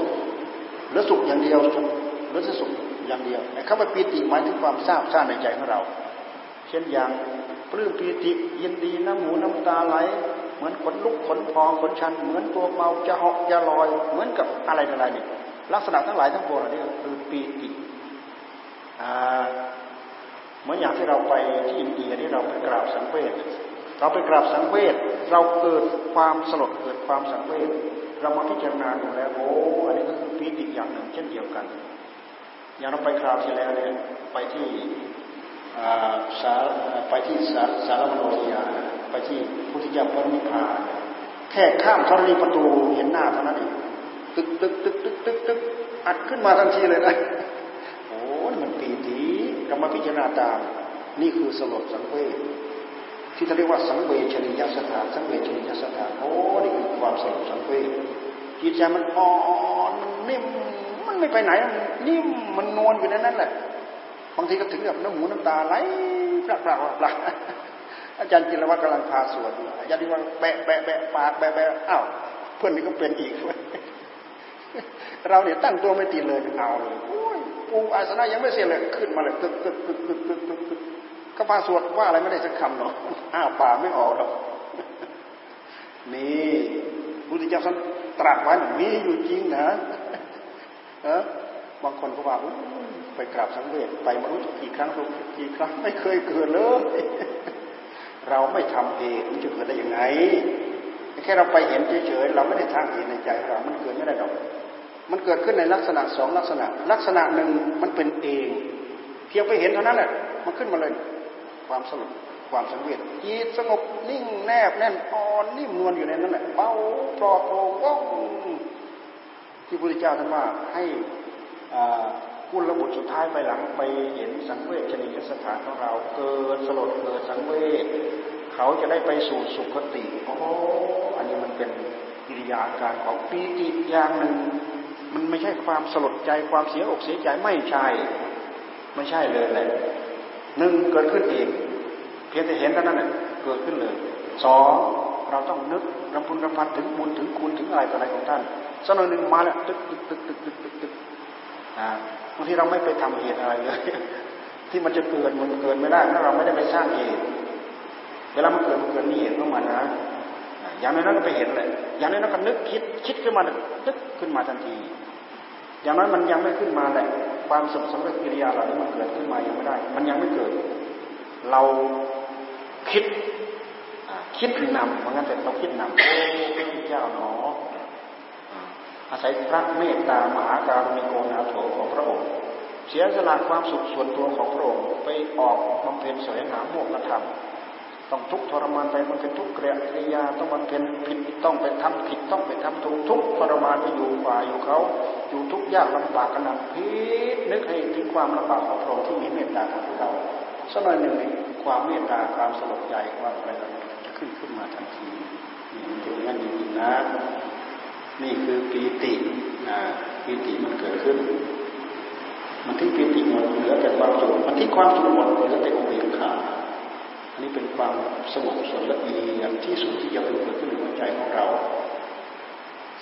เหลือสุขอย่างเดียวสุขเหลือสุขอย่างเดียวไอ้คำว่าปีติหมายถึงความทราบซ่านในใจของเรา เช่นอย่าง ปลื้มปีติยินดีน้ำหูน้ำตาไหล เหมือนขนลุกขนพองขนชัน เหมือนตัวเมาจะหอกจะลอย เหมือนกับอะไรอะไรนี่ลักษณะทั้งหลายทั้งปวงนี่คือปีติเหมือนอย่างที่เราไปที่อินเดียที่เราไปกราบสังเวชเราไปกราบสังเวชเราเกิดความสลดเกิดความสังเวชเรามาพิจารณาดูแล้วโอ้อันนี้ก็คือปีติอย่างหนึ่งเช่นเดียวกัน อย่างเราไปคราวที่แล้วเนี่ยไปที่ สาไปที่สารสารมโนทยาไปที่พุทธิยาพรนิพพานแค่ข้ามธรณีประตูเห็นหน้าเท่านั้นเองตึกตึกตึกตึกตึกตึกอัดขึ้นมาทันทีเลยนะโอ้มันปีติกรรมพิจารณาตาม นี่คือสลดสังเวชที่เขาเรียกว่าสังเวชนิยสถานสังเวชนิยสถานโอ้นี่คือความสลดสังเวชจิตใจมันอ่อนมันนิ่มมันไม่ไปไหนมันนิ่มมันนวลอยู่ในนั้นแหละ บางทีก็ถึงกับน้ำหูน้ำตาไหลพระพระพระอาจารย์จิรวัตรกำลังพาสวดอาจารย์ดีว่าแบะแบะแบะปากแบะแบะอ้าวเพื่อนนี่ก็เป็นอีกเราเนี่ยตั้งตัวไม่ติดเลยเอาเลยปูอาสนะยังไม่เสร็จเลยขึ้นมาเลยตึกตึกตึกตึกตึกตึกตึกก็พาสวดว่าอะไรไม่ได้สักคำหรอกอ้าวป่าไม่ออกหรอกนี่พุทธเจ้าท่านตรัสไว้มีอยู่จริงนะเออบางคนก็ว่า ไปกราบสังเวชไปมนุษย์กี่ครั้งกี่ครั้งไม่เคยเกิดเลย เราไม่ทำเหตุมันจะเกิดได้ยังไงแค่เราไปเห็นเฉยๆเราไม่ได้ทางเหตุในใจเรา มันเกิดไม่ได้ดอก มันเกิดขึ้นในลักษณะสองลักษณะ ลักษณะหนึ่งมันเป็นเอง เพียงไปเห็นเท่านั้นแหละมันขึ้นมาเลย ความสงบความสังเวชจิตสงบนิ่งแนบแน่นอ่อนนิ่มนวลอยู่ในนั้นแหละเบาปลอดโปร่งว่องที่พระพุทธเจ้าท่านว่าให้ กุลบุตรสุดท้ายไปหลังไปเห็นสังเวชชนิยสถานของเราเกิดสลดเกิดสังเวชเขาจะได้ไปสู่สุคติโอ้อันนี้มันเป็นกิริยาการของปีติอย่างหนึ่ง มันไม่ใช่ความสลดใจความเสียอกเสียใจไม่ใช่ ไม่ใช่เลยแหละหนึ่งเกิดขึ้นเองเพียงแต่เห็นเท่านั้นเกิดขึ้นเลยสองเราต้องนึกรำพุนรำพันถึงบุญถึงคุณถึงอะไรต่ออะไรของท่านสักหน่อยหนึ่งมาแล้วตึกตึกตึกตึกตึกตึก ตึกบางทีเราไม่ไปทำเหตุอะไรเลย ที่มันจะเกิดมันเกิดไม่ได้ถ้าเราไม่ได้ไปสร้างเหตุ เวลามันเกิดมันเกิดมีเหตุของมันนะอย่างนั้นก็ไปเห็นเลยอย่างนั้นก็นึกคิดคิดขึ้นมานึกขึ้นมาทันที อย่างนั้นมันยังไม่ขึ้นมาแหละความสมสำเร็จกิริยาเหล่านี้มันเกิดขึ้นมายังไม่ได้ มันยังไม่เกิด เราคิดคิดนำเพราะงั้นแต่เราคิดนำโอ้พระเจ้าหนอ อาศัยพระเมตตามหาการุณิโกนาโถของพระองค์ เสียสละความสุขส่วนตัวของพระองค์ไปออกบำเพ็ญแสวงหาโมกขธรรมต้องทุกทรมานไปมันเป็นทุกเกลียกิยาต้องมันเป็นผิดต้องไปทำผิดต้องไปทำถูกทุกทรมานไปอยู่ฝ่ายอยู่เขาอยู่ทุกยากลำบากขนาดพิษนึกให้ถึงความลำบากของพระองค์ที่มีเมตตากับพวกเราสักหน่อยหนึ่งความเมตตาความสลดใจความอะไรจะขึ้นขึ้นมาทันทีนี่มันเป็นอย่างนี้นะ นี่คือปีติปีติมันเกิดขึ้น มันที่ปีติหมดเหลือแต่ความสุขมันที่ความสุขหมดเหลือแต่อุเบกขาอันนี้เป็นความสงบสนละเอียดที่สุดที่จะเกิดขึ้นในหัวใจของเรา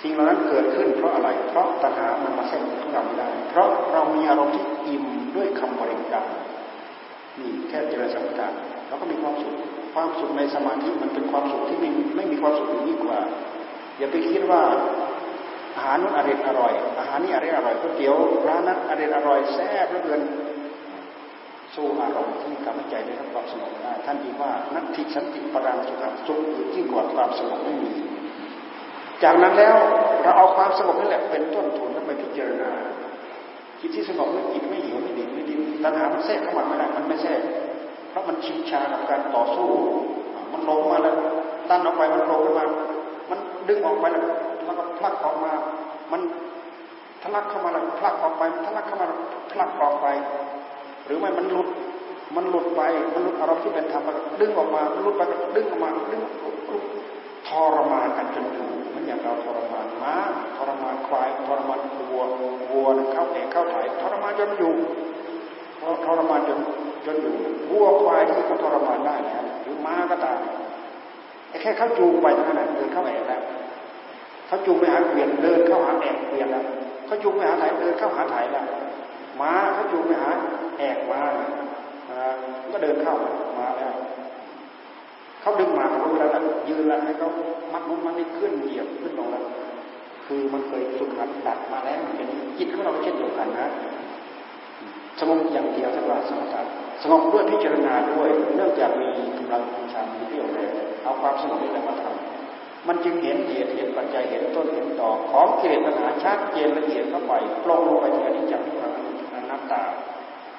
สิ่งเหล่านั้นเกิดขึ้นเพราะอะไร เพราะตัณหามันมาแทรกของเราไม่ได้ เพราะเรามีอารมณ์ที่อิ่มด้วยคำบริกรรมนี่แค่เจริญสัมปทานเราก็มีความสุข ความสุขในสมาธิมันเป็นความสุขที่ไม่ไม่มีความสุขยิ่งกว่า อย่าไปคิดว่าอาหารนั้นอร่อยอร่อย อาหารนี้อร่อยอร่อยก๋วยเตี๋ยวร้านนั้นอร่อยอร่อยแซ่บเหลือเกินสู้อารมณ์ที่ทำให้ใจได้รับความสงบได้ท่านดีว่านัตถิสันติปรังสุขสุขอื่นยิ่งกว่าความสงบไม่มี จากนั้นแล้วเราเอาความสงบนี่แหละเป็นต้นทุนแล้วไปพิจารณาจิตที่สงบไม่จิตไม่หิวไม่ดิ้นไม่ดิ้นตัณหามันแทรกเข้ามาไม่ได้มันไม่แทรกเพราะมันชิงชากับการต่อสู้ มันลงมาแล้วตันออกไปมันลงมามัน ดึงออกไปแล้วมันก็พลักออกมา มันทะลักเข้ามาแล้วพลักออกไปทะลักเข้ามาแล้วพลักออกไป หรือไม่มันหลุด มันหลุดไป มันหลุดอารมณ์ที่เป็นธรรมดึงออกมามันหลุดไปดึงออกมาดึงทรมานกันจนอยู่เหมือนอย่างเราทรมานม้าทรมานควายทรมานวัววัวเข้าแข่เข้าถ่ายทรมานจนอยู่ทรมานจนจนอยู่วัวควายที่เขาทรมานได้นะหรือม้าก็ตาม แค่เขาจูงไปเท่านั้นเดินเข้าแอบแล้วเขาจูงไปหาเกวียนเดินเข้าหาแอบเกวียนแล้วเขาจูงไปหาถ่ายเดินเข้าหาถ่ายแล้วม้าเขาจูงไปหาแอกมาก็เดินเข้ามาแล้วเขาดึงมาเขาเวลายืนแล้วให้เขามัดมุ้นมันนี่ขึ้นเหยียบขึ้นลงแล้วคือมันเคยฝึกหัดดัดมาแล้วมันเป็นจิตของเราเช่นเดียวกันนะสงบอย่างเดียวท่านว่าสงบสงบด้วยพิจารณาด้วย เนื่องจากมีกำลังชามีเรี่ยวแรง เอาความสงบนี้แหละมาทำมันจึงเห็นเหตุเห็นปัจจัยเห็นต้นเห็นต่อของกิเลสตัณหาชัดเจนละเอียดเข้าไปปลงลงไปที่อนิจจังทุกขังอนัตตา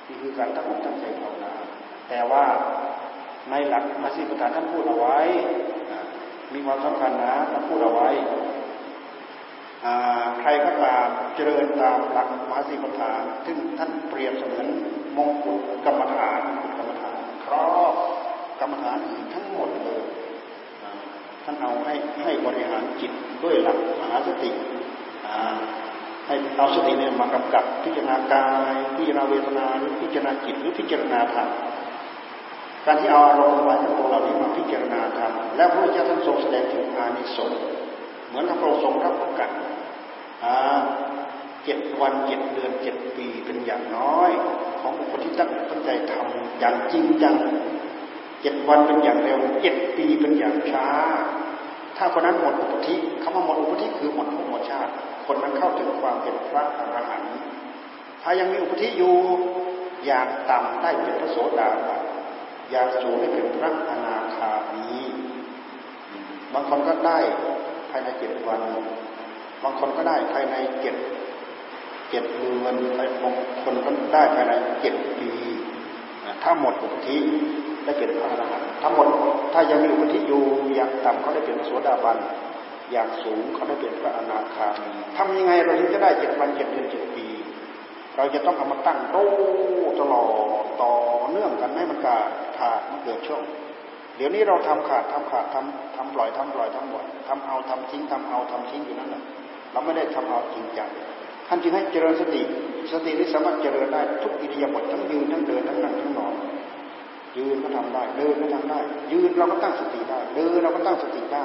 นี่คือการตั้งอกตั้งใจภาวนาแต่ว่าในหลักมาสีปฐานท่านพูดเอาไว้ มีความสำคัญนะท่านพูดเอาไว้ใครก็ตามเจริญตามหลักมหาสีปฐานซึ่งท่านเปรียบเสมือนมงกุฎกรรมฐานกรรมฐานครอบกรรมฐานอื่นทั้ง ท่านเอาให้ให้บริหารจิตด้วยหลักมหาสติให้เอาสติเนี่ยมากำกับพิจารณากายพิจารณาเวทนาหรือพิจารณาจิตหรือพิจารณาธรรมการที่เอาอารมณ์ทั้งหลายทั้งปวงเหล่านี้มาพิจารณาธรรมแล้วพระเจ้าท่านทรงแสดงถึงอานิสงส์เหมือนพระองค์ทรงรับประกันเจ็ดวันเจ็ดเดือนเจ็ดปีเป็นอย่างน้อย ของบุคคลที่ตั้งตั้งใจทำอย่างจริงจัง เจ็ดวันเป็นอย่างเร็วเจ็ดปีเป็นอย่างช้า ถ้าคนนั้นหมดอุปธิคำว่าหมดอุปธิคือหมดภพหมดชาติ คนนั้นเข้าถึงความเป็นพระอรหันต์ถ้ายังมีอุปธิอยู่อย่างต่ำได้เป็นพระโสดาบันอย่างสูงได้เป็นพระอนาคามีบางคนก็ได้ภายในเจ็ดวัน บางคนก็ได้ภายในเจ็ดเจ็ดเดือนบางคนก็ได้ภายในเจ็ดปี ถ้าหมดอุปธิ ได้เป็นพระอรหันต์ทั้งหมด ถ้ายังมีอุปธิอยู่อย่างต่ำเขาได้เป็นโสดาบันอย่างสูงเขาได้เป็นพระอนาคามีทำยังไงเราถึงจะได้เจ็ดวันเจ็ดเดือนเจ็ดปี เราจะต้องเอามาตั้งโตตลอดต่อเนื่องกันให้มันขาดขาดมันเกิดช่วงเดี๋ยวนี้เราทำขาดทำขาดทำทำปล่อยทำปล่อยทำหมดทำเอาทำทิ้งทำเอาทำทิ้งอยู่นั่นแหละเราไม่ได้ทำเอาจริงจังท่านจึงให้เจริญสติ สตินี้สามารถเจริญได้ทุกอิริยาบถทั้งยืนทั้งเดินทั้งนั่งทั้งนอน ยืนก็ทำได้ เดินก็ทำได้ ยืนเราก็ตั้งสติได้ เดินเราก็ตั้งสติได้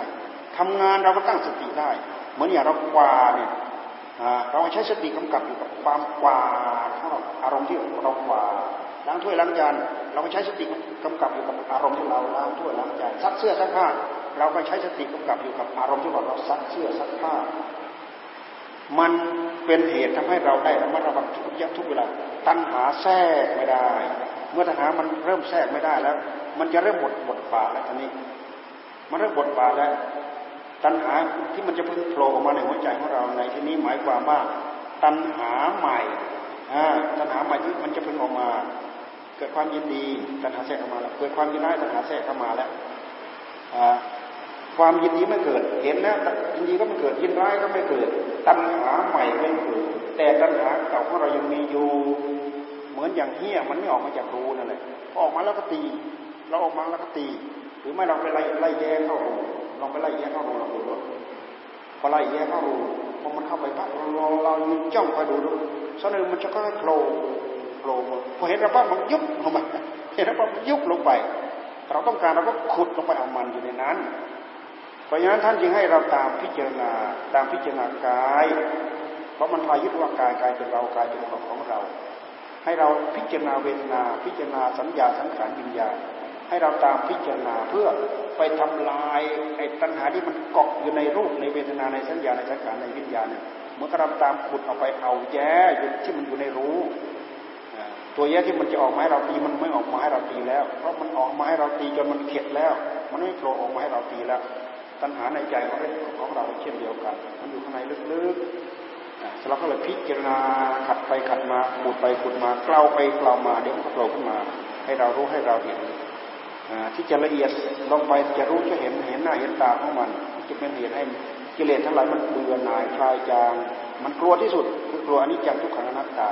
ทำงานเราก็ตั้งสติได้ เหมือนอย่างเรากวาเนี่ยเราใช้สติกำกับอยู่กับความกวาของเราอารมณ์ที่เรากวาล้างถ้วยล้างจานเราก็ใช้สติกำกับอยู่กับอารมณ์ที่เราล้างถ้วยล้างจานซักเสื้อซักผ้าเราก็ใช้สติกำกับอยู่กับอารมณ์ที่เราซักเสื้อซักผ้ามันเป็นเหตุทำให้เราได้ระมัดระวังทุกยักทุกเวลาตัณหาแทรกไม่ได้ เมื่อตัณหามันเริ่มแทรกไม่ได้แล้ว มันจะเริ่มหมดบทบาทแล้วทีนี้ มันเริ่มบทบาทแล้ว ตัณหาที่มันจะพึ่งโผล่ออกมาในหัวใจของเราในที่นี้หมายความว่าตัณหาใหม่ตัณหาใหม่ที่มันจะพึ่งออกมา เกิดความยินดีตัณหาแทรกเข้ามาแล้ว เกิดความยินร้ายตัณหาแทรกเข้ามาแล้วความยินดีไม่เกิด เห็นแล้วยินดีก็ไม่เกิด ยินร้ายก็ไม่เกิด ตัณหาใหม่ไม่เกิด แต่ตัณหาเก่าของเรายังมีอยู่ เหมือนอย่างเหี้ยมันไม่ออกมาจากรูนั่นแหละออกมาแล้วก็ตี เราออกมาแล้วก็ตี หรือไม่เราไปไล่ไล่แย่เข้ารูลองไปไล่แย่เข้ารูเราดูรถพอไล่แย่เข้ารูพอมันเข้าไปปั๊บเราเราเรายืนจ้องไปดูดูสักหนึ่งมันจะก็โผล่โผล่พอเห็นเราปั๊บมันยุบลงไปเห็นเราปั๊บยุบลงไป เราต้องการเราก็ขุดลงไปเอามันอยู่ในนั้นเพราะฉะนั้นท่านจึงให้เราตามพิจารณาตามพิจารณากาย เพราะมันพายึดว่ากายกายเป็นเรากายเป็นของของเรา ให้เราพิจารณาเวทนา พิจารณาสัญญาสังขารวิญญาณให้เราตามพิจารณาเพื่อไปทำลายไอ้ตัณหาที่มันเกาะอยู่ในรูปในเวทนาในสัญญาในสังขารในวิญญาณเนี่ยเมื่อเราตามขุดออกไปเอาแย่ที่มันอยู่ในรู้ตัวแย่ที่มันจะออกมาให้เราตีมันไม่ออกมาให้เราตีแล้ว เพราะมันออกมาให้เราตีจนมันเข็ดแล้ว มันไม่โผล่ออกมาให้เราตีแล้ว ตัณหาในใจของของเราเช่นเดียวกัน มันอยู่ข้างในลึกๆ เราก็เลยพิจารณาขัดไปขัดมาขุดไปขุดมาเกลาไปเกลามาเดี๋ยวมันโผล่ขึ้นมา ให้เรารู้ให้เราเห็นที่จะละเอียดลงไปจะรู้จะเห็นเห็นหน้าเห็นตาของมันจะเป็นเหตุให้กิเลสทั้งหลายมันเบื่อหน่ายคลายจาง มันกลัวที่สุดคือกลัวอนิจจังทุกขังอนัตตา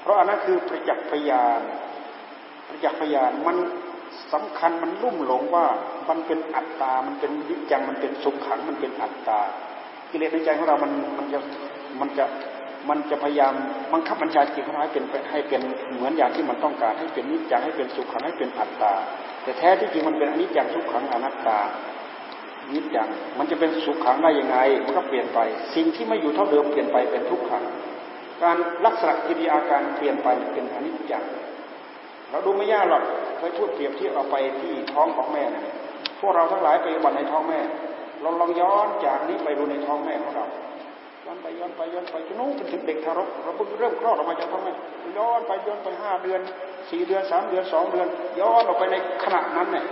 เพราะอันนั้นคือประจักษ์พยานประจักษ์พยานมันสำคัญมันลุ่มหลงว่ามันเป็นอัตตา มันเป็นนิจจังมันเป็นสุขขังมันเป็นอัตตา กิเลสในใจของเรามันมันจะ มันจะมันจะพยายามบังคับบัญชาจิตของเราให้เป็นให้เป็นเหมือนอย่างที่มันต้องการให้เป็นนิจจังให้เป็นสุขขังให้เป็นอัตตา แต่แท้ที่จริงมันเป็นอนิจจังทุกขังอนัตตานิจจังมันจะเป็นสุขขังได้ยังไง มันก็เปลี่ยนไป สิ่งที่ไม่อยู่เท่าเดิมเปลี่ยนไปเป็นทุกขังการลักษณะกิริยาการเปลี่ยนไปเป็นอนิจจังเราดูไม่ยากหรอกไปพูดเปรียบเทียบเอาไปที่ท้องของแม่นะพวกเราทั้งหลายไปวันในท้องแม่ เราลองย้อนจากนี้ไปดูในท้องแม่ของเรา ย้อนไปย้อนไปย้อนไปจนนู้นถึงเด็กทารกเราเพิ่งเริ่มคลอดออกมาจากท้องแม่ย้อนไปย้อนไปห้าเดือนสี่เดือนสามเดือนสองเดือน ย้อนออกไปในขณะนั้นเนี่ย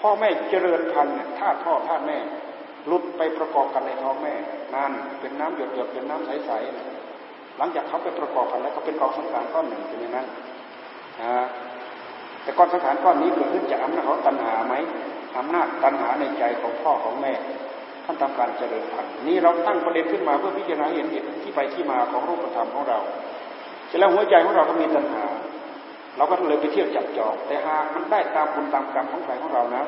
พ่อแม่เจริญพันธุ์ธาตุพ่อธาตุแม่ลุดไปประกอบกันในท้องแม่นั่นเป็นน้ำหยดหยดเป็นน้ำใสๆหลังจากเขาไปประกอบกันแล้วเขาเป็นกองสังขารก้อนหนึ่งเป็นอย่างนั้นนะแต่ก้อนสังขารก้อนนี้เกิดขึ้นจากอำนาจของตัณหาไหมอำนาจตัณหาในใจของพ่อของแม่ ท่านทำการเจริญพันธุ์นี้เราตั้งประเด็นขึ้นมาเพื่อพิจารณาเห็นเหตุที่ไปที่มาของรูปธรรมของเราเสร็จแล้วหัวใจของเราก็มีตัณหา เราก็เลยไปเที่ยวจับจองแต่หากมันได้ตามบุญตามกรรมของใครของเรานะ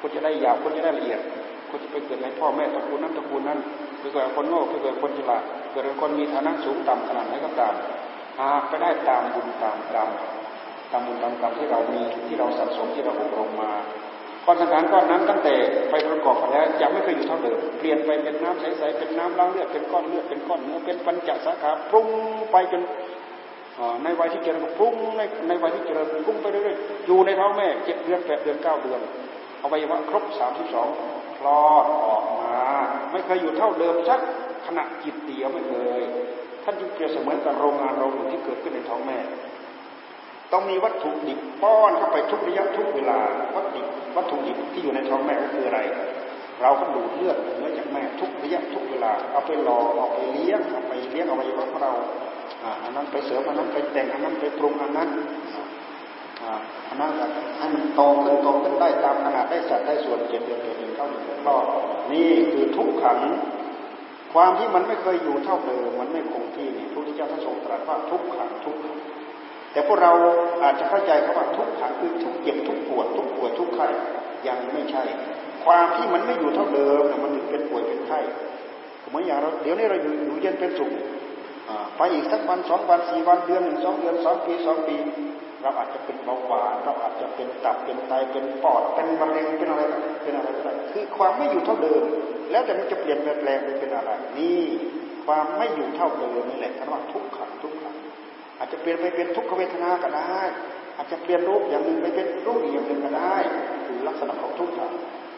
คนจะได้ยาวคนจะได้ละเอียดคนจะไปเกิดในพ่อแม่ตระกูลนั้นตระกูลนั้นไปเกิดคนโง่ไปเกิดคนฉลาดเกิดคนมีฐานะสูงต่ำขนาดไหนก็ตามหากไปได้ตามบุญตามกรรมตามบุญตามกรรมที่เรามีที่เราสะสมที่เราอบรมมา ก้อนสังขารก้อนนั้นตั้งแต่ไปประกอบกันแล้วจะไม่เคยอยู่เท่าเดิมเปลี่ยนไปเป็นน้ำใสๆเป็นน้ำล้างเลือดเป็นก้อนเลือดเป็นก้อนเนื้อเป็นปัญจสาขาปรุงไปจนในวัยที่เจริญปรุงในในวัยที่เจริญปรุงไปเรื่อยๆอยู่ในท้องแม่เจ็ดเดือนแปดเดือนเก้าเดือนเอาไปว่าครบสามสิบสองคลอดออกมา ไม่เคยอยู่เท่าเดิมสักขณะจิตเดียวไม่เคยท่านจึงเปรียบเสมือนกับโรงงานโรงหนึ่งที่เกิดขึ้นในท้องแม่ ต้องมีวัตถุดิบป้อนเข้าไปทุกระยะทุกเวลา วัตถุวัตถุดิบที่อยู่ในท้องแม่ก็คืออะไร เราก็ดูดเลือดเนื้อจากแม่ทุกระยะทุกเวลา เอาไปหล่อเอาไปเลี้ยงเอาไปเลี้ยงเอาไว้ของเราอันนั้นไปเสริมอันนั้นไปแต่งอันนั้นไปปรุงอันนั้นอันนั้นให้มันโตขึ้นโตขึ้นได้ตามขนาดได้สัดได้ส่วนเจ็ดเดือนเจ็ดเดือนเก้าเดือนก็นี่คือทุกขังความที่มันไม่เคยอยู่เท่าเดิมมันไม่คงที่นี่พระพุทธเจ้าท่านทรงตรัสว่าทุกขังทุกขัง แต่พวกเราอาจจะเข้าใจคำว่าทุกขังคือทุกเจ็บทุกปวด ทุกปวดทุกไข้ยังไม่ใช่ ความที่มันไม่อยู่เท่าเดิมมันถึงเป็นป่วยเป็นไข้เหมือนอย่างเราเดี๋ยวนี้เราอยู่อยู่เย็นเป็นสุขไปอีกสักวันสองวันสี่วันเดือนหนึ่งสองเดือนสองปีสองปี เราอาจจะเป็นเบาหวานเราอาจจะเป็นตับเป็นไตเป็นปอดเป็นมะเร็งเป็นอะไรเป็นอะไรก็ได้คือความไม่อยู่เท่าเดิม แล้วแต่มันจะเปลี่ยนแปลงไปเป็นอะไร นี่ ความไม่อยู่เท่าเดิมนี่แหละคำว่าทุกขังทุกขัง อาจจะเปลี่ยนไปเป็นทุกขเวทนาก็ได้ อาจจะเปลี่ยนรูปอย่างหนึ่งไปเป็นรูปอีกอย่างหนึ่งก็ได้คือลักษณะของทุกขัง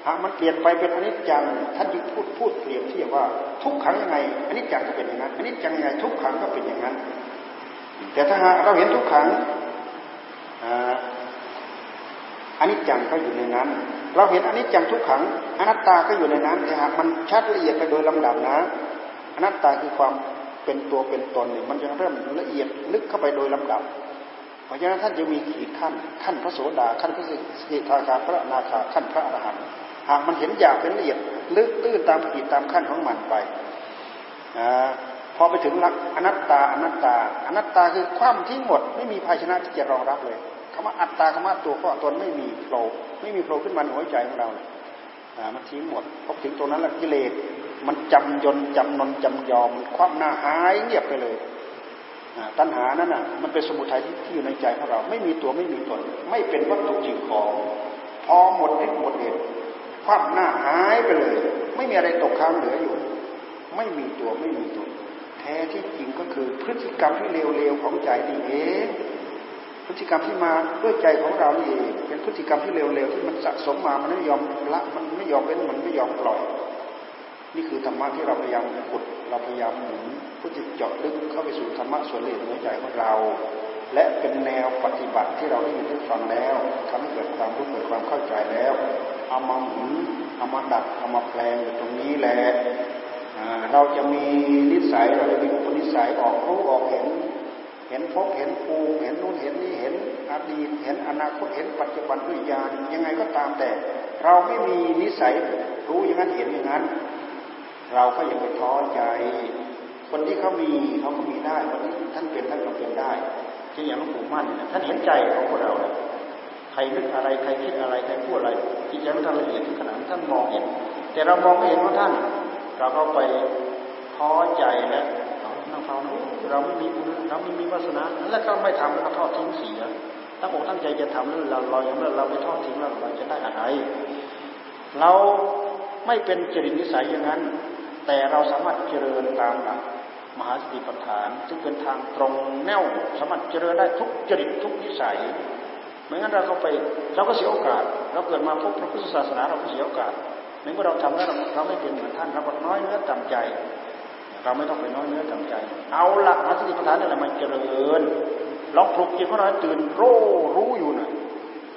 หากมันเปลี่ยนไปเป็นอนิจจังท่านยึงพูดพูดเปรียบเทียบว่าทุกขังยังไงอนิจจังก็เป็นอย่างนั้นอนิจจังยังไงทุกขังก็เป็นอย่างนั้น แต่ถ้าหากเราเห็นทุกขังอนิจจังก็อยู่ในนั้น เราเห็นอนิจจังทุกขังอนัตตาก็อยู่ในนั้น แต่หากมันชัดละเอียดไปโดยลำดับนะ อนัตตาคือความ เป็นตัวเป็นตนเนี่ยมันจะเริ่มละเอียดลึกเข้าไปโดยลำดับ เพราะฉะนั้นท่านจะมีขีดขั้น ขั้นพระโสดาขั้นพระสกิทาคาพระนาคาขั้นพระอรหันต์หากมันเห็นอยากเป็นละเอียดลึกตื้นตามขีดตามขั้นของมันไปพอไปถึงหลักอนัตตาอนัตตา อนัตตาคือความทิ้งหมด ไม่มีภาชนะที่จะรองรับเลยคำว่าอัตตาคำว่าตัวก็ตนไม่มีโผล่ไม่มีโผล่ขึ้นมาในหัวใจของเราอ่า มันทิ้งหมดพอถึงตรงนั้นแหละกิเลสมันจำยนจำนนจำยอมมันคว่ำหน้าหายเงียบไปเลยตัณหานั้นอะ มันเป็นสมุทัยที่อยู่ในใจของเรา ไม่มีตัวไม่มีตนไม่เป็นวัตถุจิงของ พอหมดฤทธิ์หมดเหตุคว่ำหน้าหายไปเลย ไม่มีอะไรตกค้างเหลืออยู่ ไม่มีตัวไม่มีตนแท้ที่จริงก็คือพฤติกรรมที่เลวๆของใจนี่เอง พฤติกรรมที่มาด้วยใจของเรานี่เองเป็นพฤติกรรมที่เร็วๆที่มันสะสมมามันไม่ยอมละมันไม่ยอมเป็นมันไม่ยอมปล่อย นี่คือธรรมะที่เราพยายามขุดเราพยายามหมุนเพื่อจะเจาะลึกเข้าไปสู่ธรรมะส่วนละเอียดในใจของเรา และเป็นแนวปฏิบัติที่เราได้ยินได้ฟังแล้วทำให้เกิดความรู้เกิดความเข้าใจแล้วเอามาหมุนเอามาดัดเอามาแปลงอยู่ตรงนี้แหละเราจะมีนิสัยเราจะมีอุปนิสัยออกรู้ออกเห็น เห็นพบเห็นภูมิเห็นนู่นเห็นนี่เห็นอดีตเห็นอนาคตเห็นปัจจุบันด้วยญาณยังไงก็ตามแต่ เราไม่มีนิสัยรู้อย่างนั้นเห็นอย่างนั้น เราก็ยังไปท้อใจ คนที่เขามีเขาก็มีได้คนที่ท่านเป็นท่านก็เป็นได้เช่นอย่างหลวงปู่มั่นท่านเห็นใจของพวกเราใครนึกอะไรใครคิดอะไรใครพูดอะไรจิตใจของท่านละเอียดขนาดท่านมองเห็น แต่เรามองไม่เห็นว่าท่าน เราก็ไปท้อใจและ นั่งฟังเราไม่มีบุญเราไม่มีวาสนาแล้วก็ไม่ทำแล้วก็ทอดทิ้งเสียถ้าอกตั้งใจจะทำแล้วเราเราย่างเราไปทอดทิ้งแล้วเราจะได้อะไร เราไม่เป็นจริตนิสัยอย่างนั้น แต่เราสามารถเจริญตามหลักมหาสติปัฏฐานซึ่งเป็นทางตรงแนวสามารถเจริญได้ทุกจริตทุกนิสัยไม่งั้นเราก็ไปเราก็เสียโอกาส เราเกิดมาพบพระพุทธศาสนาเราก็เสียโอกาสเมื่อเราทำแล้วเราไม่เป็นเหมือนท่านเราก็น้อยเนื้อต่ำใจ เราไม่ต้องไปน้อยเนื้อต่ำใจ เอาหลักมัสยิปัฏฐานนี่แหละมันเจริญลองปลุกจิตของเราตื่นรู้รู้อยู่นะ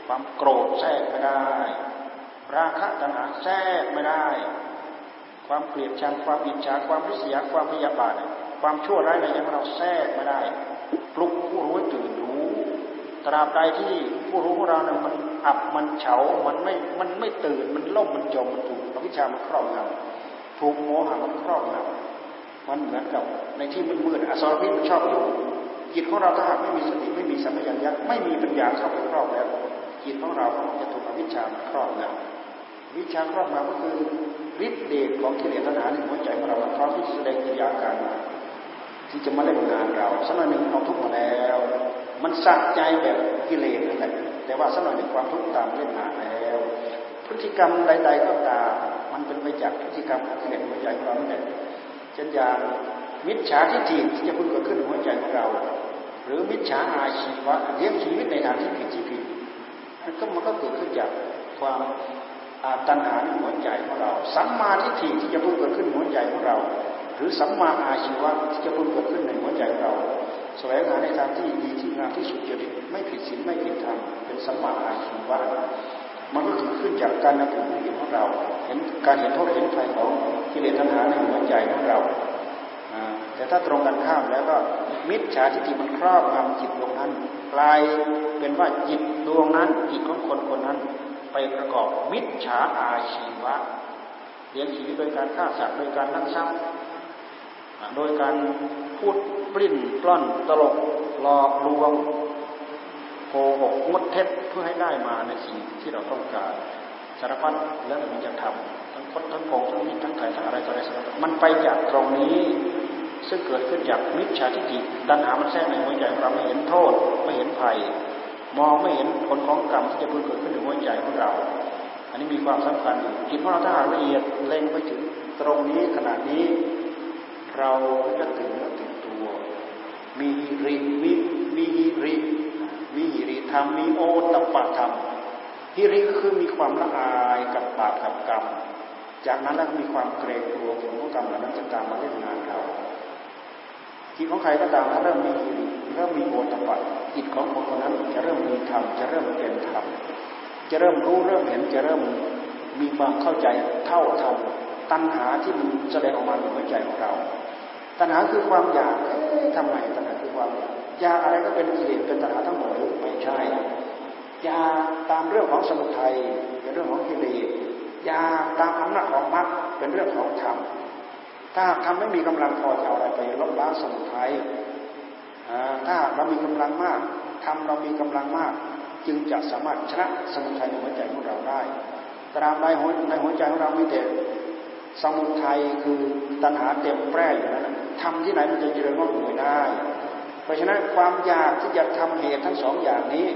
ความโกรธแทรกไม่ได้ ราคะตัณหาแทรกไม่ได้ ความเกลียดชังความอิจฉาความริษยาความพยาบาทความชั่วร้ายในใจของเราแทรกไม่ได้ ปลุกผู้รู้ตื่นรู้ ตราบใดที่ผู้รู้ของเราเนี่ยมันอับมันเฉา มันไม่ มันไม่ตื่น มันล่มมันจมมันถูกอวิชามันครอบงำถูกโมหะมันครอบงำ มันเหมือนกับในที่มืดๆอสรพิษมันชอบอยู่จิตของเราถ้าหากไม่มีสติไม่มีสัมผัสยักไม่มีปัญญาเข้าไปครอบแล้วจิตของเราจะถูกอวิชชาครอบงำวิชาครอบงำก็คือฤทธิ์เดชของกิเลสตัณหาในหัวใจของเราพร้อมที่แสดงกิริยาการมาที่จะมาเล่นงานเราสักหน่อยหนึ่งเอาทุกข์มาแล้ว มันสะใจแบบกิเลสนั่นแหละแต่ว่าสักหน่อยหนึ่งความทุกข์ตามเล่นงานแล้ว พฤติกรรมใด ๆก็ตามมันเป็นไปจากพฤติกรรมของกิเลสหัวใจของเราเนั่นแหละ เช่นอย่างมิจฉาทิฏฐิที่จะพึ่งเกิดขึ้นหัวใจของเรา หรือมิจฉาอาชีวะเลี้ยงชีวิตในทางที่ผิดที่ผิดมันก็มันก็เกิดขึ้นจากความตัณหาในหัวใจของเรา สัมมาทิฏฐิที่จะพึ่งเกิดขึ้นหัวใจของเรา หรือสัมมาอาชีวะที่จะพึ่งเกิดขึ้นในหัวใจของเราแสวงหาในทางที่ดีที่งามที่สุดจริตไม่ผิดศีลไม่ผิดธรรมเป็นสัมมาอาชีวะ มันก็เกิดขึ้นจากการนับถือของเรา เห็นการเห็นโทษเห็นภัยของกิเลสตัณหาในหัวใจของเรา แต่ถ้าตรงกันข้ามแล้วก็มิจฉาทิฏฐิมันครอบงำจิตดวงนั้น กลายเป็นว่าจิตดวงนั้นจิตของคนคนนั้น ไปประกอบมิจฉาอาชีวะเลี้ยงชีวิตโดยการฆ่าสัตว์โดยการนั่งซ้ำโดยการพูดปลิ้นปล้อนตลกหลอกลวง หกงดเท็จเพื่อให้ได้มาในสิ่งที่เราต้องการสารพัดแล้วมันจะทำทั้งคดทั้งโกงทั้งมิทั้งไถ่ทั้งอะไรต่ออะไรสารพัดมันไปจากตรงนี้ ซึ่งเกิดขึ้นจากมิจฉาทิฏฐิดันหามันแทรกในหัวใจเราไม่เห็นโทษไม่เห็นภัย มองไม่เห็นผลของกรรมที่จะเกิดขึ้นในหัวใจของเรา อันนี้มีความสำคัญจิตของเราถ้าหากละเอียดเล็งไปถึงตรงนี้ขนาดนี้ เราจะถึงเนื้อถึงตัว มีริมีมีริ มีหิริธรรม มีโอตปะธรรมฮิริก็คือมีความละอายกับบาปกับกรรม จากนั้นแล้วมีความเกรงกลัวผลของกรรมเหล่านั้นจะตามมาเล่นงานเราจิตของใครก็ตามถ้าเริ่มมีหิริเริ่มมีโอตปะจิตของคนคนนั้นจะเริ่มมีธรรม จะเริ่มเป็นธรรม จะเริ่มรู้เริ่มเห็นจะเริ่มมีความเข้าใจเท่าทันตัณหาที่มันแสดงออกมาในหัวใจของเรา ตัณหาคือความอยากทำไมตัณหาคือความอยาก ยาอะไรก็เป็นกิเลสเป็นตัณหาทั้งหมดหรือไม่ใช่ ยาตามเรื่องของสมุทัยเป็นเรื่องของกิเลส ยาตามอำนาจของมรรคเป็นเรื่องของธรรม ถ้าทำไม่มีกำลังพอจะเอาอะไรไปลบล้างสมุทัยถ้าเรามีกำลังมากทำเรามีกำลังมาก จึงจะสามารถชนะสมุทัยในหัวใจของเราได้ ตราบใดในหัวใจของเรามีแต่สมุทัยคือตัณหาเต็มแปร่อยู่นั้นทำที่ไหนมันจะเจริญงอกเงยได้ เพราะฉะนั้นความอยากที่จะทำเหตุทั้งสองอย่างนี้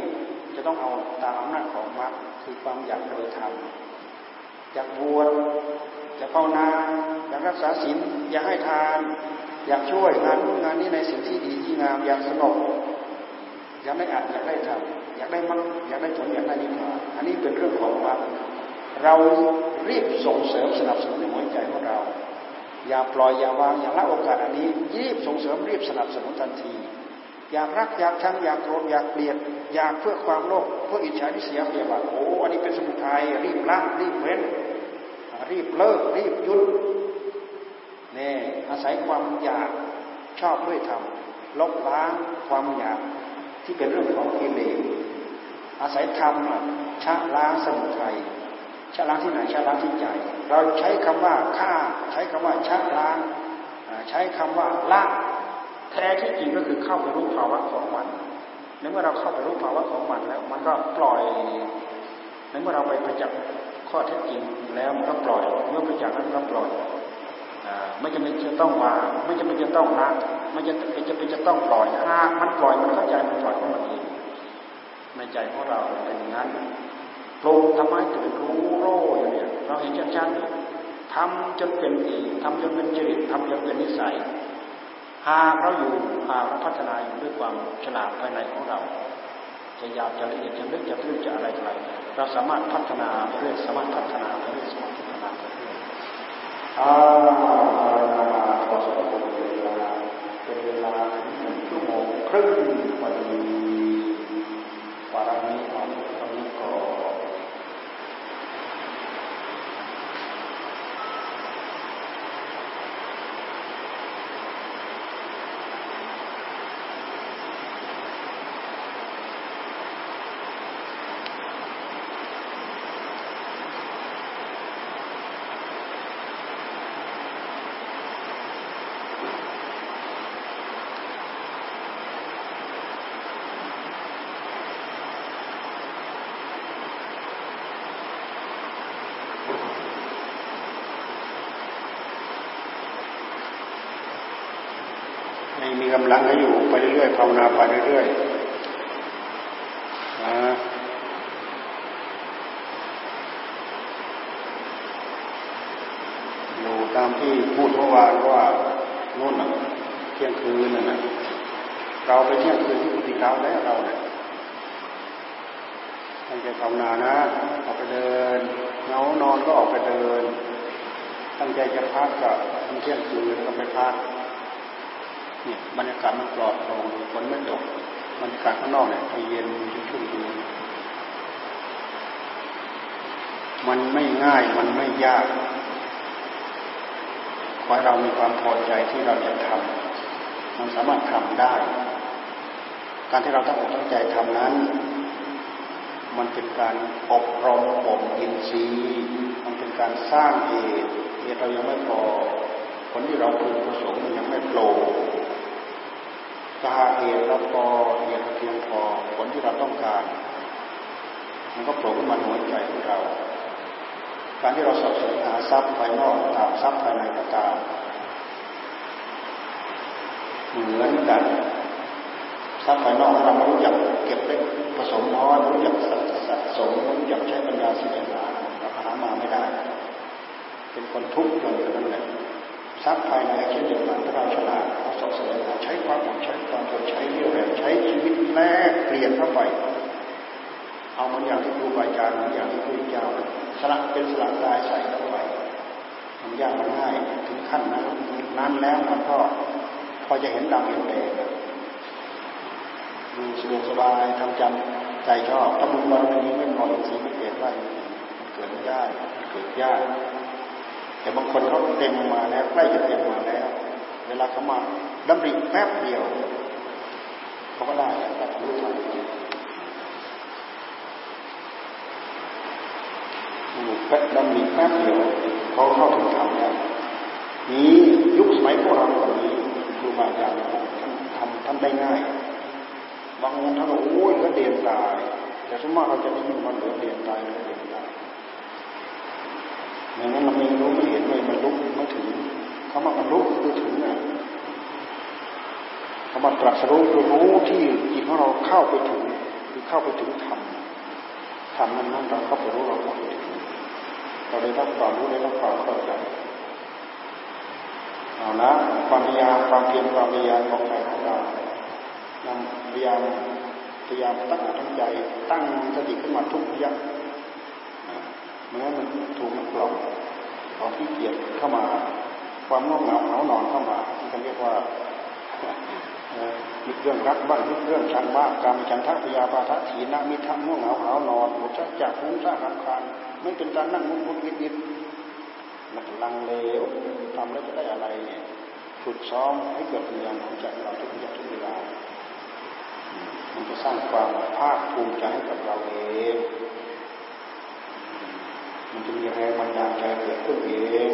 จะต้องเอาตามอำนาจของมรรคคือความอยากโดยธรรมอยากบวชอยากภาวนาอยากรักษาศีลอยากให้ทาน อยากช่วยงานนู้นงานนี้ในสิ่งที่ดีที่งามอยากสงบอยากได้อัดอยากได้ทำอยากได้มั่งอยากได้ผลอยากได้นิพพานอันนี้เป็นเรื่องของมรรคเรารีบส่งเสริมสนับสนุนในหัวใจของเรา อย่าปล่อยอย่าวางอย่าละโอกาสอันนี้รีบส่งเสริมรีบสนับสนุนทันที อยากรักอยากชังอยากโกรธอยากเกลียด อยากเพื่อความโลภเพื่ออิจฉาทิษยาเพียบโอ้อันนี้เป็นสมุทัยรีบละรีบเว้น รีบเลิกรีบยุดนี่อาศัยความอยากชอบด้วยธรรมลบล้างความอยากที่เป็นเรื่องของกิเลสอาศัยธรรมชะล้างสมุทัยชะล้างที่ไหนชะล้างที่ใจ เราใช้คำว่าฆ่า ใช้คำว่าชะล้าง ใช้คำว่าละ แท้ที่จริงก็คือเข้าไปรู้ภาวะของมันในเมื่อเราเข้าไปรู้ภาวะของมันแล้ว มันก็ปล่อยในเมื่อเราไปประจักษ์ข้อเท็จจริงแล้วมันก็ปล่อย เมื่อประจักษ์นั้นก็ปล่อยไม่จำเป็นจะต้องวางไม่จำเป็นจะต้องละไม่จะเป็นจะเป็นจะต้องปล่อยหากมันปล่อยมันเข้าใจมันปล่อยของมันเองในใจของเราเป็นอย่างนั้นปรุงทำไมตื่นรู้โร่อย่างนี้เราเห็นชัดๆทำจนเป็นเองทำจนเป็นจริตทำจนเป็นนิสัย หากเราอยู่หากเราพัฒนาอยู่ด้วยความฉลาดภายในของเรา จะยาวจะละเอียดจะลึกจะตื้นจะอะไรอะไรเราสามารถพัฒนาไปเรื่อยสามารถพัฒนาไปเรื่อยสามารถพัฒนาไปเรื่อยอ่าพอสมควรเวลาเป็นเวลาหนึ่งชั่วโมงครึ่งวันนี้วาระนี้เอาตอนนี้ก็ กำลังก็อยู่ไปเรื่อยๆภาวนาไปเรื่อยๆนะอยู่ตามที่พูดเมื่อวานว่านู่นน่ะเที่ยงคืนน่ะเราไปเที่ยงคืนที่กุฏิเขาแล้วเราเนี่ยตั้งใจภาวนานะออกไปเดินเงานอนก็ออกไปเดิน ตั้งใจจะพักก็เที่ยงคืนก็ไปพัก เนี่ยบรรยากาศมันปลอดโปร่งฝนไม่ตกบรรยากาศข้างนอกเนี่ยเย็นชุ่มชื้นมันไม่ง่ายมันไม่ยากขอให้เรามีความพอใจที่เราจะทำมันสามารถทำได้ การที่เราตั้งอกตั้งใจทำนั้น มันเป็นการอบรมบ่มอินทรีย์มันเป็นการสร้างเหตุเหตุเรายังไม่พอผลที่เราพึงประสงค์มันยังไม่โปร่ งกาเหตุเราพอเหตุเพียงพอผลที่เราต้องการ มันก็โผล่ขึ้นมาในหัวใจของเรา การที่เราสอบสวนหาทรัพย์ภายนอกตามทรัพย์ภายในก็ตามเหมือนกันทรัพย์ภายนอกเราไม่รู้จักเก็บได้ผสมน้อยรู้จักสะสมรู้จักใช้ปัญญาเสียหาเราหามาไม่ได้ เป็นคนทุกข์คนนั้นแหละ ทรัพย์ภายในเช่นเดียวกันถ้าเราฉลาดเราสอบสวนหาใช้ความอดใช้ความทนใช้เรี่ยวแรงใช้ชีวิตแลกเปลี่ยนเข้าไปเอามันอย่างที่ครูบาอาจารย์อย่างที่พระเจ้าสละเป็นสละตายใส่เข้าไปมันยากมันง่ายถึงขั้นนั้นนั้นแล้วมันก็พอจะเห็นดำเห็นแดงดูสะดวกสบายทำจำใจชอบถ้าบุญบารมีไม่พอจริงไม่เกิดได้เกิดไม่ได้เกิดยาก แต่บางคนเขาเต็มมาแล้วใกล้จะเต็มมาแล้ว เวลาเขามาดำริแป๊บเดียวเขาก็ได้แบบรู้ทันแป๊บดำริแป๊บเดียวเขาเข้าถึงธรรมแล้วนี้ยุคสมัยโบราณแบบนี้ครูบาอาจารย์ท่านทำท่านได้ง่าย บางองค์ท่านบอกโอ้ยเหลือเดียนตาย แต่สมมติเราจะได้ยินว่าเหลือเดียนตายเหลือเดียน ตายอย่างนั้นเราไม่รู้ไม่เห็นไม่บรรลุไม่ถึงคำว่าบรรลุคือถึงอะคำว่าตรัสรู้คือรู้ที่จิตของเราเข้าไปถึงคือเข้าไปถึงธรรมธรรมนั้นนั้นเราเข้าไปรู้เราเข้าไปถึงเราได้รับความรู้ได้รับความเข้าใจเอาละความพยายามความเพียรความพยายามของใครของเรานำพยายามพยายามตั้งตั้งใจ ตั้งสติขึ้นมาทุกยักเมื่อมันถูกมันกล่อมความขี้เกียจเข้ามา ความง่วงเหงาเหงานอนเข้ามาที่เขาเรียกว่ามีเรื่องรักบ้างมีเรื่องชังบ้างการฉันทะพยาบาทถีนะมิทะง่วงเหงาเหานอนหัวใจจากฟุ้งซ่านรำคาญไม่เป็นการนั่งมุนมุนวิดวิดลังเลวทำแล้วจะได้อะไรเนี่ยฝึกซ้อมให้เกิดปัญญาของใจเราทุกอย่างทุกเวลามันจะสร้างความภาคภูมิใจให้กับเราเอง มันจะมีแรงบันดาลใจเกิดขึ้นเอง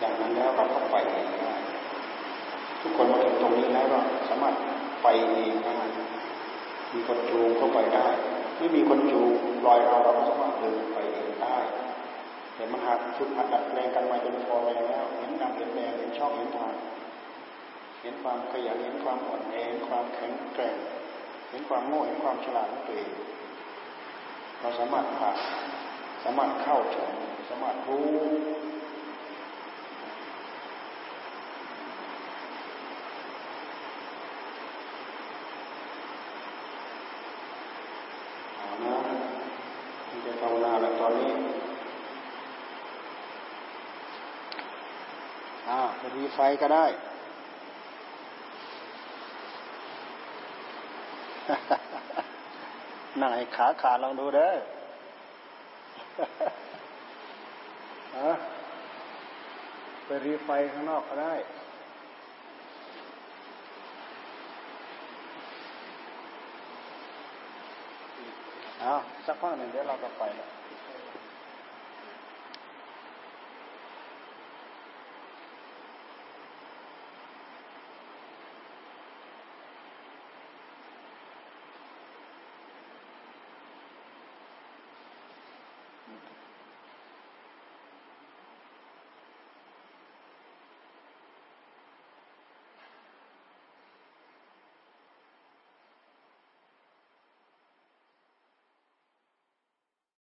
จากนั้นแล้วเราก็ไปเองได้ทุกคนมาถึงตรงนี้แล้วก็สามารถไปเองได้มีคนจูงก็ไปได้ ไม่มีคนจูงลอยเราเราก็สามารถเดินไปเองได้แต่มันหากฝึกหัดดัดแปลงกันมาจนพอแรงแล้วเห็นดำเห็นแดงเห็นช่องเห็นทางเห็นความขยันเห็นความอ่อนแอความแข็งแกร่ง เห็นความโง่เห็นความฉลาดของตัวเอง เราสามารถผ่านสามารถเข้าถึงสามารถรู้เอานะมันจะภาวนาแล้วตอนนี้อ่าจะมีไฟก็ได้ นั่งให้ขาขาดลองดูเด้อไปรีไฟข้างนอกก็ได้เอาสักพักหนึ่งเดี๋ยวเราก็ไปแล้ว